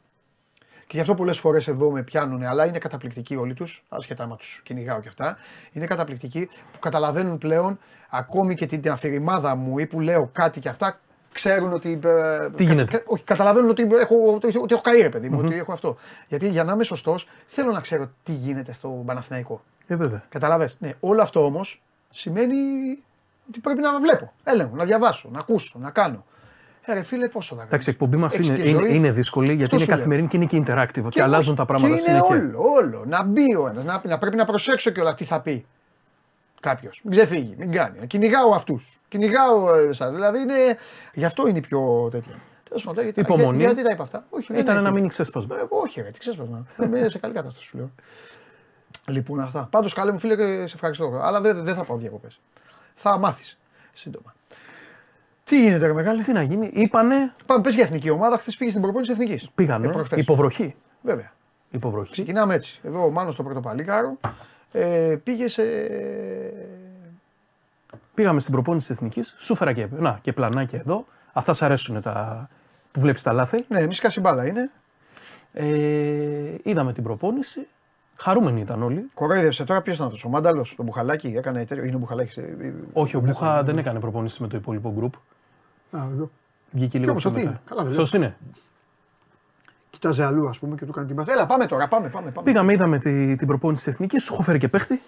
Και γι' αυτό πολλές φορές εδώ με πιάνουν, αλλά είναι καταπληκτικοί όλοι τους, άσχετα άμα τους κυνηγάω και αυτά. Είναι καταπληκτικοί που καταλαβαίνουν πλέον ακόμη και την αφηρημάδα μου ή που λέω κάτι και αυτά, ξέρουν ότι. ε, Τι γίνεται; κα- όχι, καταλαβαίνουν ότι έχω, ότι, ότι έχω καεί, ρε παιδί μου, ότι έχω αυτό. Γιατί για να είμαι σωστός, θέλω να ξέρω τι γίνεται στο Παναθηναϊκό. Ε, βέβαια. Καταλαβες. Ναι, όλο αυτό όμως σημαίνει ότι πρέπει να βλέπω. Έλεγχο, να διαβάσω, να ακούσω, να κάνω. Ε, ρε φίλε, πόσο θα Εντάξει, η εκπομπή μας Έχεις είναι, και είναι, ζωή. είναι δύσκολη γιατί Αυτό είναι σου λέω. καθημερινή και είναι και interactive και, Και αλλάζουν όχι, τα πράγματα και συνέχεια. Είναι όλο, όλο. Να μπει ο ένας, να, να πρέπει να προσέξω κιόλα τι θα πει κάποιος. Μην ξεφύγει, μην κάνει. Να κυνηγάω αυτούς. Κυνηγάω εσάς. Δηλαδή είναι. Γι' αυτό είναι η πιο τέτοιο. Τέλος πάντων, γιατί, Υπομονή. για- γιατί τα είπα αυτά; Όχι, δεν Ήταν έχει. ένα μήνυ ξέσπασμα. Ε, όχι, ρε, τι ξέσπασμα. Είμαι σε καλή κατάσταση σου λέω. Λοιπόν, αυτά. Πάντως, καλέ μου φίλε, και σε ευχαριστώ. Αλλά δεν, δεν θα πάω διακοπές. Θα μάθεις σύντομα. Τι γίνεται, ρε μεγάλη; Τι να γίνει, είπανε, Πάμε, πες για εθνική ομάδα. Χθες πήγες στην προπόνηση εθνικής. πήγανε, υποβροχή. Βέβαια. υποβροχή. Ξεκινάμε έτσι. Εδώ ο Μάνος στο πρώτο παλίκαρο ε, πήγες σε. Πήγαμε στην προπόνηση της Εθνικής, σου φέρα και, να, και πλανάκια εδώ. Αυτά σ' αρέσουν τα, που βλέπεις τα λάθη. Ναι, μη σκάσει μπάλα είναι. Ε, είδαμε την προπόνηση. Χαρούμενοι ήταν όλοι. Κοροϊδεύσε τώρα ποιος ήταν αυτός. Ο Μάνταλος, το Μπουχαλάκι, έκανε τέτοιο. Είναι ο Μπουχαλάκι. Όχι, ο Μπούχα δεν έκανε προπόνηση με το υπόλοιπο γκρουπ. Α, εδώ. Βγήκε λίγο όμως πιο αυτή μετά. είναι. Καλά, δεν Αυτός είναι. Κοίταζε αλλού, ας πούμε, και του έκανε την πάση. Έλα, πάμε τώρα, πάμε, πάμε. πάμε. Πήγαμε, είδαμε τη, την προπόνηση της Εθνικής. Σου έχω φέρει και παίχτη.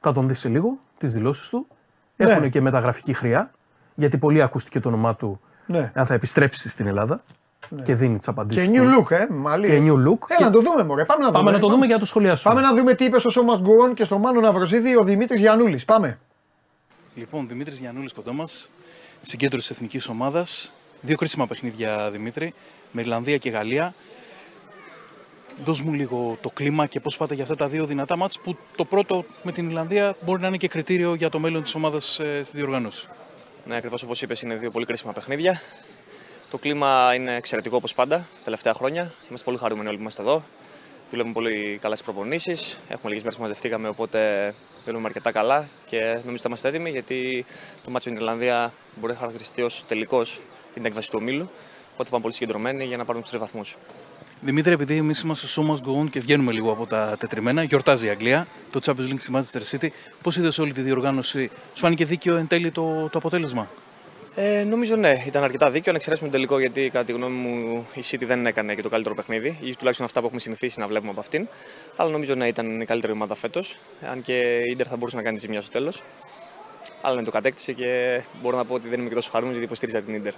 Θα τον δεις σε λίγο, τις δηλώσεις του. Ναι. Έχουν και μεταγραφική χρειά. Γιατί πολύ ακούστηκε το όνομά του Ναι. αν θα επιστρέψει στην Ελλάδα. Και δίνει τις απαντήσεις. Και new look, ε, μαλλί. Και new look. Έλα Και να το δούμε, μωρέ. Πάμε να Πάμε δούμε. να το δούμε για το σχολιάσουμε. Πάμε να δούμε τι είπες στο σώμα Γκουρών και στο Μάνο Ναυροζίδη ο Δημήτρης Γιανούλη. Πάμε. Λοιπόν, Δημήτρης Γιαννούλης κοντό μα, συγκέντρωση εθνικής ομάδας. Δύο κρίσιμα παιχνίδια, Δημήτρη, με Ιρλανδία και Γαλλία. Δώσ' μου λίγο το κλίμα και πώς πάτε για αυτά τα δύο δυνατά μάτς που το πρώτο με την Ιρλανδία μπορεί να είναι και κριτήριο για το μέλλον της ομάδας στη διοργάνωση. Ναι, ακριβώς όπως είπες, είναι δύο πολύ κρίσιμα παιχνίδια. Το κλίμα είναι εξαιρετικό όπως πάντα τα τελευταία χρόνια. Είμαστε πολύ χαρούμενοι όλοι που είμαστε εδώ. Δουλεύουμε πολύ καλά στις προπονήσεις. Έχουμε λίγες μέρες που μαζευτήκαμε, οπότε δουλεύουμε αρκετά καλά και νομίζω ότι είμαστε έτοιμοι γιατί το μάτσο με την Ιρλανδία μπορεί να χαρακτηριστεί ως τελικός την έκβαση του ομίλου. Οπότε πάμε πολύ συγκεντρωμένοι για να πάρουμε τους τρεις βαθμούς. Δημήτρη, επειδή εμείς είμαστε στο Σώμα Γκοόν και βγαίνουμε λίγο από τα τετριμένα, γιορτάζει η Αγγλία, το Champions League στη Manchester City. Πώς είδες όλη τη διοργάνωση, σου φάνηκε δίκαιο εν τέλει το, το αποτέλεσμα; Ε, νομίζω ναι, ήταν αρκετά δίκαιο. Να εξαιρέσουμε τον τελικό γιατί κατά τη γνώμη μου η City δεν έκανε και το καλύτερο παιχνίδι, ή τουλάχιστον αυτά που έχουμε συνηθίσει να βλέπουμε από αυτήν. Αλλά νομίζω ναι, ήταν η καλύτερη ομάδα φέτος. Αν και η Ιντερ θα μπορούσε να κάνει ζημιά στο τέλος. Αλλά ναι, το κατέκτησε και μπορώ να πω ότι δεν είμαι και τόσο χαρούμενος γιατί υποστήριζα την Ιντερ.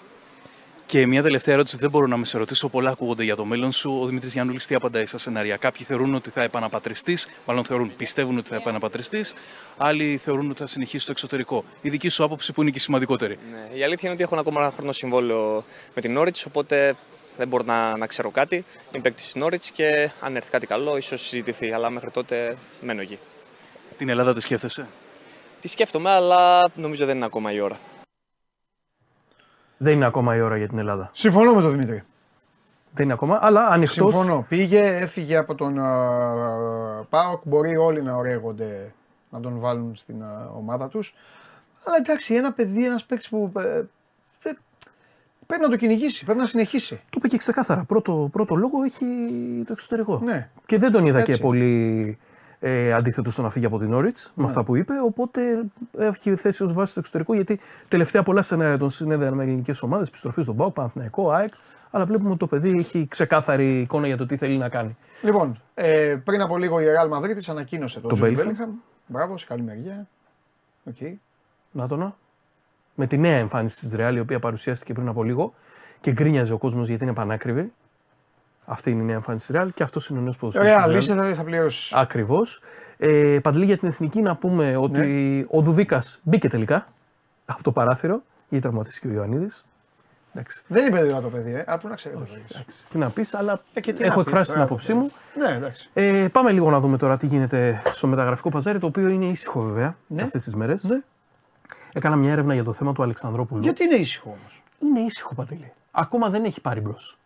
Και μια τελευταία ερώτηση, δεν μπορώ να με σε ρωτήσω. Πολλά ακούγονται για το μέλλον σου. Ο Δημήτρης Γιάννουλη τι απαντάει στα σενάρια; Κάποιοι θεωρούν ότι θα επαναπατριστείς, μάλλον θεωρούν, πιστεύουν ότι θα επαναπατριστείς. Άλλοι θεωρούν ότι θα συνεχίσει στο εξωτερικό. Η δική σου άποψη που είναι και η σημαντικότερη. Ναι, η αλήθεια είναι ότι έχω ακόμα ένα χρόνο συμβόλαιο με την Norwich, οπότε δεν μπορώ να, να ξέρω κάτι. Είμαι παίκτης της Norwich και αν έρθει κάτι καλό, ίσως συζητηθεί. Αλλά μέχρι τότε μένω εκεί. Την Ελλάδα τη σκέφτεσαι; Τη σκέφτομαι, αλλά νομίζω δεν είναι ακόμα η ώρα. Δεν είναι ακόμα η ώρα για την Ελλάδα. Συμφωνώ με τον Δημήτρη. Δεν είναι ακόμα, αλλά ανοιχτός. Συμφωνώ. Πήγε, έφυγε από τον uh, ΠΑΟΚ. Μπορεί όλοι να ωραίγονται να τον βάλουν στην α, ομάδα τους. Αλλά εντάξει, ένα παιδί, ένας παίκτης που. ε, δεν- πρέπει να το κυνηγήσει, πρέπει να συνεχίσει. Το είπε και ξεκάθαρα. Πρώτο, πρώτο λόγο έχει το εξωτερικό. Ναι. Και δεν τον είδα Έτσι. και πολύ ε, αντίθετο στο να φύγει από την Όριτ με Ναι. αυτά που είπε. Οπότε έχει θέση ως βάση στο εξωτερικό γιατί τελευταία πολλά σενάρια τον συνέδεαν με ελληνικές ομάδες, επιστροφή στον Πάοκ, Παναθηναϊκό, ΑΕΚ. Αλλά βλέπουμε ότι το παιδί έχει ξεκάθαρη εικόνα για το τι θέλει να κάνει. Λοιπόν, ε, πριν από λίγο η Real Madrid της ανακοίνωσε το, Το το Bellingham. Μπράβο, σε καλή μεριά. Οκ. Να το να. Με τη νέα εμφάνιση της Real, η οποία παρουσιάστηκε πριν από λίγο και γκρίνιαζε ο κόσμος γιατί είναι πανάκριβη. Αυτή είναι η νέα εμφάνιση της Real και αυτός είναι ο νέος ποδοσφαιριστής Real, της είσαι, θα, θα πληρώσεις. Ακριβώς. Ε, Παντελή για την εθνική να πούμε ότι Ναι. ο Δουβίκας μπήκε τελικά από το παράθυρο γιατί τραυματίστηκε ο Ιωαννίδης. Εντάξει. Δεν είπε δηλαδή το παιδί, ε. Αλλά πού να ξέρετε. το παιδί. εντάξει, Τι να πεις, αλλά Ε, και τι έχω να πει, εκφράσει την μπράβο, άποψή μου. Ναι, εντάξει. Ε, πάμε λίγο να δούμε τώρα τι γίνεται στο μεταγραφικό παζάρι, το οποίο είναι ήσυχο βέβαια Ναι. αυτές τις μέρες. Ναι. Έκανα μια έρευνα για το θέμα του Αλεξανδρόπουλου. Γιατί είναι ήσυχο όμως; Είναι ήσυχο Παντελή. Ακόμα δεν έχει πάρει μπρος.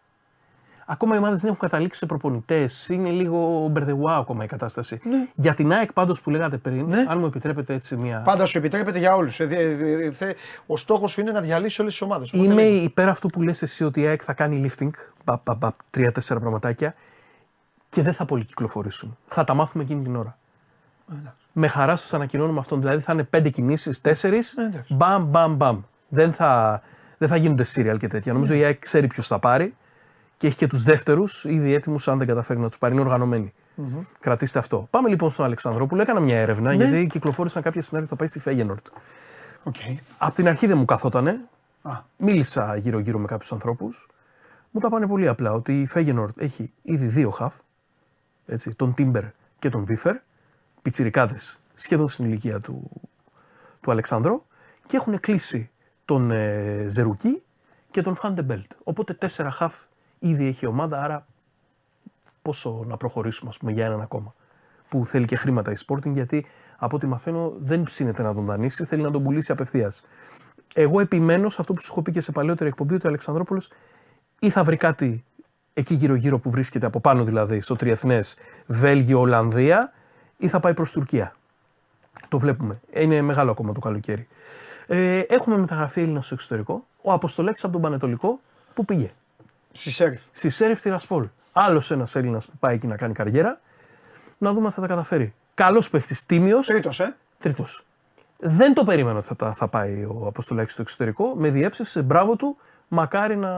Ακόμα οι ομάδε δεν έχουν καταλήξει σε προπονητές. Είναι λίγο μπερδεουά ακόμα η κατάσταση. Ναι. Για την ΑΕΚ πάντως που λέγατε πριν, Ναι. αν μου επιτρέπετε έτσι μια. Πάντα σου επιτρέπεται για όλους. Ο στόχος σου είναι να διαλύσει όλες τις ομάδες. Είμαι υπέρ αυτού που λες εσύ ότι η ΑΕΚ θα κάνει lifting, παπ, παπ, παπ, τρία-τέσσερα πραγματάκια και δεν θα πολυκυκλοφορήσουν. Θα τα μάθουμε εκείνη την ώρα. Με χαρά σας ανακοινώνουμε αυτόν. Δηλαδή θα είναι πέντε κινήσεις, τέσσερις, εντάξει. μπαμ, μπαμ, μπαμ. Δεν θα, δεν θα γίνονται serial και τέτοια. Νομίζω η ΑΕΚ ξέρει ποιος θα πάρει και έχει και τους δεύτερους ήδη έτοιμους, αν δεν καταφέρει να τους πάρει. Είναι οργανωμένοι. Κρατήστε αυτό. Πάμε λοιπόν στον Αλεξανδρόπουλο. Έκανα μια έρευνα Ναι. γιατί κυκλοφόρησαν κάποια σενάρια που θα πάει στη Φέγενορτ. Okay. Απ' την αρχή δεν μου καθότανε. Α. Μίλησα γύρω-γύρω με κάποιους ανθρώπους. Μου τα πάνε πολύ απλά ότι η Φέγενορτ έχει ήδη δύο χαφ. Έτσι, τον Τίμπερ και τον Βίφερ. Πιτσιρικάδες σχεδόν στην ηλικία του, του Αλεξάνδρου. Και έχουν κλείσει τον ε, Ζερουκί και τον Φαντεμπέλτ. Οπότε τέσσερα χαφ ήδη έχει η ομάδα. Άρα πόσο να προχωρήσουμε, ας πούμε, για έναν ακόμα. Που θέλει και χρήματα η Sporting, γιατί από ό,τι μαθαίνω δεν ψήνεται να τον δανείσει, θέλει να τον πουλήσει απευθείας. Εγώ επιμένω σε αυτό που σου έχω πει και σε παλαιότερη εκπομπή ότι ο Αλεξανδρόπουλος ή θα βρει κάτι εκεί γύρω-γύρω που βρίσκεται από πάνω δηλαδή στο τριεθνές Βέλγιο, Ολλανδία, ή θα πάει προς Τουρκία. Το βλέπουμε. Είναι μεγάλο ακόμα το καλοκαίρι. Ε, έχουμε μεταγραφεί Έλληνας στο εξωτερικό. Ο Αποστολέξ από τον Πανετολικό που πήγε. Στη Σέριφ. Στη Σέριφ Τυρασπόλ. Άλλος ένας Έλληνας που πάει εκεί να κάνει καριέρα. Να δούμε αν θα τα καταφέρει. Καλός παίχτης, τίμιος. Τρίτος, ε. Τρίτος. Δεν το περίμενα ότι θα, τα- θα πάει ο Αποστολάκης στο εξωτερικό. Με διέψευσε, μπράβο του. Μακάρι να,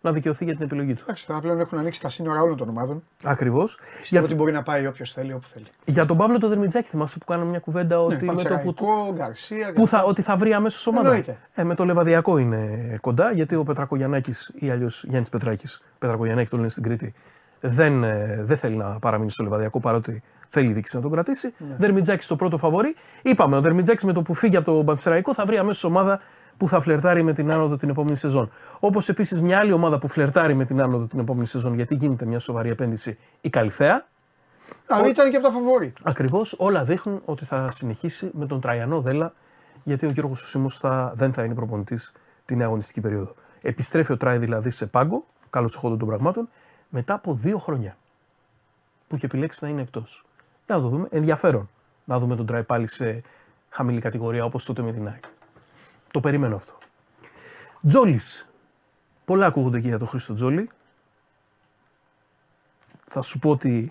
να δικαιωθεί για την επιλογή του. Εντάξει, τώρα πλέον έχουν ανοίξει τα σύνορα όλων των ομάδων. Ακριβώς. Πιστεύω Για, ότι μπορεί να πάει όποιος θέλει, όπου θέλει. για τον Παύλο το Δερμιτζάκη, θυμάσαι που κάναμε μια κουβέντα ότι, με το που, Πανσεραϊκό, Γκαρσία. που θα, ότι θα βρει αμέσως ομάδα. Εννοείται. Ε, με το Λεβαδιακό είναι κοντά, γιατί ο Πετρακογιαννάκης ή αλλιώς Γιάννης Πετράκης, Πετρακογιαννάκη το λένε στην Κρήτη, δεν, ε, δεν θέλει να παραμείνει στο Λεβαδιακό παρότι θέλει η δίκηση να τον κρατήσει. Ναι. Δερμιτζάκης στο πρώτο φαβορή. Είπαμε, ο Δερμιτζάκης με το που φύγει από το Πανσεραϊκό θα βρει αμέσως ομάδα που θα φλερτάρει με την άνοδο την επόμενη σεζόν. Όπως επίσης μια άλλη ομάδα που φλερτάρει με την άνοδο την επόμενη σεζόν, γιατί γίνεται μια σοβαρή επένδυση, η Καλυθέα. Α, ήταν και από τα φαβόρη. Ακριβώς όλα δείχνουν ότι θα συνεχίσει με τον Τραϊανό Δέλα, γιατί ο Γιώργος Σουσίμο θα, δεν θα είναι προπονητής την αγωνιστική περίοδο. Επιστρέφει ο Τράι δηλαδή σε πάγκο, καλώς εχόντων των πραγμάτων, μετά από δύο χρόνια που είχε επιλέξει να είναι εκτός. Για να το δούμε. Ενδιαφέρον να δούμε τον Τράι πάλι σε χαμηλή κατηγορία όπως τότε με την ΑΕΚ. Το περιμένω αυτό. Τζόλη. Πολλά ακούγονται και για τον Χρήστο Τζόλη. Θα σου πω ότι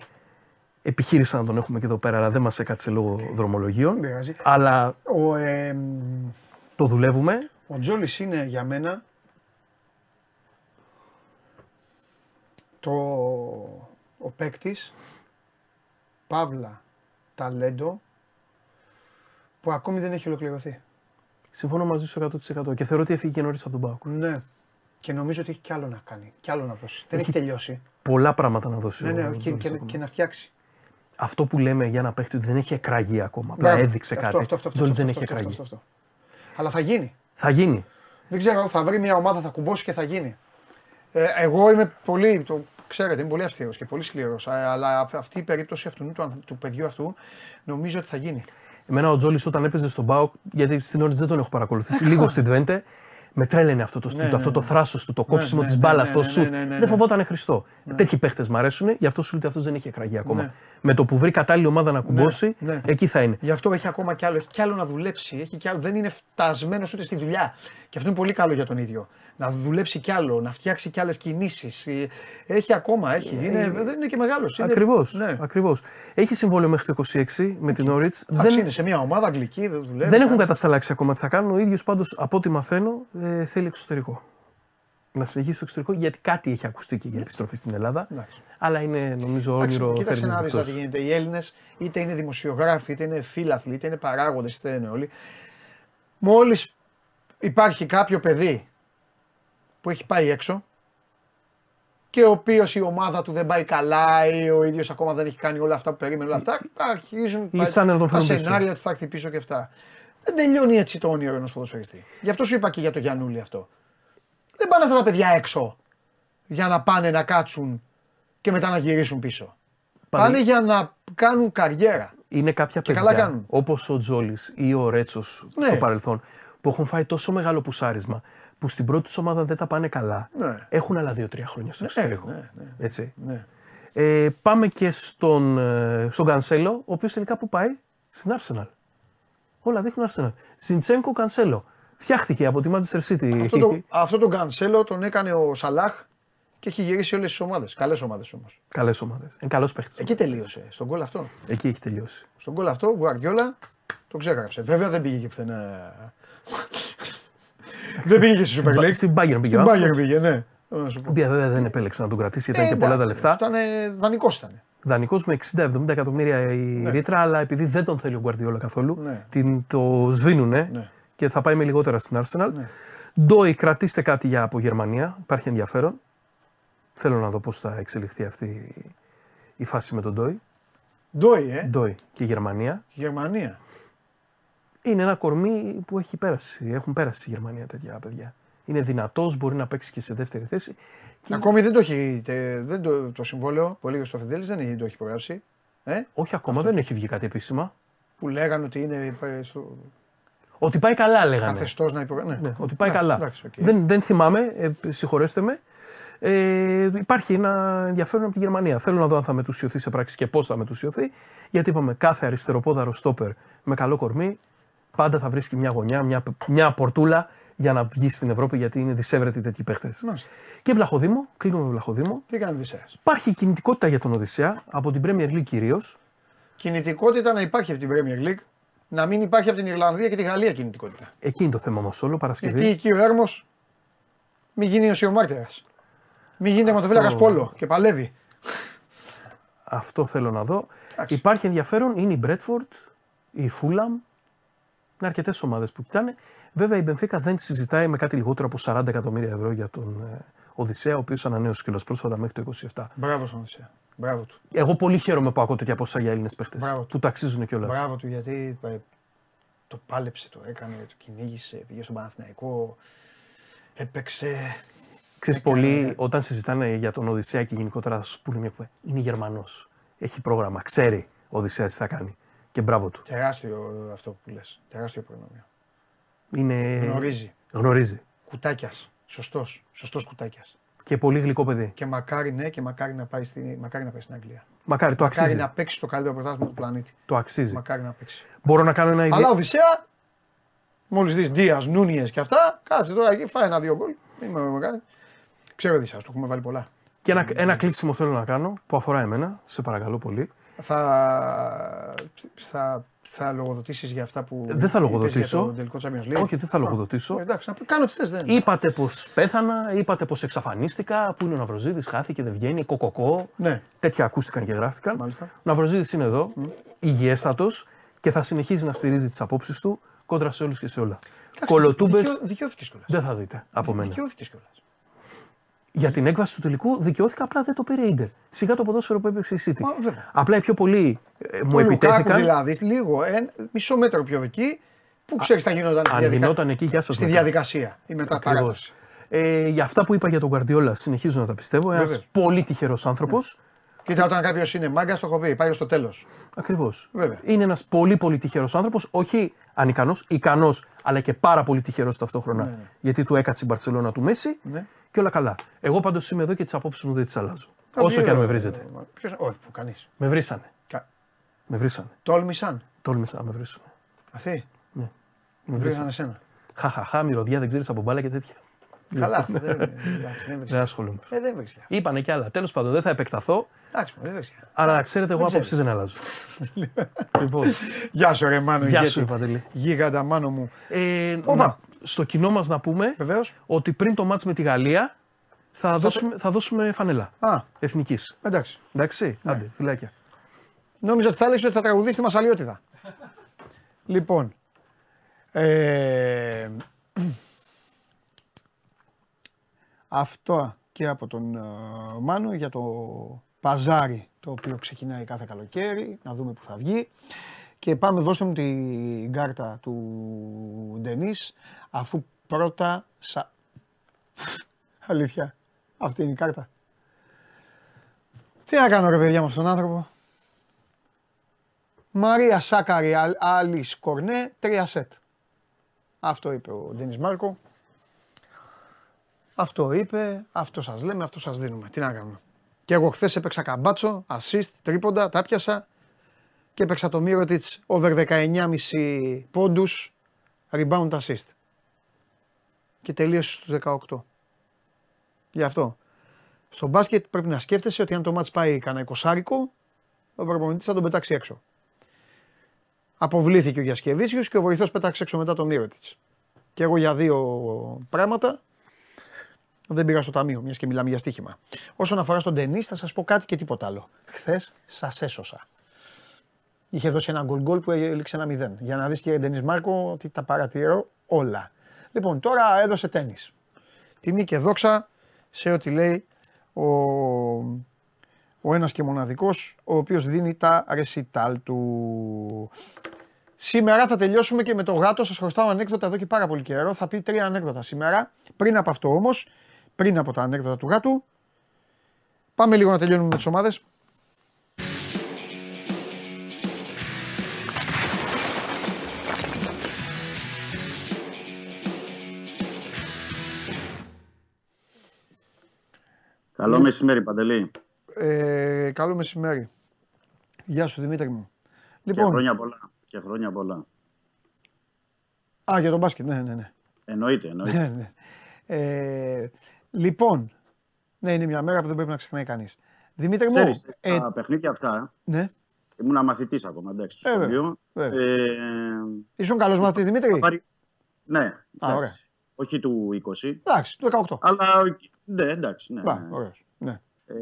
επιχείρησα να τον έχουμε και εδώ πέρα, αλλά δεν μας έκατσε λόγω δρομολογίων. Δεν πειράζει. Αλλά Ο, ε, το δουλεύουμε. ο Τζόλη είναι για μένα το, ο παίκτης Παύλα ταλέντο που ακόμη δεν έχει ολοκληρωθεί. Συμφωνώ μαζί σου 100% και θεωρώ ότι έφυγε και νωρίς από τον Πάοκ. Ναι. Και νομίζω ότι έχει κι άλλο να κάνει. Κι άλλο να δώσει. Δεν έχει τελειώσει. Πολλά πράγματα να δώσει. Ναι, ο ναι, και, Τζόλης και, ακόμα. και να φτιάξει. Αυτό που λέμε για ένα παίχτη ότι δεν έχει εκραγεί ακόμα. Απλά Μπράβο. έδειξε Αυτό, κάτι. αυτό, αυτό, αυτό, Τζόλης αυτό, δεν αυτό, έχει αυτό, εκραγεί. αυτό, αυτό. Αλλά θα γίνει. Θα γίνει. Δεν ξέρω, θα βρει μια ομάδα, θα κουμπώσει και θα γίνει. Ε, εγώ είμαι πολύ, το ξέρετε, είμαι πολύ αυστηρός και πολύ σκληρός. Αλλά αυ- αυτή η περίπτωση αυτού του, ανθ- του παιδιού αυτού νομίζω ότι θα γίνει. Εμένα ο Τζόλης όταν έπαιζε στον Πάοκ, γιατί στην ώρα δεν τον έχω παρακολουθήσει, Ε, λίγο καλά. στην Τβέντε, με τρέλαινε αυτό το στυλ, Ναι, αυτό ναι, το ναι. θράσος του, το κόψιμο ναι, της ναι, μπάλας, ναι, το ναι, σουτ. ναι, ναι, ναι. Δεν φοβόταν Χριστό. Τέτοιοι παίχτε μου αρέσουν, γι' αυτό σου λέω ότι αυτός δεν έχει εκραγεί ακόμα. Ναι. Με το που βρει κατάλληλη ομάδα να κουμπώσει, ναι. εκεί θα είναι. Γι' αυτό έχει ακόμα κι άλλο, έχει κι άλλο να δουλέψει. Έχει κι άλλο, δεν είναι φτασμένος ούτε στη δουλειά. Και αυτό είναι πολύ καλό για τον ίδιο. Να δουλέψει κι άλλο, να φτιάξει κι άλλες κινήσεις. Έχει ακόμα, έχει. Είναι, δεν είναι και μεγάλος. Ακριβώς. Ναι. Ακριβώς. Έχει συμβόλαιο μέχρι το 26 με την Όριτ. Δεν... Είναι σε μια ομάδα αγγλική, δεν δουλεύει. Δεν έχουν κάνει. κατασταλάξει ακόμα τι θα κάνουν. Ο ίδιος πάντως, από ό,τι μαθαίνω, ε, θέλει εξωτερικό. να συνεχίσει στο εξωτερικό γιατί κάτι έχει ακουστεί και για επιστροφή στην Ελλάδα. Εντάξει. Αλλά είναι νομίζω Εντάξει, όνειρο Κοίταξε να δεις θερινής τι γίνεται. Οι Έλληνες είτε είναι δημοσιογράφοι, είτε είναι φίλαθλοι, είτε είναι παράγοντες, είτε είναι όλοι. Μόλις υπάρχει κάποιο παιδί που έχει πάει έξω και ο οποίος η ομάδα του δεν πάει καλά ή ο ίδιος ακόμα δεν έχει κάνει όλα αυτά που περίμενε, όλα αυτά, αρχίζουν Λυσάνε να τον τα φέρουν πίσω. σενάρια ότι θα έρθει πίσω και αυτά. Δεν τελειώνει έτσι το όνειρο ενός ποδοσφαιριστή. Γι' αυτό σου είπα και για το Γιανούλη αυτό. Δεν πάνε αυτά τα παιδιά έξω για να πάνε να κάτσουν και μετά να γυρίσουν πίσω. Πάνε- Πάνε για να κάνουν καριέρα. Είναι κάποια Και παιδιά, καλά κάνουν. όπως ο Τζόλης ή ο Ρέτσος Ναι. στο παρελθόν, που έχουν φάει τόσο μεγάλο πουσάρισμα που στην πρώτη τους ομάδα δεν τα πάνε καλά. Ναι. Έχουν άλλα δύο-τρία χρόνια στο Ναι, εξωτερικό. ναι, ναι. Έτσι. Ναι. Ε, πάμε και στον, ε, στον Κανσέλο, ο οποίος τελικά που πάει στην Arsenal. Όλα δείχνουν Arsenal. Ζιντσένκο Κανσέλο. Φτιάχτηκε από τη Manchester City. Αυτό, το, αυτό τον Κανσέλο τον έκανε ο Σαλάχ και έχει γυρίσει όλες τις ομάδες. Καλές ομάδες όμως. Καλές ομάδες. Είναι καλός παίχτης. Εκεί τελείωσε. Στον γκολ αυτό. Εκεί έχει τελειώσει. Στον γκολ αυτό ο Γκουαρδιόλα το ξέγραψε. Βέβαια δεν πήγε και πουθενά. Δεν πήγε και στη Super League. Στην Bayern πήγε. Στην ο Bayern άνθρωπος, πήγε, ναι. Θέλω να σου Η πω. οποία βέβαια δεν επέλεξε να τον κρατήσει γιατί ήταν Ε, και πολλά τα εντάξει, λεφτά. Ήταν δανεικός ήταν. Δανεικός με 60-70 εκατομμύρια η Ναι. ρήτρα, αλλά επειδή δεν τον θέλει ο Γκουαρδιόλα καθόλου, Ναι. την, το σβήνουνε Ναι. και θα πάει με λιγότερα στην Arsenal. Ναι. Ντόι, κρατήστε κάτι για από Γερμανία. Υπάρχει ενδιαφέρον. Θέλω να δω πώς θα εξελιχθεί αυτή η φάση με τον Ντόι. Ντόι, ε. Ντόι και Γερμανία. Γερμανία. Είναι ένα κορμί που έχει πέρασει. Έχουν πέρασει στη Γερμανία τέτοια παιδιά. Είναι δυνατός, μπορεί να παίξει και σε δεύτερη θέση. Και Ακόμη δεν το έχει. τε- δεν το, το συμβόλαιο που έλεγε στο Φιδέλη δεν έχει, το έχει υπογράψει. Ε, Όχι ακόμα, δεν έχει βγει κάτι επίσημα. που λέγανε ότι είναι ε, στο Ότι πάει καλά, λέγανε. καθεστώς να υπογράψει. Ναι. Ναι, ότι πάει Εντάξει, καλά. εντάξει, οκ. δεν, δεν θυμάμαι, ε, συγχωρέστε με. Ε, υπάρχει ένα ενδιαφέρον από τη Γερμανία. Θέλω να δω αν θα μετουσιωθεί σε πράξη και πώς θα μετουσιωθεί. Γιατί είπαμε, κάθε αριστεροπόδαρο στόπερ με καλό κορμί πάντα θα βρίσκει μια γωνιά, μια, μια πορτούλα για να βγει στην Ευρώπη γιατί είναι δυσέβρετοι τέτοιοι παίχτες. Μάλιστα. Και Βλαχοδήμο, κλείνουμε με Βλαχοδήμο. Τι κάνει Οδυσσέας; Υπάρχει κινητικότητα για τον Οδυσσέα από την Premier League κυρίως. Κινητικότητα να υπάρχει από την Premier League, να μην υπάρχει από την Ιρλανδία και τη Γαλλία κινητικότητα. Εκεί είναι το θέμα μας όλο, Παρασκευή. Γιατί εκεί ο Έρμος μην γίνει ο Σιωμάρτυρα. Μην γίνει τερματοφύλακα πόλο και παλεύει. Αυτό θέλω να δω. Υπάρχει ενδιαφέρον, είναι η Μπρέτφορντ, η Φούλαμ. Είναι αρκετές ομάδες που κοιτάνε. Βέβαια η Μπενφίκα δεν συζητάει με κάτι λιγότερο από 40 εκατομμύρια ευρώ για τον ε, Οδυσσέα, ο οποίος ανανέωσε κιόλα πρόσφατα μέχρι το 27. Μπράβο στον Οδυσσέα. Μπράβο του. Εγώ πολύ χαίρομαι που ακούω τέτοια ποσά για Έλληνες παίχτες. Μπράβο Του ταξίζουν κιόλας. Μπράβο του γιατί ε, το πάλεψε, το έκανε, το κυνήγησε, πήγε στον Παναθηναϊκό, έπαιξε. Ξέρεις, Έκανε- πολλοί όταν συζητάνε για τον Οδυσσέα και γενικότερα θα σου πούνε μια κουβέντα. Είναι Γερμανός. Έχει πρόγραμμα. Ξέρει ο Οδυσσέας τι θα κάνει. Και μπράβο του. Τεράστιο αυτό που λες. Τεράστιο προνόμιο. Είναι... Γνωρίζει. Γνωρίζει. Κουτάκιας. Σωστός. Σωστός κουτάκιας. Και πολύ γλυκό παιδί. Και μακάρι ναι, και μακάρι να πάει, στη, μακάρι να πάει στην Αγγλία. Μακάρι, το μακάρι αξίζει. να παίξει το καλύτερο πρωτάθλημα του πλανήτη. Το αξίζει. Μακάρι να παίξει. Μπορώ να κάνω ένα Αλλά Οδυσσέα, μόλις δεις Δίας, Νούνιες και αυτά, κάτσε τώρα εκεί, φάει ένα-δύο γκολ. Είμαι μεγάλη. Ξέρω Οδυσσέας, το έχουμε βάλει πολλά. Και ένα, ένα κλείσιμο θέλω να κάνω που αφορά εμένα. Σε παρακαλώ πολύ. Θα, θα, θα λογοδοτήσεις για αυτά που. Δεν θα είπες λογοδοτήσω. Για το τελικό Champions League. Όχι, δεν θα λογοδοτήσω. Ε, εντάξει, να κάνω τι θες. Δεν. Είπατε πως πέθανα, είπατε πως εξαφανίστηκα, που είναι ο Ναυροζήτη, χάθηκε, δεν βγαίνει, κοκοκό. Ναι. Τέτοια ακούστηκαν και γράφτηκαν. Μάλιστα. Ο Ναυροζήτη είναι εδώ, υγιέστατος και θα συνεχίζει να στηρίζει τις απόψεις του κόντρα σε όλους και σε όλα. Κολοτούμπε Δικαιώθηκες κιόλας. δεν θα δείτε από μένα. Δικαιώθηκες κιόλας. Για την έκβαση του τελικού δικαιώθηκα, απλά δεν το πήρε η Ιντερ. Σιγά το ποδόσφαιρο που έπαιξε η City. Μα, βέβαια. Απλά οι πιο πολλοί ε, μου Ο Λουκάκου επιτέθηκαν. δηλαδή, λίγο, ε, μισό μέτρο πιο εκεί, που ξέρεις τι θα γινόταν στη, Αν διαδικα... γινόταν εκεί, γεια σας. στη διαδικασία. Η μεταπαράταση. Ε, για αυτά που είπα για τον Guardiola συνεχίζω να τα πιστεύω. Ένας Βεβαίως. πολύ τυχερός άνθρωπος. Κοίτα, όταν κάποιος είναι μάγκας, το έχω πει, πάει στο τέλος. Ακριβώς. Βέβαια. Είναι ένας πολύ πολύ τυχερός άνθρωπος. Όχι ανικανός, ικανός, αλλά και πάρα πολύ τυχερός ταυτόχρονα. Ναι. Γιατί του έκατσε η Μπαρσελόνα του Μέση Ναι. Και όλα καλά. Εγώ πάντως είμαι εδώ και τις απόψεις μου δεν τις αλλάζω. Όσο και αν με βρίζετε. Ποιος... Όχι, που κανείς. Με βρίσανε. Κα... Με βρίσανε. Τόλμησαν. Τόλμησα να με βρίσουν. Αυτοί. Ναι. Με βρίζανε εσένα. Χαχαχά, μυρωδιά, δεν ξέρεις από μπάλα και τέτοια. Καλά, αυτό δεν, εντάξει, δεν Δεν βρίσκει. ασχολούμαι. Ε, δεν βρίσκει. Είπανε κι άλλα. Τέλος πάντων, δεν θα επεκταθώ. Εντάξει, δεν βρίσκει. Αλλά να ξέρετε, εγώ Δεν απόψει δεν αλλάζω. λοιπόν, Γεια σου, ρε Μάνο. Γεια ηγέτη. σου, Παντελή. Γίγαντα, Μάνο μου. ε, Όπα. να- στο κοινό μας να πούμε Βεβαίως. ότι πριν το μάτς με τη Γαλλία Θα, δώσουμε, θα δώσουμε φανέλα. Α, Εθνικής. εντάξει. Εντάξει, άντε, φυλάκια. Νόμιζα ότι θα λες ότι θα τραγουδήσει τη Μασαλιώτιδα. λοιπόν. Ε, αυτό και από τον ε, Μάνο για το παζάρι το οποίο ξεκινάει κάθε καλοκαίρι, να δούμε που θα βγει. Και πάμε, δώστε μου την κάρτα του Ντενής, αφού πρώτα... Σα... Αλήθεια, αυτή είναι η κάρτα. Τι να κάνω ρε παιδιά με αυτόν τον άνθρωπο; Μαρία Σάκαρη Άλλη Κορνέ, τρία σετ. Αυτό είπε ο Ντένις Μάρκο. Αυτό είπε, αυτό σας λέμε, αυτό σας δίνουμε. Τι να κάνουμε. Και εγώ χθες έπαιξα καμπάτσο, assist, τρίποντα, τα πιάσα και έπαιξα το Μύρωτιτς over 19,5 πόντους, rebound assist. Και τελείωσε στους 18. Γι' αυτό. Στο μπάσκετ πρέπει να σκέφτεσαι ότι αν το μάτς πάει κανένα εικοσάρικο, ο προπονητής θα τον πετάξει έξω. Αποβλήθηκε ο Γιασκεβίτσιος και ο βοηθός πέταξε έξω μετά το Μύρωτιτς. Και εγώ για δύο πράγματα δεν πήγα στο ταμείο, μιας και μιλάμε για στοίχημα. Όσον αφορά στον ταινίς, θα σας πω κάτι και τίποτα άλλο. Χθες σας έσωσα. Είχε δώσει ένα γκολ γκολ που έληξε ένα μηδέν. Για να δεις κύριε Ντενή Μάρκο ότι τα παρατηρώ όλα. Λοιπόν, τώρα έδωσε τέννη. Τιμή και δόξα σε ό,τι λέει ο, ο ένας και μοναδικός, ο οποίος δίνει τα ρεσιτάλ του. Σήμερα θα τελειώσουμε και με το γάτο. Σας χρωστάω ανέκδοτα εδώ και πάρα πολύ καιρό. Θα πει τρία ανέκδοτα σήμερα. Πριν από αυτό όμως, πριν από τα ανέκδοτα του γάτου, πάμε λίγο να τελειώνουμε με τις ομάδες. Καλό μεσημέρι, Παντελή. Ε, καλό μεσημέρι. Γεια σου Δημήτρη μου. Λοιπόν, και χρόνια πολλά. Και χρόνια πολλά. Α, για τον μπάσκετ, ναι, ναι, ναι. Εννοείται, εννοείται. Ναι, ναι. Ε, λοιπόν, ναι, είναι μια μέρα που δεν πρέπει να ξεχνάει κανείς. Δημήτρη μου. Ξέρεις, ε, τα παιχνίδια αυτά. Ναι. Ήμουν μαθητής ακόμα, εντάξει. Ε, στο βέβαια, σχολείο. βέβαια. Ε, Ήσουν καλός μαθητής Δημήτρη; θα πάρει- Ναι, Α, εντάξει. ωραία. όχι του 20. Εντάξει, του 18. Αλλά ναι, εντάξει. Ναι, Μπα, ναι. ωραίος. Ναι. Ε,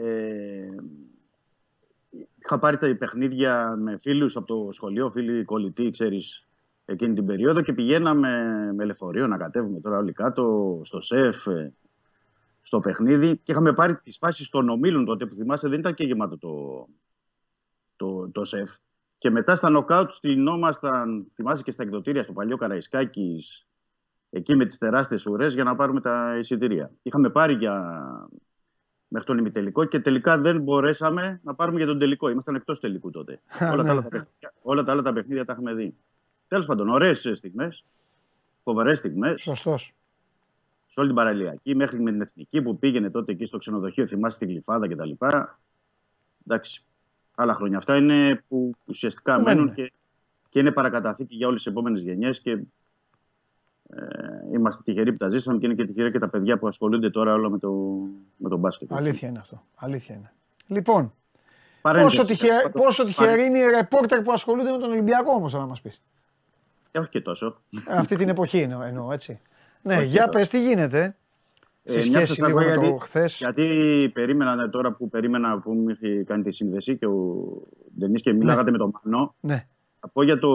είχα πάρει τα παιχνίδια με φίλους από το σχολείο, φίλοι κολλητοί, ξέρεις, εκείνη την περίοδο και πηγαίναμε με λεωφορείο να κατέβουμε τώρα όλοι κάτω, στο ΣΕΦ, ε, στο παιχνίδι και είχαμε πάρει τις φάσεις των ομίλων τότε που θυμάσαι δεν ήταν και γεμάτο το, το, το ΣΕΦ. Και μετά στα νοκάουτ στυνόμασταν, θυμάσαι και στα εκδοτήρια στο παλιό Καραϊσκάκης, εκεί με τις τεράστιες ουρές για να πάρουμε τα εισιτήρια. Είχαμε πάρει για μέχρι τον ημιτελικό και τελικά δεν μπορέσαμε να πάρουμε για τον τελικό. Ήμασταν εκτός τελικού τότε. όλα, ναι. τα άλλα τα παιχνίδια, όλα τα άλλα τα παιχνίδια τα έχουμε δει. Τέλος πάντων, ωραίες στιγμές. Φοβερές στιγμές. Σωστός. Σε όλη την παραλιακή, μέχρι με την εθνική που πήγαινε τότε εκεί στο ξενοδοχείο, θυμάσαι την Γλυφάδα κτλ. Εντάξει. Άλλα χρόνια. Αυτά είναι που ουσιαστικά Ναι, μένουν ναι. και, και είναι παρακαταθήκη για όλες τις επόμενες γενιές. Και ε, είμαστε τυχεροί που τα ζήσαμε και είναι και τυχεροί και τα παιδιά που ασχολούνται τώρα όλα με το, με το μπάσκετ. έτσι. Αλήθεια είναι αυτό. Αλήθεια είναι. Λοιπόν, Παρένθεση. πόσο, τυχε... Παρέ- πόσο τυχεροί είναι οι ρεπόρτερ που ασχολούνται με τον Ολυμπιακό όμως, να μας πεις; Ε, όχι και τόσο. Αυτή την εποχή εννοώ, εννοώ έτσι. Ναι, Όχι για τώρα. πες τι γίνεται. Σε Ε, μια σχέση σας λίγο πω με το γιατί- χθες. Γιατί περίμενα ναι, τώρα που περίμενα που μου είχε κάνει τη σύνδεση και ο Ντενή και μιλάγατε με τον Μανώ. Ναι. Θα πω για το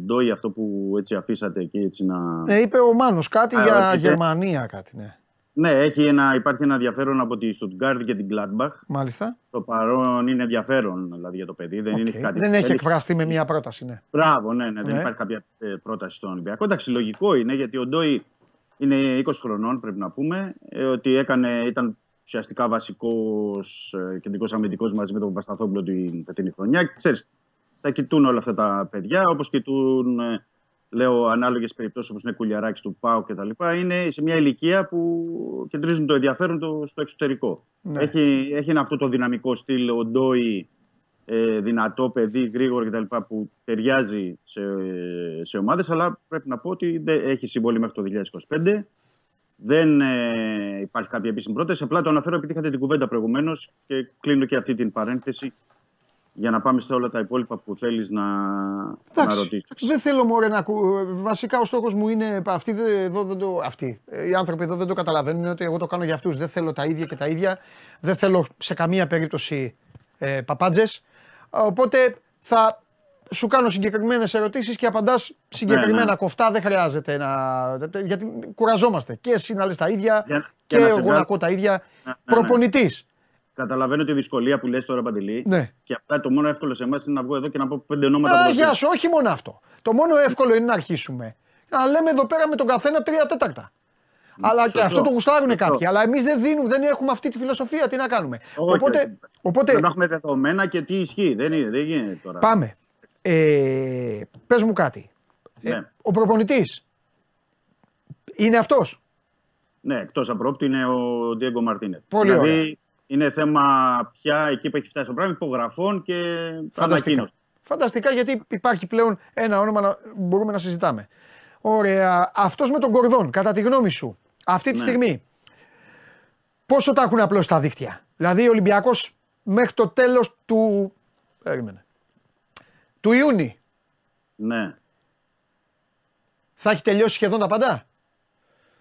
Ντόι αυτό που έτσι αφήσατε εκεί έτσι να. ναι, είπε ο Μάνος κάτι Α, για όχι, Γερμανία κάτι, ναι. Ναι, έχει ένα, υπάρχει ένα ενδιαφέρον από τη Στουτγκάρδη και την Gladbach. Μάλιστα. Το παρόν είναι ενδιαφέρον δηλαδή για το παιδί. Δεν Οκ. είναι κάτι Δεν έχει θέλει. εκφραστεί με μία πρόταση, ναι. Μπράβο, ναι, ναι, δεν Ναι. υπάρχει κάποια ε, πρόταση στον Ολυμπιακό. Εντάξει, λογικό είναι γιατί ο Ντόι είναι 20 χρονών, πρέπει να πούμε. ε, ότι έκανε, ήταν ουσιαστικά βασικός ε, κεντρικός αμυντικός μαζί με τον Παπασταθόπουλο την φετινή χρονιά. Και Ξέρεις, τα κοιτούν όλα αυτά τα παιδιά, όπως κοιτούν, ε, λέω, ανάλογες περιπτώσεις όπως είναι κουλιαράκι του Πάου κτλ. Είναι σε μια ηλικία που κεντρίζουν το ενδιαφέρον το, στο εξωτερικό. Ναι. Έχει, έχει ένα αυτό το δυναμικό στυλ, ο Ντόι, ε, δυνατό παιδί, γρήγορο κτλ. που ταιριάζει σε, σε ομάδες, αλλά πρέπει να πω ότι δεν έχει συμβόλη μέχρι το 2025. Δεν ε, υπάρχει κάποια επίσημη πρόταση. Απλά το αναφέρω επειδή είχατε την κουβέντα προηγουμένως και κλείνω και αυτή την παρένθεση για να πάμε σε όλα τα υπόλοιπα που θέλεις να, να ρωτήσεις. Δεν θέλω μωρέ να ακού... Βασικά ο στόχος μου είναι αυτοί, εδώ, δεν το... αυτοί. Οι άνθρωποι εδώ δεν το καταλαβαίνουν ότι εγώ το κάνω για αυτούς. Δεν θέλω τα ίδια και τα ίδια. Δεν θέλω σε καμία περίπτωση ε, παπάντζες. Οπότε θα σου κάνω συγκεκριμένες ερωτήσεις και απαντάς συγκεκριμένα Ναι, ναι. κοφτά. Δεν χρειάζεται να. Γιατί κουραζόμαστε. Και εσύ να λες τα ίδια Για- και για να σε εγώ να βγάλω- ακούω τα ίδια. Ναι, ναι, ναι. Προπονητής. Καταλαβαίνω τη δυσκολία που λες τώρα, Παντελή. Ναι. Και απλά το μόνο εύκολο σε εμάς είναι να βγω εδώ και να πω πέντε ονόματα. Α, που γεια προσθέτω. σου, όχι μόνο αυτό. Το μόνο εύκολο είναι να αρχίσουμε. Να λέμε εδώ πέρα με τον καθένα τρία τέταρτα. Αλλά και σωστό. αυτό το γουστάρουν Σωστό. κάποιοι. Αλλά εμείς δεν δίνουμε, δεν έχουμε αυτή τη φιλοσοφία. Τι να κάνουμε. Όχι, οπότε, όχι. οπότε Πρέπει να έχουμε δεδομένα και τι ισχύει. Δεν, είναι, δεν γίνεται τώρα. πάμε. Ε, πες μου κάτι. Ε, Ναι. ο προπονητής είναι αυτός; Ναι, εκτός απρόπτου είναι ο Ντίεγκο Μαρτίνετ. Πολύ δηλαδή ωραία. Είναι θέμα πια εκεί που έχει φτάσει το πράγμα υπογραφών και Φανταστικά. ανακοίνωσης. Φανταστικά γιατί υπάρχει πλέον ένα όνομα να μπορούμε να συζητάμε. Ωραία. Αυτός με τον Κορδόν, κατά τη γνώμη σου, αυτή τη Ναι. στιγμή, πόσο τα έχουν απλώσει τα δίχτυα. Δηλαδή ο Ολυμπιακός μέχρι το τέλος του... Περίμενε. Του Ιούνιου Ναι. θα έχει τελειώσει σχεδόν τα πάντα;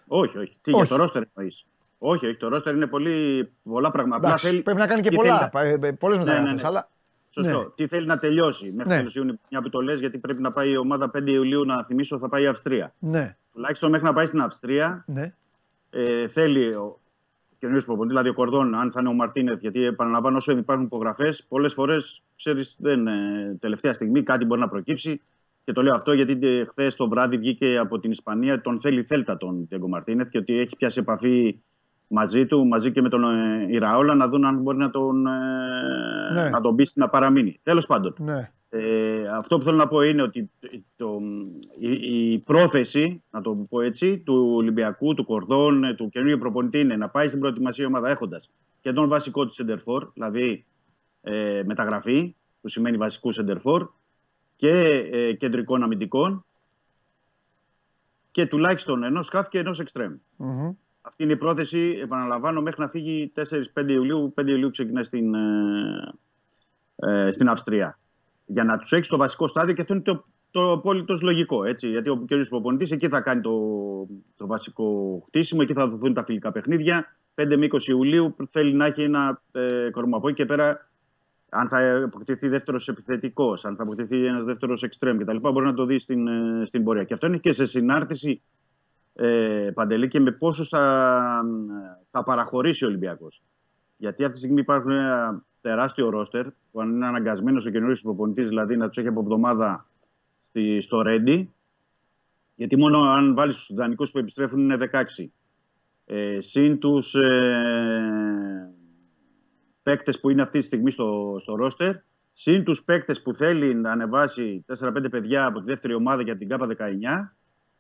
Όχι, όχι. Τι Όχι. για το ρόστερ εννοείς; Όχι, όχι. Το ρόστερ είναι πολύ, πολλά πράγματα. Απλά Εντάξει, θέλει- πρέπει να κάνει και τι πολλά, θέλει να- ε, ε, πολλές Ναι, μεταγραφές. ναι, ναι. Αλλά... Σωστό. Ναι. Τι θέλει να τελειώσει μέχρι Ναι. τέλος Ιούνιου, μια που το λες, γιατί πρέπει να πάει η ομάδα 5 Ιουλίου να θυμίσω θα πάει η Αυστρία. Ναι, Τουλάχιστον μέχρι να πάει στην Αυστρία ναι. ε, θέλει ο καινούριο προπονητής, δηλαδή ο Κορδόν, αν θα είναι ο Μαρτίνεθ, γιατί επαναλαμβάνω όσο υπάρχουν υπογραφές, πολλές φορές ξέρεις, δεν ε, τελευταία στιγμή κάτι μπορεί να προκύψει. Και το λέω αυτό γιατί χθες το βράδυ βγήκε από την Ισπανία, τον θέλει η Θέλτα τον Τιέγκο Μαρτίνεθ και ότι έχει πιάσει επαφή μαζί του, μαζί και με τον ε, Ιραόλα, να δουν αν μπορεί να τον, ε, Ναι. να τον πείσει να παραμείνει. Τέλος πάντων. ναι. Ε, αυτό που θέλω να πω είναι ότι το, η, η πρόθεση, να το πω έτσι, του Ολυμπιακού, του Κορδόν, ε, του καινούργιου προπονητή είναι να πάει στην προετοιμασία η ομάδα έχοντας και τον βασικό του σεντερφόρ, δηλαδή ε, μεταγραφή, που σημαίνει βασικού σεντερφόρ, και ε, κεντρικών αμυντικών και τουλάχιστον ενός σκάφ και ενός εξτρέμ. Μμμ. Αυτή είναι η πρόθεση, επαναλαμβάνω, μέχρι να φύγει 4-5 Ιουλίου. 5 Ιουλίου ξεκινάει στην, ε, ε, στην Αυστρία. Για να τους έχει στο βασικό στάδιο και αυτό είναι το, το απόλυτος λογικό. Έτσι, γιατί ο καινούριο προπονητή εκεί θα κάνει το, το βασικό χτίσιμο, εκεί θα δοθούν τα φιλικά παιχνίδια. 5 με 20 Ιουλίου θέλει να έχει ένα ε, κορμό από εκεί και πέρα. Αν θα αποκτηθεί δεύτερος επιθετικός, αν θα αποκτηθεί ένας δεύτερος εξτρέμ κτλ. Μπορεί να το δει στην, ε, στην πορεία. Και αυτό είναι και σε συνάρτηση ε, Παντελή και με πόσο θα, θα παραχωρήσει ο Ολυμπιακός. Γιατί αυτή τη στιγμή υπάρχουν ένα τεράστιο ρόστερ που αν είναι αναγκασμένος ο καινούριο προπονητής, δηλαδή να τους έχει από εβδομάδα στη, στο Ρέντι. Γιατί μόνο αν βάλεις τους δανεικούς που επιστρέφουν είναι 16. Ε, συν τους ε, παίκτες που είναι αυτή τη στιγμή στο, στο ρόστερ. Συν τους παίκτες που θέλει να ανεβάσει 4-5 παιδιά από τη δεύτερη ομάδα για την ΚΑΠΑ 19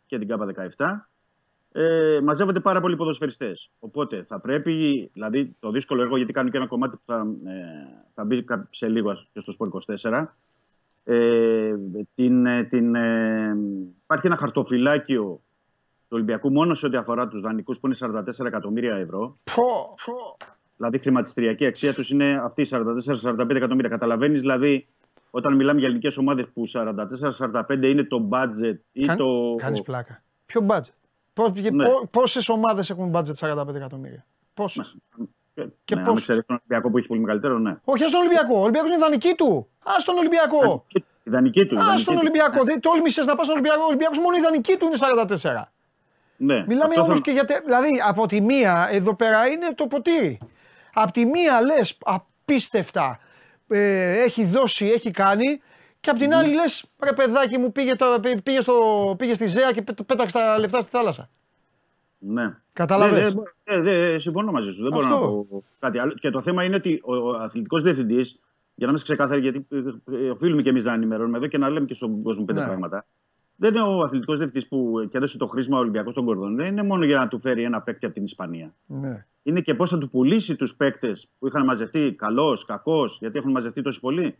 και την ΚΑΠΑ 17 ε, μαζεύονται πάρα πολλοί ποδοσφαιριστές. Οπότε θα πρέπει, δηλαδή το δύσκολο έργο, γιατί κάνω και ένα κομμάτι που θα, ε, θα μπει κα- σε λίγο και στο Σπορ 24. Ε, την, ε, την, ε, υπάρχει ένα χαρτοφυλάκιο του Ολυμπιακού μόνο σε ό,τι αφορά τους δανεικούς που είναι 44 εκατομμύρια ευρώ. Πω, πω. Δηλαδή η χρηματιστηριακή αξία τους είναι αυτή 44-45 εκατομμύρια. Καταλαβαίνεις δηλαδή όταν μιλάμε για ελληνικές ομάδες που 44-45 είναι το budget ή Κάν- το. Κάνεις πλάκα. Ποιο budget; Πώς, Ναι. πό- πόσες ομάδες έχουν budget 45 εκατομμύρια; Πόσες; Και ναι, πώς- Αν εξαιρέσει τον Ολυμπιακό που έχει πολύ μεγαλύτερο, ναι. Όχι, ας τον Ολυμπιακό. Ο Ολυμπιακός είναι δανεική του. Ας τον Ολυμπιακό. Η δανεική του. η Ας δανεική τον του. Ολυμπιακό. Δεν τόλμησες να πας στον Ολυμπιακό. Ο Ολυμπιακός μόνο η δανεική του είναι 44. Ναι. Μιλάμε Αυτό όμως θέλω- και για. τε- Δηλαδή, από τη μία, εδώ πέρα είναι το ποτήρι. Από τη μία λες απίστευτα. Ε, έχει δώσει, έχει κάνει. Και από την άλλη λες, ρε παιδάκι μου, πήγε, το, πή- πήγε, στο, πήγε στη ΖΕΑ και πέ- πέταξε τα λεφτά στη θάλασσα. Ναι. Καταλαβες. Ναι, ναι, ναι, ναι, συμφωνώ μαζί σου. Δεν μπορώ Αυτό. να πω κάτι άλλο. Και το θέμα είναι ότι ο, ο αθλητικός διευθυντής, για να είμαστε ξεκάθαροι, γιατί ε, ε, οφείλουμε και εμείς να ενημερώνουμε εδώ και να λέμε και στον κόσμο πέντε Ναι. πράγματα. Δεν είναι ο αθλητικός διευθυντής που και έδωσε το χρήσμα Ολυμπιακός στον Κορδόν. Δεν είναι μόνο για να του φέρει ένα παίκτη από την Ισπανία. Ναι. Είναι και πώς θα του πουλήσει τους παίκτες που είχαν μαζευτεί, καλός, κακός, γιατί έχουν μαζευτεί τόσοι πολλοί,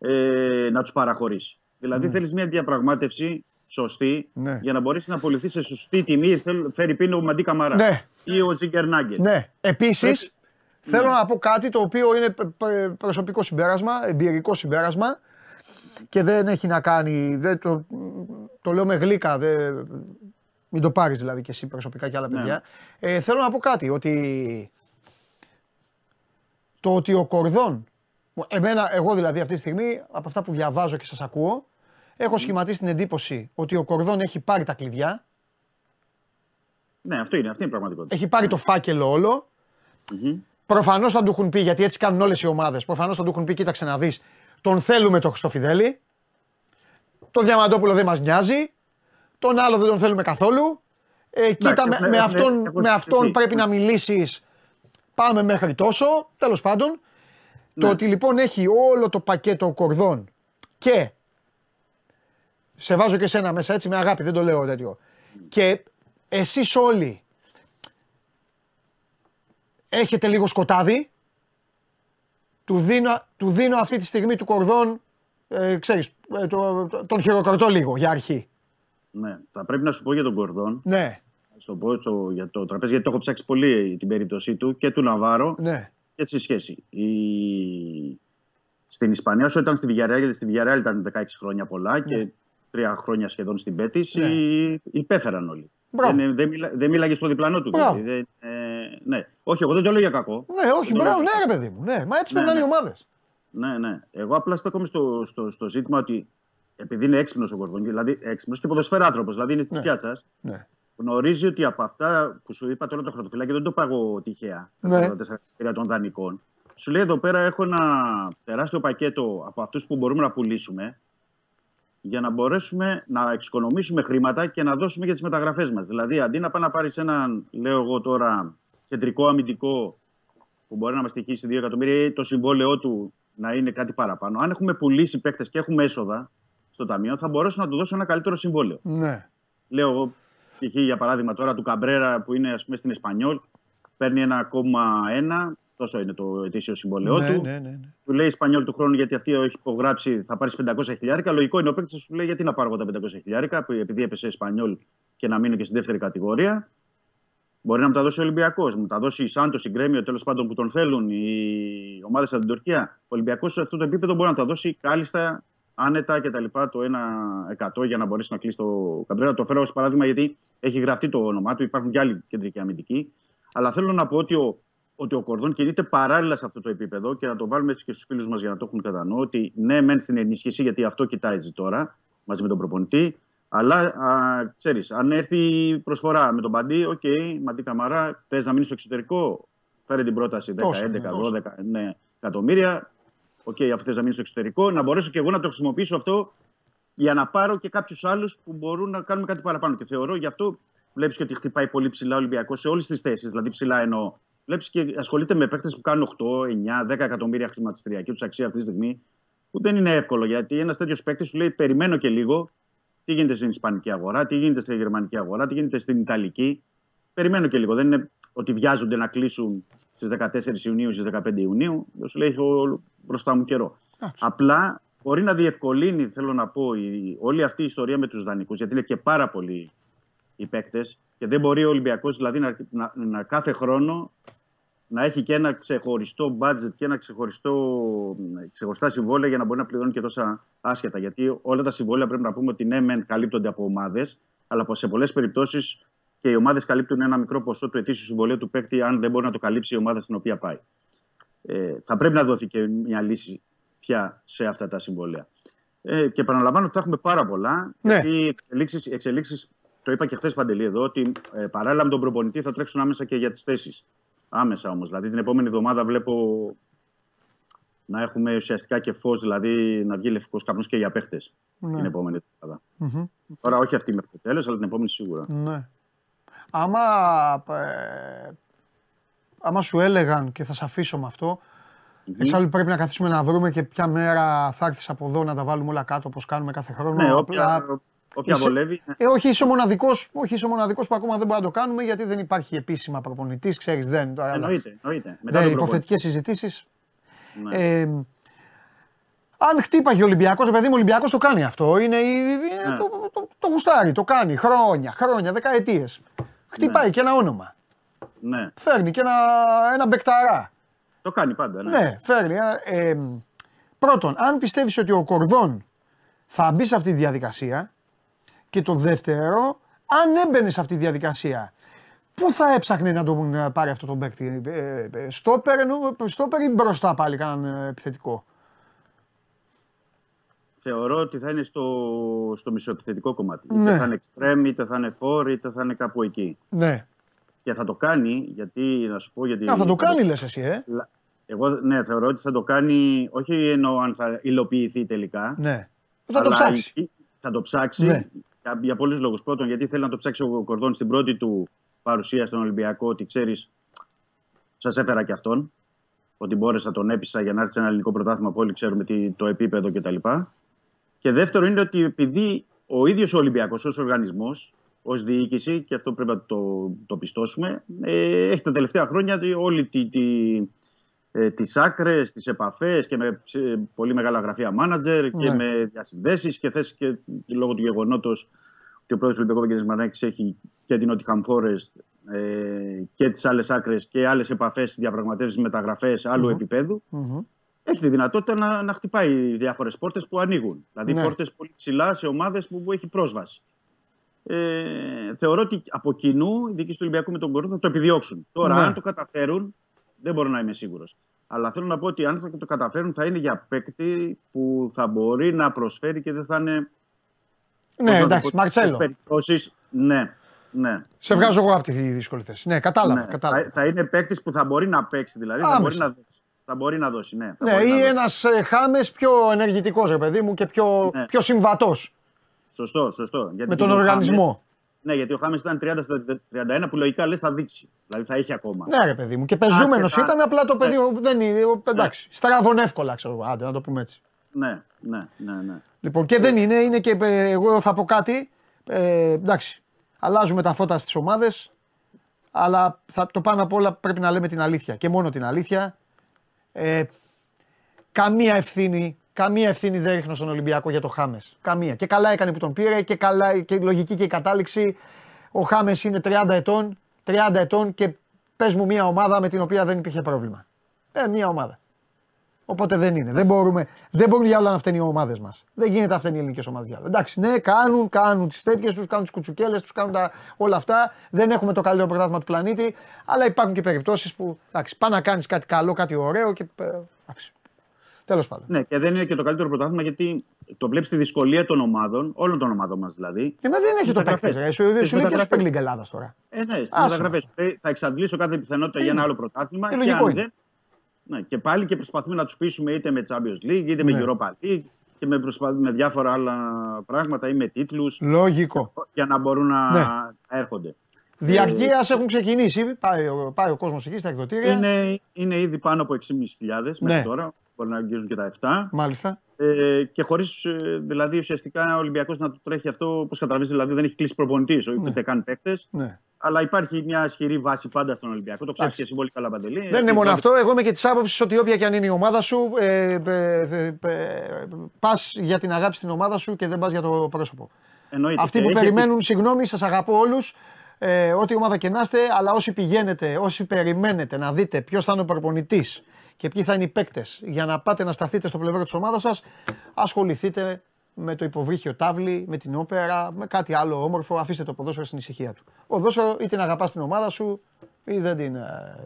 ε, να τους παραχωρήσει. Δηλαδή Ναι. θέλεις μια διαπραγμάτευση σωστή Ναι. για να μπορέσει να πουληθεί σε σωστή τιμή. Θέλ- Φέρει πίνω ο Μαντί Καμαρά Ναι. ή ο Τζίγκερ Νάγκελ. Ναι. Επίσης, Θέλω να πω κάτι το οποίο είναι π- π- προσωπικό συμπέρασμα, εμπειρικό συμπέρασμα και δεν έχει να κάνει, δεν το, το λέω με γλύκα, δεν, μην το πάρεις δηλαδή και εσύ προσωπικά και άλλα Ναι. παιδιά. Ε, θέλω να πω κάτι, ότι το ότι ο Κορδόν, εμένα, εγώ δηλαδή αυτή τη στιγμή, από αυτά που διαβάζω και σας ακούω, έχω σχηματίσει την εντύπωση ότι ο Κορδόν έχει πάρει τα κλειδιά, Ναι, αυτό είναι, αυτή είναι η πραγματικότητα. έχει πάρει το φάκελο όλο, Μμμ. Προφανώς θα του έχουν πει, γιατί έτσι κάνουν όλες οι ομάδες. Προφανώς θα του έχουν πει: Κοίταξε να δεις, τον θέλουμε τον Χριστοφιδέλη. Τον Διαμαντόπουλο δεν μας νοιάζει. Τον άλλο δεν τον θέλουμε καθόλου. Ε, κοίτα, με, έχουν- με έχουν- αυτόν, έχουν με αυτόν συζητηθεί. πρέπει να μιλήσεις. Πάμε μέχρι τόσο. Τέλος πάντων. Το Ναι. ότι λοιπόν έχει όλο το πακέτο κορδών και σε βάζω και σένα μέσα έτσι με αγάπη, δεν το λέω τέτοιο. Και εσείς όλοι έχετε λίγο σκοτάδι. Του δίνω, του δίνω αυτή τη στιγμή του κορδόν, ε, ξέρεις, ε, το, το- τον χειροκροτώ λίγο για αρχή. Ναι, θα πρέπει να σου πω για τον Κορδόν. Ναι, Να σου το πω στο, για το τραπέζι, γιατί το έχω ψάξει πολύ την περίπτωσή του και του Ναβάρο ναι. Και τη σχέση. Η... Στην Ισπανία, όσο ήταν στη Villarreal, γιατί στη Villarreal ήταν 16 χρόνια πολλά και τρία χρόνια σχεδόν στην Πέτης, Ναι. οι- υπέφεραν όλοι. Μπράβο. Δεν, δεν, μιλά, δεν μίλαγε στο διπλανό του. Μπράβο. Δηλαδή, δεν, ε, ναι. Όχι, εγώ δεν το λέω για κακό. Ναι, όχι, Δεν το μπράβο, λέω. ναι, ρε παιδί μου. Ναι, μα έτσι Ναι, πρέπει να είναι οι ναι. ομάδες. Ναι, ναι. Εγώ απλά στέκομαι στο, στο, στο ζήτημα ότι επειδή είναι έξυπνος ο Κορδόν, δηλαδή έξυπνος και ποδοσφαιράνθρωπο, δηλαδή είναι της Ναι. πιάτσας, Ναι. Γνωρίζει ότι από αυτά που σου είπα τώρα το χρωτοφυλάκι, δεν το πάγω τυχαία. Ναι. Τα 44 εκατομμύρια των δανεικών. Σου λέει εδώ πέρα έχω ένα τεράστιο πακέτο από αυτούς που μπορούμε να πουλήσουμε για να μπορέσουμε να εξοικονομήσουμε χρήματα και να δώσουμε για τις μεταγραφές μας. Δηλαδή, αντί να πάει να πάρεις έναν, λέω εγώ τώρα, κεντρικό αμυντικό που μπορεί να μας τυχήσει 2 εκατομμύρια ή το συμβόλαιό του να είναι κάτι παραπάνω. Αν έχουμε πουλήσει παίκτες και έχουμε έσοδα στο ταμείο, θα μπορέσω να του δώσω ένα καλύτερο συμβόλαιο. Ναι. Λέω εγώ, π.χ. για παράδειγμα τώρα του Καμπρέρα που είναι ας πούμε, στην Εσπανιόλ, παίρνει 1,1, τόσο είναι το ετήσιο συμβόλαιό Ναι, του. ναι, ναι, ναι. Του λέει Ισπανιόλ του χρόνου γιατί αυτή έχει υπογράψει, θα πάρει 500 χιλιάρικα. Λογικό είναι ο παίκτης σου λέει γιατί να πάρω εγώ τα 500 χιλιάρικα, που επειδή έπεσε Ισπανιόλ και να μείνω και στη δεύτερη κατηγορία. Μπορεί να μου τα δώσει ο Ολυμπιακός, μου τα δώσει η Σάντος, η Γκρέμιο τέλος πάντων που τον θέλουν, οι ομάδες από την Τουρκία. Ο Ολυμπιακός σε αυτό το επίπεδο μπορεί να τα δώσει κάλλιστα, άνετα κτλ. Το 1% για να μπορέσει να κλείσει το Καμπρέρα. Το φέρω ως παράδειγμα γιατί έχει γραφτεί το όνομά του, υπάρχουν και άλλοι κεντρικοί αμυντικοί. Αλλά θέλω να πω ότι ο, ότι ο Κορδόν κινείται παράλληλα σε αυτό το επίπεδο και να το βάλουμε έτσι και στους φίλους μας για να το έχουν κατά νου. Ότι ναι, μεν στην ενίσχυση, γιατί αυτό κοιτάει τώρα μαζί με τον προπονητή. Αλλά α, ξέρεις, αν έρθει η προσφορά με τον Παντή, οκ, Μαντί Καμαρά, θες να μείνεις στο εξωτερικό, φέρε την πρόταση 10, Τόσο, 11, ναι, 12 ναι, εκατομμύρια. Οκ, αφού θες να μείνεις στο εξωτερικό, να μπορέσω και εγώ να το χρησιμοποιήσω αυτό για να πάρω και κάποιους άλλους που μπορούν να κάνουμε κάτι παραπάνω. Και θεωρώ γι' αυτό βλέπεις και ότι χτυπάει πολύ ψηλά ο Ολυμπιακός σε όλες τις θέσεις. Δηλαδή ψηλά εννοώ. Βλέπεις και ασχολείται με παίκτες που κάνουν 8, 9, 10 εκατομμύρια χρηματιστηριακή τους αξία αυτή τη στιγμή. Που δεν είναι εύκολο γιατί ένας τέτοιος παίκτης σου λέει: Περιμένω και λίγο. Τι γίνεται στην Ισπανική αγορά, τι γίνεται στη Γερμανική αγορά, τι γίνεται στην Ιταλική. Περιμένω και λίγο. Δεν είναι ότι βιάζονται να κλείσουν στις 14 Ιουνίου, στις 15 Ιουνίου. Σου λέει: Έχω μπροστά μου καιρό. Απλά μπορεί να διευκολύνει, θέλω να πω, η, όλη αυτή η ιστορία με τους δανεικούς, γιατί είναι και πάρα πολλοί οι παίκτες και δεν μπορεί ο Ολυμπιακός δηλαδή να, να, να κάθε χρόνο να έχει και ένα ξεχωριστό budget και ένα ξεχωριστό, ξεχωριστά συμβόλαια για να μπορεί να πληρώνει και τόσα άσχετα. Γιατί όλα τα συμβόλαια πρέπει να πούμε ότι ναι, μεν καλύπτονται από ομάδες, αλλά σε πολλές περιπτώσεις και οι ομάδες καλύπτουν ένα μικρό ποσό του ετήσιου συμβολέου του παίκτη, αν δεν μπορεί να το καλύψει η ομάδα στην οποία πάει. Ε, θα πρέπει να δοθεί και μια λύση πια σε αυτά τα συμβόλαια. Ε, και επαναλαμβάνω ότι θα έχουμε πάρα πολλά. Ναι. Γιατί οι εξελίξεις, οι εξελίξεις, το είπα και χθες Παντελή εδώ, ότι ε, παράλληλα με τον προπονητή θα τρέξουν άμεσα και για τις θέσεις. Άμεσα όμως. Δηλαδή την επόμενη εβδομάδα βλέπω να έχουμε ουσιαστικά και φως, δηλαδή να βγει λευκός καπνός και για παίχτες Ναι. την επόμενη εβδομάδα. Μμμ. Τώρα όχι αυτή μέχρι το τέλος, αλλά την επόμενη σίγουρα. Ναι. Άμα, ε, άμα σου έλεγαν και θα σε αφήσω με αυτό, εξάλλου πρέπει να καθίσουμε να βρούμε και ποια μέρα θα έρθεις από εδώ να τα βάλουμε όλα κάτω όπως κάνουμε κάθε χρόνο. Ναι, Απλά- όποια, όποια Είσαι- βολεύει. ναι. Ε, όχι, είσαι ο μοναδικός, όχι, είσαι ο μοναδικός που ακόμα δεν μπορούμε να το κάνουμε γιατί δεν υπάρχει επίσημα προπονητής, ξέρεις, δεν. Τώρα, Εννοείται, εννοείται. Μετά δεν, τον προπονητή. υποθετικές συζητήσεις. Ναι. Ε, αν χτύπαγε ο Ολυμπιακός, το παιδί μου ο Ολυμπιακός το κάνει αυτό. Είναι, η- είναι Ναι. το, το, το γουστάρι, το κάνει χρόνια, χρόνια, δεκαετίες. Χτυπάει και ένα όνομα. Ναι. Φέρνει και ένα, ένα μπεκταρά. Το κάνει πάντα. Ναι, Ναι, φέρνει. ε, ε, πρώτον, αν πιστεύεις ότι ο Κορδόν θα μπει σε αυτή τη διαδικασία και το δεύτερο, αν έμπαινε σε αυτή τη διαδικασία, πού θα έψαχνε να τον ε, πάρει αυτό τον παίκτη, ε, ε, στόπερ, εννοώ, στόπερ ή μπροστά πάλι κανέναν ε, επιθετικό; Θεωρώ ότι θα είναι στο, στο μισοεπιθετικό κομμάτι. Ναι. Είτε θα είναι extreme, είτε θα είναι for, είτε θα είναι κάπου εκεί. Ναι. Και θα το κάνει, γιατί να σου πω γιατί. Α, θα το κάνει λες εσύ, ε. Εγώ ναι, θεωρώ ότι θα το κάνει, όχι εννοώ αν θα υλοποιηθεί τελικά. Ναι. Θα το αλλά ψάξει. η- Θα το ψάξει Ναι. για, για πολλούς λόγους. Πρώτον, γιατί θέλει να το ψάξει ο Κορδόν στην πρώτη του παρουσία στον Ολυμπιακό, ότι ξέρεις, σας έφερα και αυτόν. Ότι μπόρεσα τον έπεισα για να έρθει σε ένα ελληνικό πρωτάθλημα που όλοι ξέρουμε τι, το επίπεδο κτλ. Και δεύτερο είναι ότι επειδή ο ίδιος ο Ολυμπιακός ως οργανισμός, ως διοίκηση, και αυτό πρέπει να το, το πιστώσουμε, ε, έχει τα τελευταία χρόνια όλη τη, τη, ε, τις άκρες, τις επαφές και με ψ- πολύ μεγάλα γραφεία μάνατζερ και Ναι. με διασυνδέσεις και θες και λόγω του γεγονότος ότι ο πρόεδρος του Ολυμπιακού Βαγγέλης Μαρνάκης έχει και την Nottingham Forest ε, και τις άλλες άκρες και άλλες επαφές, διαπραγματεύσεις, μεταγραφές άλλου Μμμ. επίπεδου Μμμ. Έχει τη δυνατότητα να, να χτυπάει διάφορες πόρτες που ανοίγουν. Δηλαδή Ναι. πόρτες πολύ ψηλά σε ομάδες που, που έχει πρόσβαση. Ε, θεωρώ ότι από κοινού οι διοίκηση του Ολυμπιακού με τον Κορδόν θα το επιδιώξουν. Τώρα, Ναι. αν το καταφέρουν, δεν μπορώ να είμαι σίγουρος. Αλλά θέλω να πω ότι αν θα το καταφέρουν, θα είναι για παίκτη που θα μπορεί να προσφέρει και δεν θα είναι. Ναι, εντάξει, Μαρτσέλο. Περιπτώσεις, ναι, ναι. Σε βγάζω εγώ από τη δύσκολη θέση. Ναι, κατάλαβα. Ναι, κατάλαβα. Θα, θα είναι παίκτης που θα μπορεί να παίξει, δηλαδή. Θα Άμεσα. μπορεί να, δώσει. Θα μπορεί να δώσει. Ναι, θα Ναι, μπορεί να ή δώσει. ένας ε, Χάμες πιο ενεργητικός, ρε παιδί μου, και πιο, Ναι. πιο συμβατός Σωστό, σωστό. Γιατί με τον ο οργανισμό. Χάμες- ναι, γιατί ο Χάμες ήταν 30 στα 31 που λογικά λες θα δείξει. Δηλαδή θα έχει ακόμα. Ναι, ρε παιδί μου. Και πεζούμενος Άσχετα- ήταν, απλά το παιδί Ναι. δεν είναι. ο- Εντάξει, στραβών εύκολα, ξέρω εγώ. Άντε, να το πούμε έτσι. Ναι, ναι, ναι. ναι. Λοιπόν, και δεν είναι, είναι και ε, εγώ θα πω κάτι. Ε, εντάξει, αλλάζουμε τα φώτα στις ομάδες. Αλλά θα, το πάνω απ' όλα πρέπει να λέμε την αλήθεια και μόνο την αλήθεια. Ε, καμία ευθύνη, καμία ευθύνη δεν ρίχνω στον Ολυμπιακό για το Χάμες. Καμία. Και καλά έκανε που τον πήρε και καλά και η λογική και η κατάληξη. Ο Χάμες είναι 30 ετών, 30 ετών και πες μου μια ομάδα με την οποία δεν υπήρχε πρόβλημα. Ε, μια ομάδα. Οπότε δεν είναι. Δεν, μπορούμε, δεν μπορούν για όλα να φταίνει οι ομάδες μας. Δεν γίνεται να φταίνει οι ελληνικές ομάδες για όλα. Εντάξει, ναι, κάνουν, κάνουν τις τέτοιες τους, κάνουν τις κουτσουκέλες τους, κάνουν τα, όλα αυτά. Δεν έχουμε το καλύτερο πρωτάθλημα του πλανήτη. Αλλά υπάρχουν και περιπτώσεις που εντάξει, πά να κάνεις κάτι καλό, κάτι ωραίο και. ε, Εντάξει. Τέλος πάντων. Ναι, και δεν είναι και το καλύτερο πρωτάθλημα γιατί το βλέπεις τη δυσκολία των ομάδων, όλων των ομάδων μας δηλαδή. Ε, μα δεν έχει Στις το μεταγραφές. παίκτη. Σου, Στις σου λέει και του μεταγραφές. Super League Ελλάδας τώρα. Ε, ναι, στις Άσε μεταγραφές. Θα εξαντλήσω κάθε πιθανότητα για ένα άλλο πρωτάθλημα. Ε, και λογικό αν είναι. δεν. Ναι, και πάλι και προσπαθούμε να τους πείσουμε είτε με Champions League είτε Ναι. με Europa League και με, προσπα... με διάφορα άλλα πράγματα ή με τίτλους Λογικό. για να μπορούν να, Ναι. να έρχονται. Διαρκείας έχουν ξεκινήσει. Πάει, ο- πάει ο κόσμος εκεί στα εκδοτήρια. Είναι, είναι ήδη πάνω από 6.500 μέχρι Ναι. τώρα. Μπορεί να αγγίζουν και τα 7. Μάλιστα. Ε, και χωρίς δηλαδή ουσιαστικά ο Ολυμπιακός να του τρέχει αυτό, όπως καταλαβαίνεις, δηλαδή δεν έχει κλείσει προπονητής, ούτε καν παίκτες. Ναι. Αλλά υπάρχει μια ισχυρή βάση πάντα στον Ολυμπιακό. Το ξέρεις και εσύ πολύ καλά, Παντελή. Δεν είναι μόνο αυτό. Εγώ είμαι και της άποψης ότι όποια και αν είναι η ομάδα σου, ε, ε, ε, ε, πας για την αγάπη στην ομάδα σου και δεν πας για το πρόσωπο. Εννοείται. Αυτοί Και που έχει- περιμένουν, συγγνώμη, σας αγαπώ όλους. Ε, ό,τι ομάδα και να είστε, αλλά όσοι πηγαίνετε, όσοι περιμένετε να δείτε ποιος θα είναι ο προπονητής και ποιοι θα είναι οι παίκτες για να πάτε να σταθείτε στο πλευρό της ομάδας σας, ασχοληθείτε με το υποβρύχιο τάβλη, με την όπερα, με κάτι άλλο όμορφο. Αφήστε το ποδόσφαιρο στην ησυχία του. Ποδόσφαιρο ή την αγαπάς την ομάδα σου ή δεν την. ε,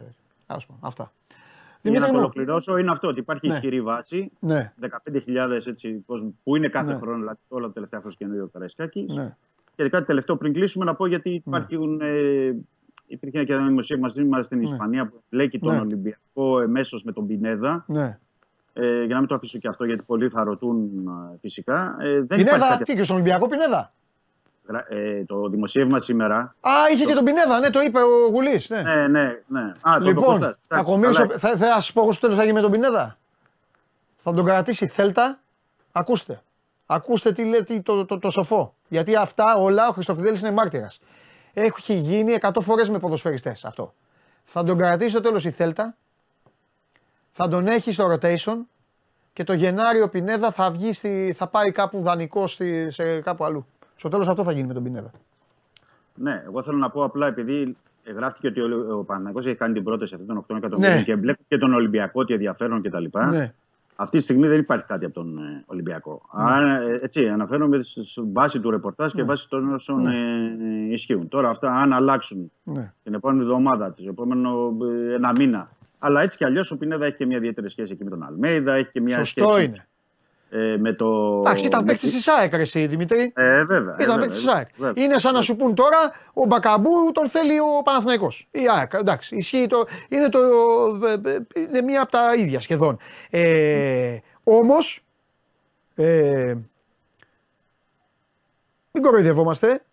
ας πούμε, αυτά. Για να Δημήτρη το μου. ολοκληρώσω, είναι αυτό ότι υπάρχει Ναι. ισχυρή βάση. Ναι. 15.000 έτσι, κόσμοι, που είναι κάθε Ναι. χρόνο, δηλαδή όλα τα τελευταία χρόνια καινούριο ο Καραϊσκάκης. Ναι. Και κάτι τελευταίο πριν κλείσουμε να πω γιατί υπάρχουν. Ε, υπήρχε και ένα δημοσίευμα μαζί μας στην Ναι. Ισπανία που μπλέκει τον Ναι. Ολυμπιακό εμέσως με τον Πινέδα. Ναι. Ε, για να μην το αφήσω και αυτό γιατί πολλοί θα ρωτούν ε, φυσικά. Ε, δεν υπάρχει Πινέδα, κάτι- τι και στον Ολυμπιακό Πινέδα; Γρα- Ε, το δημοσίευμα σήμερα. Α, είχε και τον Πινέδα, ναι, το είπε ο Γουλής. Ναι. Ναι, ναι, ναι. Α, το είπε ο Λοιπόν, Κώστας. Εντάξει, ακομίσω, καλά. θα, θα σα πω εγώ στο τέλος θα γίνει με τον Πινέδα. Θα τον κρατήσει η Θέλτα. Ακούστε. Ακούστε τι λέει τι- το, το, το, σοφό. Γιατί αυτά όλα ο Χριστοφιδέλης είναι μάρτυρας. Έχει γίνει 100 φορές με ποδοσφαιριστές αυτό. Θα τον κρατήσει στο τέλος η Θέλτα. Θα τον έχει στο rotation. Και το Γενάριο ο Πινέδα θα, βγει στη, θα πάει κάπου δανεικό στη, σε κάπου αλλού. Στο τέλος αυτό θα γίνει με τον Πινέδα. Ναι, εγώ θέλω να πω απλά επειδή ε, γράφτηκε ότι ο, ο Παναγιώτο έχει κάνει την πρόταση αυτή των 8 εκατομμυρίων Ναι. και βλέπει και τον Ολυμπιακό ότι ενδιαφέρον κτλ. Ναι. Αυτή τη στιγμή δεν υπάρχει κάτι από τον ε, Ολυμπιακό. Αν, ε, έτσι, αναφέρομαι σε σε βάση του ρεπορτάζ και Ναι. βάση των όσων Ναι. ε, ισχύουν. Τώρα αυτά, αν αλλάξουν Ναι. την επόμενη εβδομάδα, το επόμενο ε, ένα μήνα. Αλλά έτσι κι αλλιώς ο Πινέδα έχει και μια ιδιαίτερη σχέση εκεί με τον Αλμέιδα, έχει και μια Σωστό σχέση είναι. Ε, με το. Εντάξει, ήταν με παίκτης τη- της ΑΕΚ, ρε, εσύ, Δημήτρη. Ε, βέβαια. ε, Ήταν βέβαια, παίκτης της ΑΕΚ. βέβαια. Είναι σαν να σου πούν τώρα ο Μπακαμπού τον θέλει ο Παναθηναϊκός. Η ΑΕΚ. Εντάξει, ισχύει το. Είναι, το, ε, ε, είναι μία από τα ίδια σχεδόν. Ε, Όμως. Ε, μην κοροϊδευόμαστε.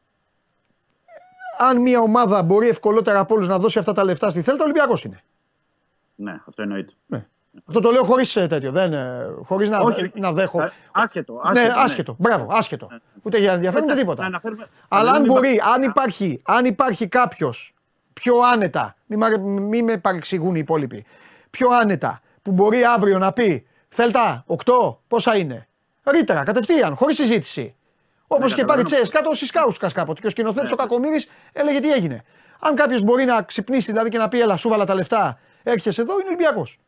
Αν μια ομάδα μπορεί ευκολότερα από όλους να δώσει αυτά τα λεφτά στη Θέλτα, ο Ολυμπιακός είναι. Ναι, αυτό εννοείται. Αυτό το λέω χωρίς τέτοιο. Δεν, χωρίς να, Όχι. να δέχω. Ε, Άσχετο. ναι, άσχετο, άσχετο. Μπράβο, άσχετο. Ούτε για ενδιαφέρον ούτε Εντάξει, τίποτα. να αναφέρουμε- Αλλά να αν μην μπορεί, υπά- αν υπάρχει, αν υπάρχει κάποιος πιο άνετα, μη, μα- μη με παρεξηγούν οι υπόλοιποι, πιο άνετα που μπορεί αύριο να πει Θέλτα, 8, πόσα είναι; Ρήτερα, κατευθείαν, χωρίς συζήτηση. Όπως και πάρει καταλαβαίνω. τσέσκα το Σισκάουσκας κάποτε. Και ο σκηνοθέτης Ναι. ο Κακομήρη έλεγε τι έγινε. Αν κάποιος μπορεί να ξυπνήσει δηλαδή και να πει Ελά, σου βάλα τα λεφτά, έρχεσαι εδώ, είναι Ολυμπιακός.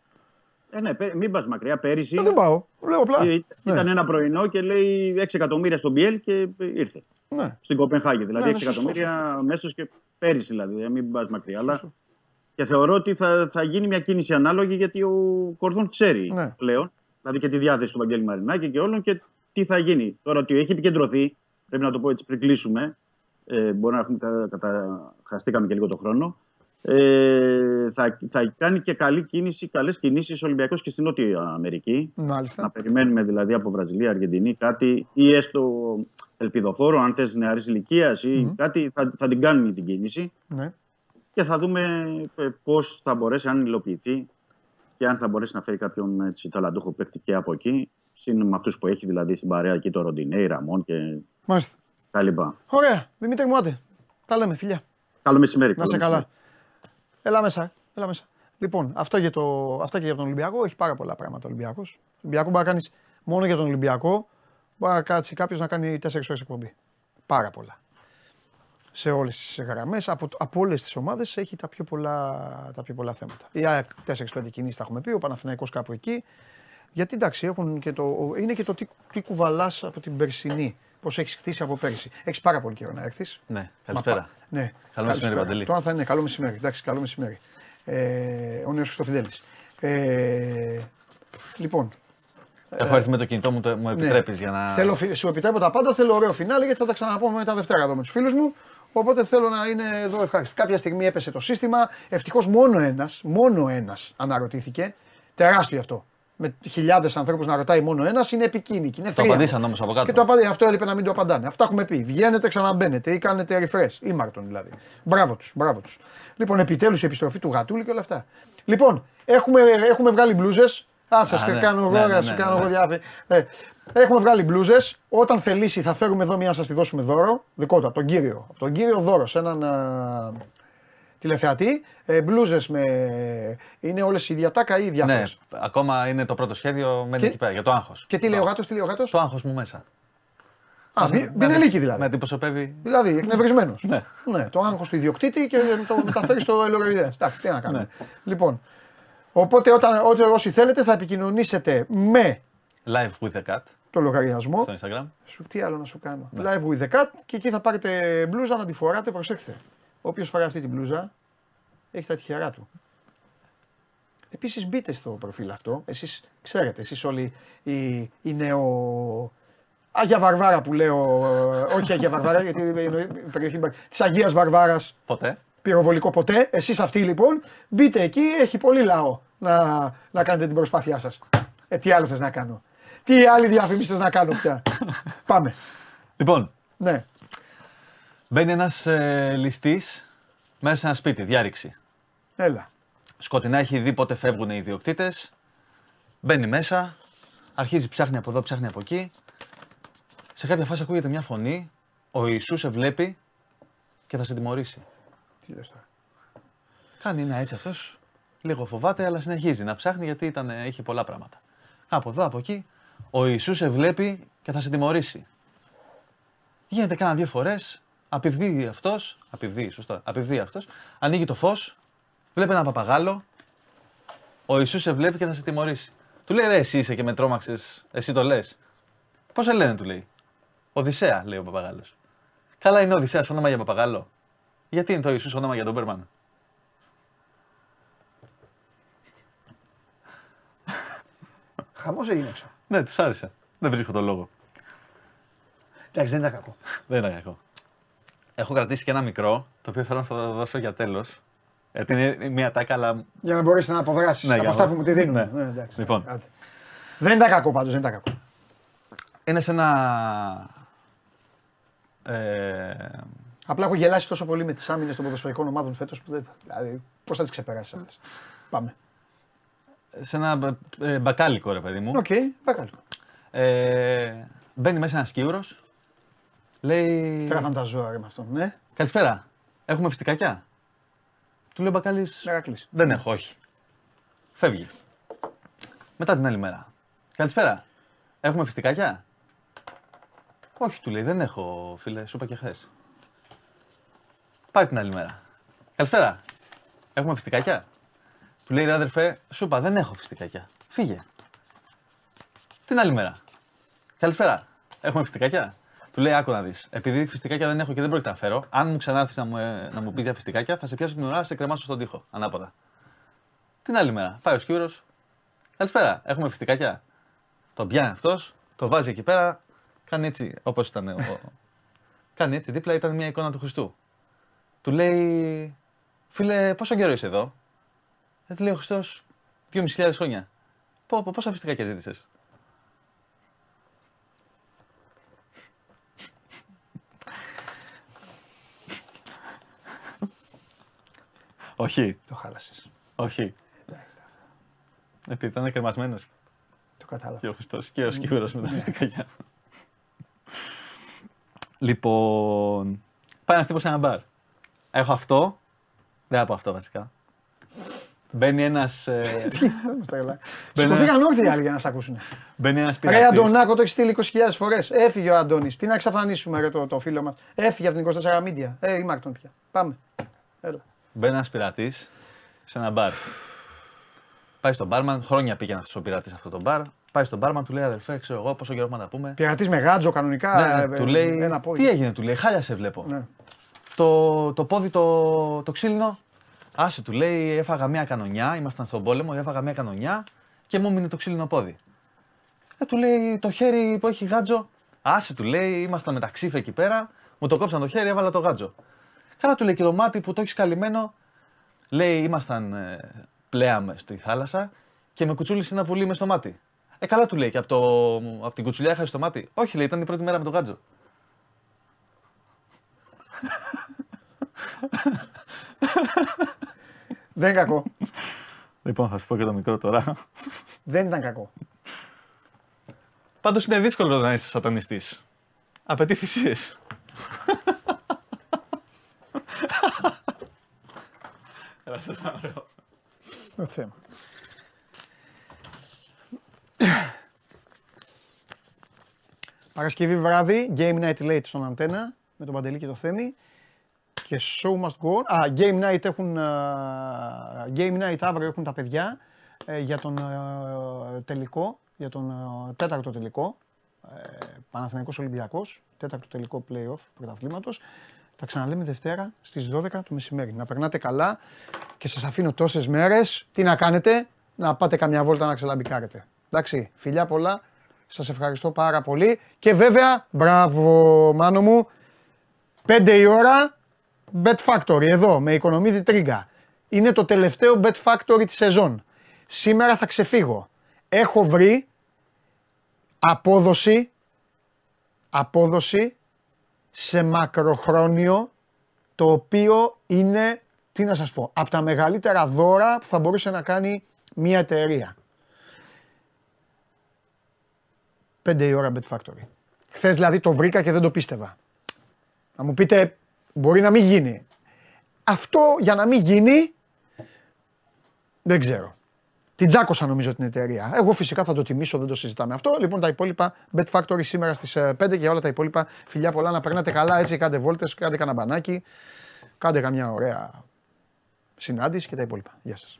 Ε, ναι, πέ- μην πας μακριά. Πέρυσι. Δεν πάω. Λέω απλά. Ε, Ήταν Ναι. ένα πρωινό και λέει 6 εκατομμύρια στον Μπιέλ και ε, ήρθε. Ναι. Στην Κοπενχάγη. Δηλαδή Ναι, ναι, 6 σωστό, εκατομμύρια μέσω και πέρυσι δηλαδή. ε, Μην πας μακριά. Αλλά και θεωρώ ότι θα, θα γίνει μια κίνηση ανάλογη γιατί ο Κορδόν ξέρει Ναι. πλέον. Δηλαδή και τη διάθεση του Βαγγέλη Μαρινάκη και όλων και τι θα γίνει. Τώρα ότι έχει επικεντρωθεί, πρέπει να το πω έτσι πριν κλείσουμε. Ε, μπορεί να έχουμε κα- καταχαστήκαμε και λίγο το χρόνο. Ε, θα, θα κάνει και καλή κίνηση, καλές κινήσεις ο Ολυμπιακός και στην Νότια Αμερική. Μάλιστα. Να περιμένουμε δηλαδή από Βραζιλία, Αργεντινή κάτι ή έστω ελπιδοφόρο, αν θες νεαρής ηλικίας ή κάτι, θα, θα την κάνουμε την κίνηση Ναι. και θα δούμε ε, πώς θα μπορέσει, αν υλοποιηθεί και αν θα μπορέσει να φέρει κάποιον έτσι, ταλαντούχο παίκτη και από εκεί. Συν με αυτούς που έχει δηλαδή στην παρέα εκεί, το Ροντινέι, Ραμόν και Μάλιστα. τα λοιπά. Ωραία. Δημήτρη μου, άντε. Τα λέμε, φιλιά. Καλό μεσημέρι. Να σε καλό καλά. Έλα μέσα. Έλα μέσα. Λοιπόν, αυτό για το, αυτά και για τον Ολυμπιακό. Έχει πάρα πολλά πράγματα ο Ολυμπιακός. Ολυμπιακό μπορεί να κάνεις μόνο για τον Ολυμπιακό. Μπορεί να κάτσει κάποιος να κάνει 4 ώρες εκπομπή. Πάρα πολλά. Σε όλες τις γραμμές, από, από όλες τις ομάδες έχει τα πιο, πολλά, τα πιο πολλά θέματα. Η ΑΕΚ 4-5 κινήσεις τα έχουμε πει, ο Παναθηναϊκός κάπου εκεί. Γιατί εντάξει, έχουν και το, είναι και το τι, τι κουβαλάς από την περσινή. Πώ έχεις χτίσει από πέρσι. Έχεις πάρα πολύ καιρό να έρθεις. Ναι, καλησπέρα. Μα πα- Ναι. Καλό μεσημέρι, Παντελή. Τώρα θα είναι καλό μεσημέρι. Εντάξει, καλό μεσημέρι. Ε, ο νέος Χριστοφιδέλης. Ε, λοιπόν. Έχω έρθει με το κινητό μου, το- μου ναι. επιτρέπεις για να. Θέλω, φι- σου επιτρέπω τα πάντα, θέλω ωραίο φινάλε γιατί θα τα ξαναπούμε μετά Δευτέρα εδώ με τους φίλους μου. Οπότε θέλω να είναι εδώ ευχάριστη. Κάποια στιγμή έπεσε το σύστημα. Ευτυχώς μόνο ένας, μόνο ένας αναρωτήθηκε. Τεράστιο αυτό. Με χιλιάδες ανθρώπους να ρωτάει μόνο ένας είναι επικίνδυνη. Είναι Το θρίαμβο. απαντήσαν όμως από κάτω. Και το απαντή, αυτό έλειπε να μην το απαντάνε. Αυτά έχουμε πει. Βγαίνετε, ξαναμπαίνετε ή κάνετε refresh. Ή Μάρτον δηλαδή. Μπράβο τους, μπράβο τους. Λοιπόν, επιτέλους η επιστροφή του Γατούλη και όλα αυτά. Λοιπόν, έχουμε, έχουμε βγάλει μπλούζες. Α, σας Α, ναι. κάνω εγώ, Ναι, ναι, σου ναι, κάνω ναι. εγώ διάφορα. Ε, έχουμε βγάλει μπλούζες. Όταν θελήσει, θα φέρουμε εδώ μία να σας τη δώσουμε δώρο. Δικό του, από τον κύριο. Από τον κύριο δώρος σε έναν α, τηλεθεατή. Ε, μπλούζες με. Είναι όλες η διατάκα ή διάφορε. Ναι, ακόμα είναι το πρώτο σχέδιο μένει Και- εκεί πέρα για το άγχος. Και τι λέει ο γάτος, τι λέει ο γάτος; Το άγχος μου μέσα. Α, Με- μπει- μπινελίκι δηλαδή. Με αντιπροσωπεύει. Δηλαδή, εκνευρισμένος. Ναι. ναι. Το άγχος του ιδιοκτήτη και το μεταφέρει στο ελογαριδέ. Εντάξει, τι να κάνουμε. Ναι. Λοιπόν, οπότε όταν, όταν όσοι θέλετε θα επικοινωνήσετε με Live with the cat το λογαριασμό. στο Instagram. Σου, τι άλλο να σου κάνω. Ναι. Live with the cat και εκεί θα πάρετε μπλούζα να τη φοράτε. Προσέξτε. Όποιος φοράει αυτή την μπλούζα έχει τα τυχερά του. Επίσης μπείτε στο προφίλ αυτό. Εσείς ξέρετε, εσείς όλοι οι, οι νεο. Αγία Βαρβάρα που λέω, ε, όχι Αγία Βαρβάρα, γιατί είναι η περιοχή της Αγίας Βαρβάρας, Ποτέ. πυροβολικό ποτέ. Εσείς αυτοί λοιπόν, μπείτε εκεί, έχει πολύ λαό να, να κάνετε την προσπάθειά σας. Ε, τι άλλο θες να κάνω; Τι άλλη διαφήμιση θες να κάνω πια; Πάμε. Λοιπόν, Ναι. Μπαίνει ένας ε, ληστής μέσα σε ένα σπίτι, διάρρηξη. Έλα. Σκοτεινά έχει δει πότε φεύγουν οι ιδιοκτήτες. Μπαίνει μέσα, αρχίζει ψάχνει από εδώ, ψάχνει από εκεί. Σε κάποια φάση ακούγεται μια φωνή. Ο Ιησούς σε βλέπει και θα σε τιμωρήσει. Τι λες τώρα; Κάνει ένα έτσι αυτός. Λίγο φοβάται, αλλά συνεχίζει να ψάχνει γιατί ήταν, είχε πολλά πράγματα. Από εδώ, από εκεί. Ο Ιησούς σε βλέπει και θα σε τιμωρήσει. Γίνεται κάνα δύο φορές. Απειβδεί αυτός, απειβδεί, σωστά. Απειβδεί αυτός, ανοίγει το φως, βλέπει ένα παπαγάλο. Ο Ιησούς σε βλέπει και θα σε τιμωρήσει. Του λέει ρε, εσύ είσαι και με τρόμαξες, εσύ το λες. Πώς σε λένε, του λέει. Οδυσσέα, λέει ο παπαγάλος. Καλά είναι ο Οδυσσέας όνομα για παπαγάλο. Γιατί είναι το Ιησούς όνομα για τον Πέρμαν. Χαμός έγινε έξω. Ναι, τους άρεσε. Δεν βρίσκω τον λόγο. Εντάξει, δεν ήταν κακό. Δεν ήταν κακό. Έχω κρατήσει και ένα μικρό, το οποίο θέλω να το δώσω για τέλος. Γιατί είναι μια τάκα, αλλά. Για να μπορέσει να αποδράσεις Ναι, από για αυτά να- που μου τη δίνουν. Ναι. Ναι, εντάξει. Λοιπόν. Άντε. Δεν ήταν κακό πάντως, δεν ήταν κακό. Είναι σε ένα. Ε, Απλά έχω γελάσει τόσο πολύ με τις άμυνες των ποδοσφαιρικών ομάδων φέτος που δεν. Δηλαδή, πώς θα τις ξεπεράσεις αυτές. Πάμε. σε ένα ε, μπακάλικο, ρε παιδί μου. Οκ, παρακαλώ. Ε, μπαίνει μέσα ένας κύουρο. Λέει. Τράβαν τα ζώα ρε με αυτόν. Ναι, Καλησπέρα. Έχουμε φιστικάκια; Του λέει ο μπακάλης. Μερακλής. Δεν έχω, όχι. Φεύγει. Μετά την άλλη μέρα. Καλησπέρα. Έχουμε φιστικάκια; Όχι, του λέει, δεν έχω, φίλε, σου είπα και χθες. Πάει την άλλη μέρα. Καλησπέρα. Έχουμε φιστικάκια; Του λέει, ρε αδερφέ, σου είπα, δεν έχω φιστικάκια. Φύγε. Την άλλη μέρα. Καλησπέρα. Έχουμε φιστικάκια; Του λέει, άκου να δεις. Επειδή φιστικάκια δεν έχω και δεν πρόκειται να φέρω, αν μου ξανάρθεις να μου, ε, να μου πεις για φιστικάκια, θα σε πιάσω την ουρά, θα σε κρεμάσω στον τοίχο. Ανάποδα. Την άλλη μέρα. Πάει ο σκύρος. Καλησπέρα. Έχουμε φιστικάκια; Τον πιάνει αυτός, το βάζει εκεί πέρα, κάνει έτσι, όπως ήταν. Ο... κάνει έτσι, δίπλα ήταν μια εικόνα του Χριστού. Του λέει, φίλε, πόσο καιρό είσαι εδώ; Δεν του λέει ο Χριστός, 2.500 χρόνια. Πω, πω, πόσα φιστικάκια ζήτησες; Όχι. Το χάλασες. Όχι. Επειδή ήταν κρεμασμένο. Το κατάλαβα. Και ο Χριστός και ο σκύβερος με τα φιστικάκια. λοιπόν. Πάει ένας τύπος σε ένα μπαρ. Έχω αυτό. Δεν θα πω αυτό βασικά. Μπαίνει ένας. Ε, Τι, δεν μου στα γελάει. Μπαίνει Σηκωθήκαν όρθιοι οι άλλοι για να σε ακούσουν. μπαίνει ένας Ρε πειρατής. Αντωνάκο, το έχεις στείλει 20.000 φορές. Έφυγε ο Αντώνης. Τι να εξαφανίσουμε ρε, το, το φίλο μας. Έφυγε από την 24 Media. Ε, η Μάρκτον πια. Πάμε. Έλα. Μπαίνει ένας πειρατής σε ένα μπαρ. Πάει στον μπάρμαν, χρόνια πήγαινε αυτός ο πειρατής σε αυτό το μπαρ. Πάει στον μπάρμαν, του λέει αδερφέ, ξέρω εγώ πόσο καιρό έχουμε να τα πούμε. Πειρατής με γάτζο κανονικά. Ναι, ε, ναι, ε, του λέει, Ένα πόδι. τι έγινε, του λέει, χάλια σε βλέπω. Ναι. Το, το πόδι το, το ξύλινο, άσε του λέει, έφαγα μία κανονιά, ήμασταν στον πόλεμο, έφαγα μία κανονιά και μου έμεινε το ξύλινο πόδι. Ε, του λέει, το χέρι που έχει γάτζο, άσε του λέει, ήμασταν με τα ξύφα εκεί πέρα, μου το κόψαν το χέρι, έβαλα το γάτζο. Καλά του λέει και το μάτι που το έχεις καλυμμένο, λέει, ήμασταν ε, πλέαμε στη θάλασσα και με κουτσούλησε ένα πουλί μες στο μάτι. Ε, καλά του λέει και από, το, από την κουτσουλιά είχα στο μάτι. Όχι, λέει, ήταν η πρώτη μέρα με το γάτζο. Δεν είναι κακό. Λοιπόν, θα σου πω και το μικρό τώρα. Δεν ήταν κακό. Πάντως είναι δύσκολο να είσαι σατανιστής. Απαιτεί θυσίε. Αυτό ήταν ωραίο. Το θέμα. Παρασκευή βράδυ, Game Night Late στον Αντένα με τον Παντελή και το Θέμη. Και show must go on. Α, Game Night έχουν, α, Game Night αύριο έχουν τα παιδιά ε, για τον ε, τελικό, για τον ε, τέταρτο τελικό. Ε, Παναθηναϊκός Ολυμπιακός, τέταρτο τελικό play-off πρωταθλήματος. Τα ξαναλέμε Δευτέρα στις 12 το μεσημέρι. Να περνάτε καλά και σας αφήνω τόσες μέρες. Τι να κάνετε, να πάτε καμιά βόλτα να ξελαμπικάρετε. Εντάξει, φιλιά πολλά. Σας ευχαριστώ πάρα πολύ. Και βέβαια, μπράβο Μάνο μου, 5 η ώρα, Bet Factory εδώ, με οικονομίδη τρίγκα. Είναι το τελευταίο Bet Factory της σεζόν. Σήμερα θα ξεφύγω. Έχω βρει απόδοση, απόδοση σε μακροχρόνιο, το οποίο είναι, τι να σας πω, από τα μεγαλύτερα δώρα που θα μπορούσε να κάνει μια εταιρεία. 5 η ώρα Bet Factory. Χθες δηλαδή το βρήκα και δεν το πίστευα. Να μου πείτε, μπορεί να μην γίνει. Αυτό για να μην γίνει, δεν ξέρω. Την τζάκωσα νομίζω την εταιρεία. Εγώ φυσικά θα το τιμήσω, δεν το συζητάμε αυτό. Λοιπόν, τα υπόλοιπα Bet Factory σήμερα στις 5 και όλα τα υπόλοιπα. Φιλιά πολλά να περνάτε καλά έτσι. Κάντε βόλτες, κάντε κανένα μπανάκι. Κάντε καμιά ωραία συνάντηση και τα υπόλοιπα. Γεια σας.